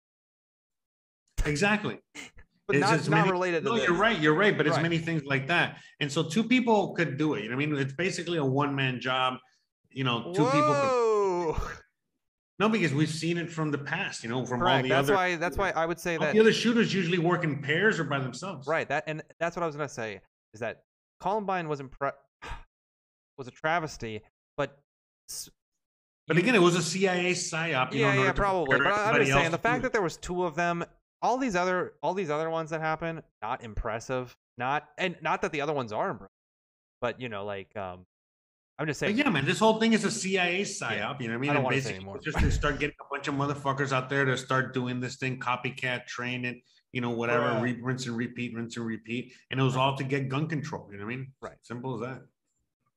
Exactly. But It's not, not many- related to No, this. you're right. You're right. But it's Right. many things like that. And so two people could do it. You know what I mean? It's basically a one-man job. You know, two people. Could, Whoa! no, because we've seen it from the past. You know, from all Correct. the That's other. why. That's why I would say all that. the other shooters usually work in pairs or by themselves. Right. That and that's what I was gonna say is that Columbine was impre- was a travesty, but But again, it was a CIA psyop. You know, yeah, order yeah, probably. But I- I'm just saying the fact that there was two of them, all these other, all these other ones that happen, not impressive. Not and not that the other ones are impressive, but you know, like um, I'm just But saying. yeah, man, this whole thing is a CIA psyop. You know what I mean? I don't And wanna say basically, anymore. just to start getting a bunch of motherfuckers out there to start doing this thing, copycat, train it, you know, whatever, re- rinse and repeat, rinse and repeat, and it was all to get gun control. You know what I mean? Right. Simple as that.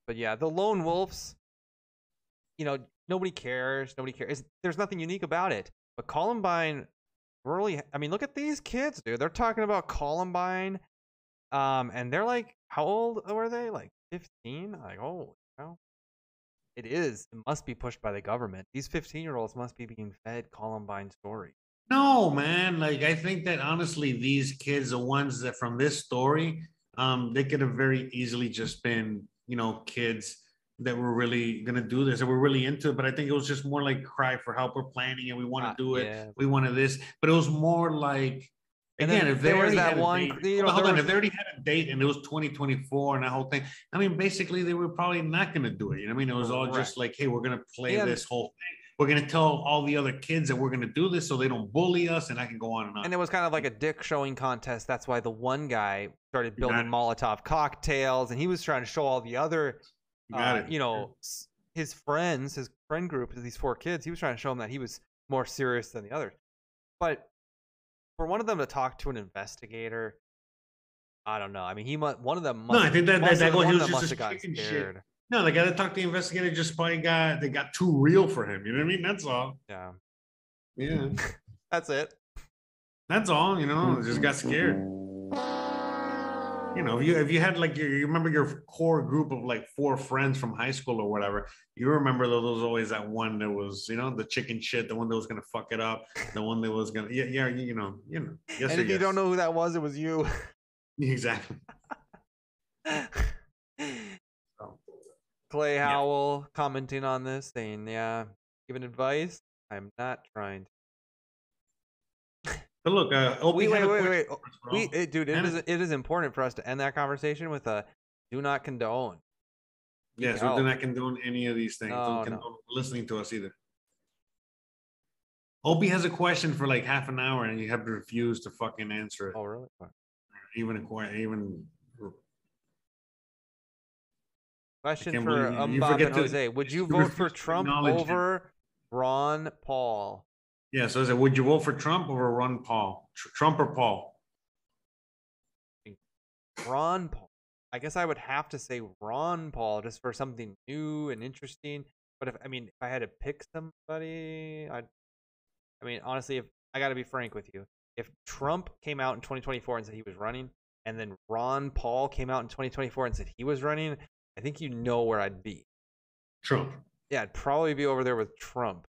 But yeah, the lone wolves. You know, nobody cares. Nobody cares. There's nothing unique about it. But Columbine, really, I mean, look at these kids, dude. They're talking about Columbine, um, and they're like, how old were they? Like 15? Like, oh, no. It is. It must be pushed by the government. These 15 year olds must be being fed Columbine story. No, man. Like I think that honestly, these kids, the ones that from this story, um, they could have very easily just been, you know, kids that were really gonna do this, that were really into it. But I think it was just more like cry for help. We're planning it. We want to Uh, do it. yeah. We wanted this. But it was more like And again, then if they there was that one- date- you know, hold on, hold there on. was- if they already had a date and it was 2024 and that whole thing, I mean, basically they were probably not gonna do it. You know what I mean? It was all just like, hey, we're gonna play And- this whole thing. We're gonna tell all the other kids that we're gonna do this so they don't bully us, and I can go on and on. And it was kind of like a dick showing contest. That's why the one guy started building Molotov cocktails, and he was trying to show all the other, uh, you know, his friends, his friend group, these four kids. He was trying to show them that he was more serious than the others. But for one of them to talk to an investigator, I don't know. I mean, he must. One of them must. No, I think that- that- that- one he was just chicken shit. scared. No, they got to talk to the investigator. Just probably got they got too real for him. You know what I mean? That's all. Yeah, Yeah, that's it. that's all. You know, just got scared. You know, if you if you had like your, you remember your core group of like four friends from high school or whatever, you remember there was always that one that was, you know, the chicken shit, the one that was gonna fuck it up, the one that was gonna, yeah, yeah, you know, you know, yes, and if you don't know who that was, it was you. exactly. So, Clay Howell commenting on this, saying, "Yeah, giving advice. I'm not trying to." But look, uh, Opie Wait, wait, wait, wait. for us, bro. We, it, dude, it is it is important for us to end that conversation with a "do not condone." Yes, No. we're not condone any of these things. No, Don't no. condone listening to us either. Opie has a question for like half an hour, and you have to refuse to fucking answer it. Oh, really? Even a question, even. Question for you- Umbob and to- Jose: Would you vote for Trump over Ron Paul? Yeah. So is it? Would you vote for Trump or Ron Paul? Tr- Trump or Paul? Ron Paul. I guess I would have to say Ron Paul just for something new and interesting. But if I mean, if I had to pick somebody, I, I mean, honestly, if I got to be frank with you, if Trump came out in 2024 and said he was running, and then Ron Paul came out in 2024 and said he was running, I think you know where I'd be. Trump. Yeah, I'd probably be over there with Trump.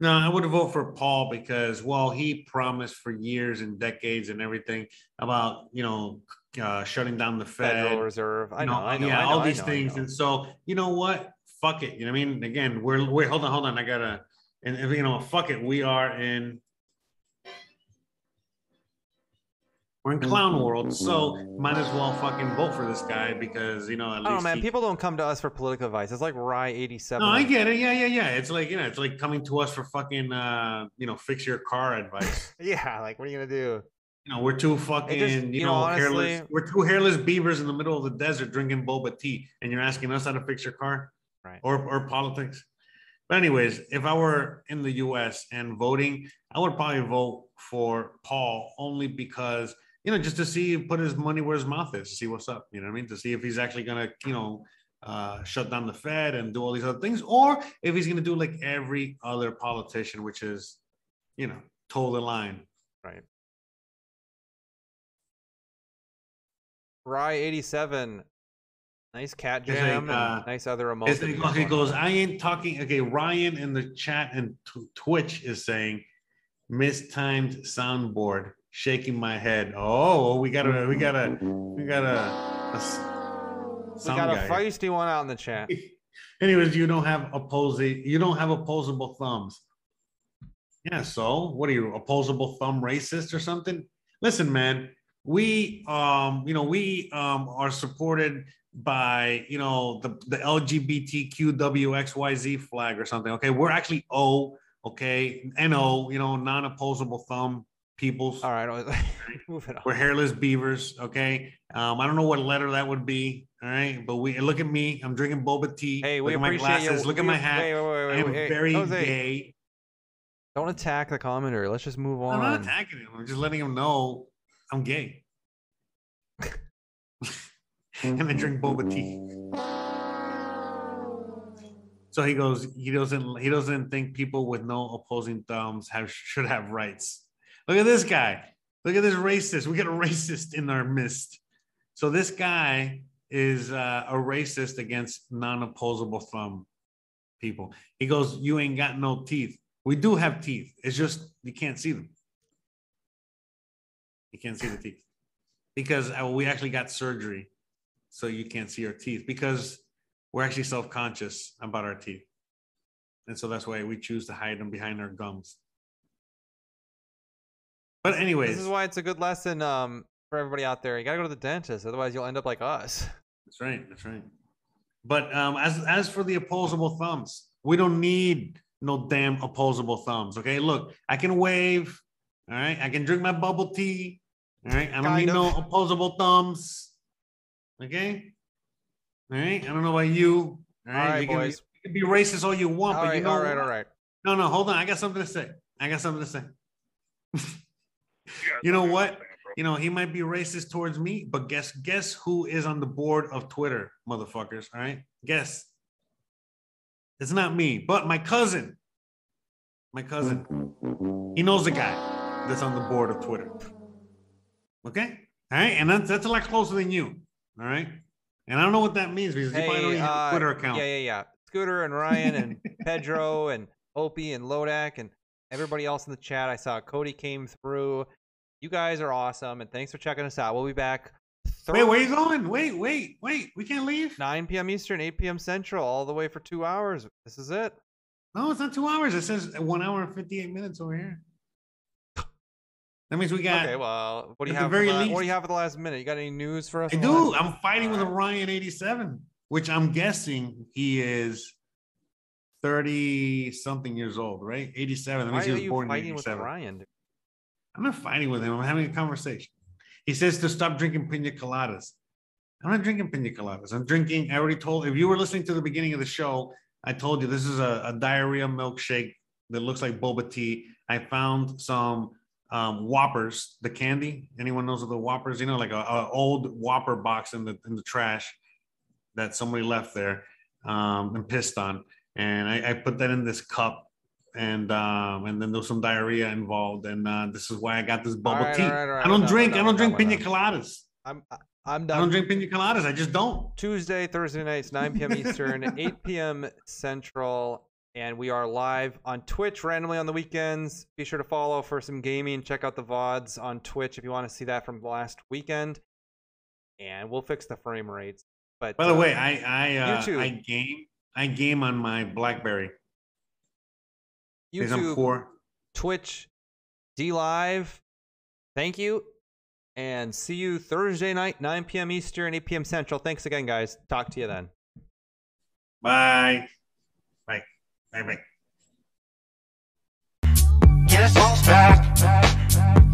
No, I would vote for Paul because, well, he promised for years and decades and everything about you know uh, shutting down the Fed, Federal Reserve. I you know, I know, yeah, I know, all these know, things. And so, you know what? Fuck it. You know what I mean? Again, we're wait, hold on, hold on. I gotta and if, you know, fuck it. We are in we're in clown world, so might as well fucking vote for this guy because you know at I don't know, least man. he- People don't come to us for political advice. It's like Rye 87. no, I get it. Yeah, yeah, yeah. It's like you know, it's like coming to us for fucking uh, you know, fix your car advice. Yeah, like, what are you to do? You know, we're two fucking, just- you, you know, know, hairless. We're two hairless beavers in the middle of the desert drinking boba tea, and you're asking us how to fix your car, Right. Or or politics. But anyways, if I were in the U.S. and voting, I would probably vote for Paul only because you know just to see put his money where his mouth is, to see what's up. You know what I mean? To see if he's actually gonna you know uh, shut down the Fed and do all these other things, or if he's gonna do like every other politician, which is you know toe the line. Right. Rye eighty seven. Nice cat It's like, jam uh, nice other like, he goes, I ain't talking. Okay, Ryan in the chat and t- Twitch is saying, mistimed soundboard, shaking my head. Oh, we got a, we got a, we got a. We sound got a feisty one out in the chat. Anyways, you don't have opposing, you don't have opposable thumbs. Yeah, so what are you, opposable thumb racist or something? Listen, man, we um, you know, we um are supported by you know the, the LGBTQWXYZ flag or something. Okay, we're actually O, okay, NO, you know, non-opposable thumb peoples. All right, moving on. We're hairless beavers, okay? Um, I don't know what letter that would be, all right? But we look at me, I'm drinking boba tea. Hey, we look at my appreciate you. glasses, look at my hat. Wait, wait, wait, I am. Hey, very Jose, gay. Don't attack the commenter. Let's just move on. I'm not attacking him. I'm just letting him know I'm gay. and I drink boba tea. So he goes, he doesn't he doesn't think people with no opposing thumbs have should have rights. Look at this guy. Look at this racist. We got a racist in our midst. So this guy is uh, a racist against non-opposable thumb people. He goes, "You ain't got no teeth." We do have teeth. It's just you can't see them. You can't see the teeth because uh, we actually got surgery, so you can't see our teeth because we're actually self-conscious about our teeth, and so that's why we choose to hide them behind our gums. But anyways, This is why it's a good lesson um, for everybody out there. You gotta go to the dentist, otherwise you'll end up like us. That's right. That's right. But um, as as for the opposable thumbs, we don't need no damn opposable thumbs. Okay, look, I can wave. All right, I can drink my bubble tea. All right, I don't Kind need no opposable thumbs. Okay. All right. I don't know about you. All right, All right, you, can be, boys. you can be racist all you want, all but right, you know all right, all right. No, no, hold on. I got something to say. I got something to say. You, know what? You know, he might be racist towards me, but guess guess who is on the board of Twitter, motherfuckers. All right. Guess. It's not me, but my cousin. My cousin. He knows the guy that's on the board of Twitter. Okay. All right. And that's that's a lot closer than you. All right. And I don't know what that means because you probably don't Hey, have a uh, Twitter account. yeah, yeah, yeah. Scooter and Ryan and Pedro and Opie and Lodak and everybody else in the chat. I saw Cody came through. You guys are awesome, and thanks for checking us out. We'll be back. Wait, where you going? Wait, wait, wait. We can't leave. 9 p.m. Eastern, 8 p.m. Central, all the way for two hours. This is it. No, it's not two hours. It says one hour and 58 minutes over here. That means we got okay, well, what do you have? very for the, what do you have at the last minute? You got any news for us? I do. I'm fighting with. Ryan 87, which I'm guessing he is 30 something years old, right? 87. That Why means he are was you born in fighting with 87. Ryan? dude? I'm not fighting with him. I'm having a conversation. He says to stop drinking pina coladas. I'm not drinking pina coladas. I'm drinking. I already told. If you were listening to the beginning of the show, I told you this is a, a diarrhea milkshake that looks like boba tea. I found some um, Whoppers, the candy. Anyone knows of the Whoppers? You know, like a, old Whopper box in the in the trash that somebody left there um, and pissed on. And I, I put that in this cup, and um, and then there was some diarrhea involved, and uh, this is why I got this bubble Alright, tea. I don't done, drink. I don't drink pina coladas. I'm I'm done. I don't drink pina coladas. I just don't. Tuesday, Thursday nights, 9 p.m. Eastern, 8 p.m. Central, and we are live on Twitch randomly on the weekends. Be sure to follow for some gaming. Check out the VODs on Twitch if you want to see that from last weekend. And we'll fix the frame rates. But By the uh, way, I I uh, I game I game on my BlackBerry YouTube, poor. Twitch, D Live, thank you. And see you Thursday night, 9 p.m. Eastern, 8 p.m. Central. Thanks again, guys. Talk to you then. Bye. Bye. Bye. Bye. Guess who's back?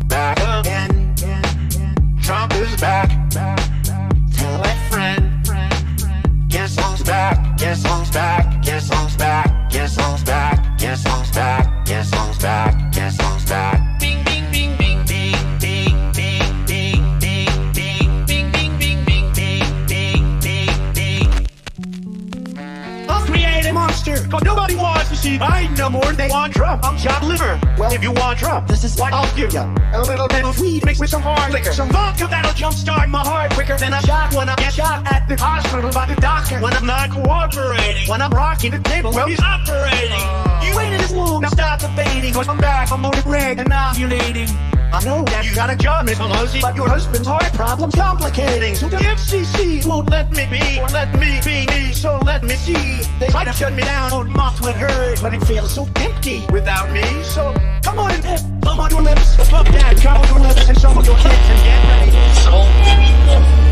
Back again. Trump is back. Tell a friend. Guess who's back? Guess who's back? Guess who's back? Yes, songs back. Yes, songs back. Yes, songs back. Yes, songs back. Cause nobody wants to see Biden no more. They want Trump. I'm chopped liver. Well, if you want Trump, this is what I'll give you. A little bit of weed mixed with some hard liquor. Some vodka that'll jumpstart my heart quicker than a shot when I get shot at the hospital by the doctor. When I'm not cooperating. When I'm rocking the table, well, he's operating. You waited this long, now stop debating. Cause I'm back, I'm on the break and ovulating. I know that you got a job, Miss Pelosi, but your husband's heart problem's complicating. So the FCC won't let me be, or let me be me, so let me see. They try to shut me down on my Twitter, but it feels so empty without me. So come on, come on your lips, fuck that, come on your lips, and some of your kids and get ready. So.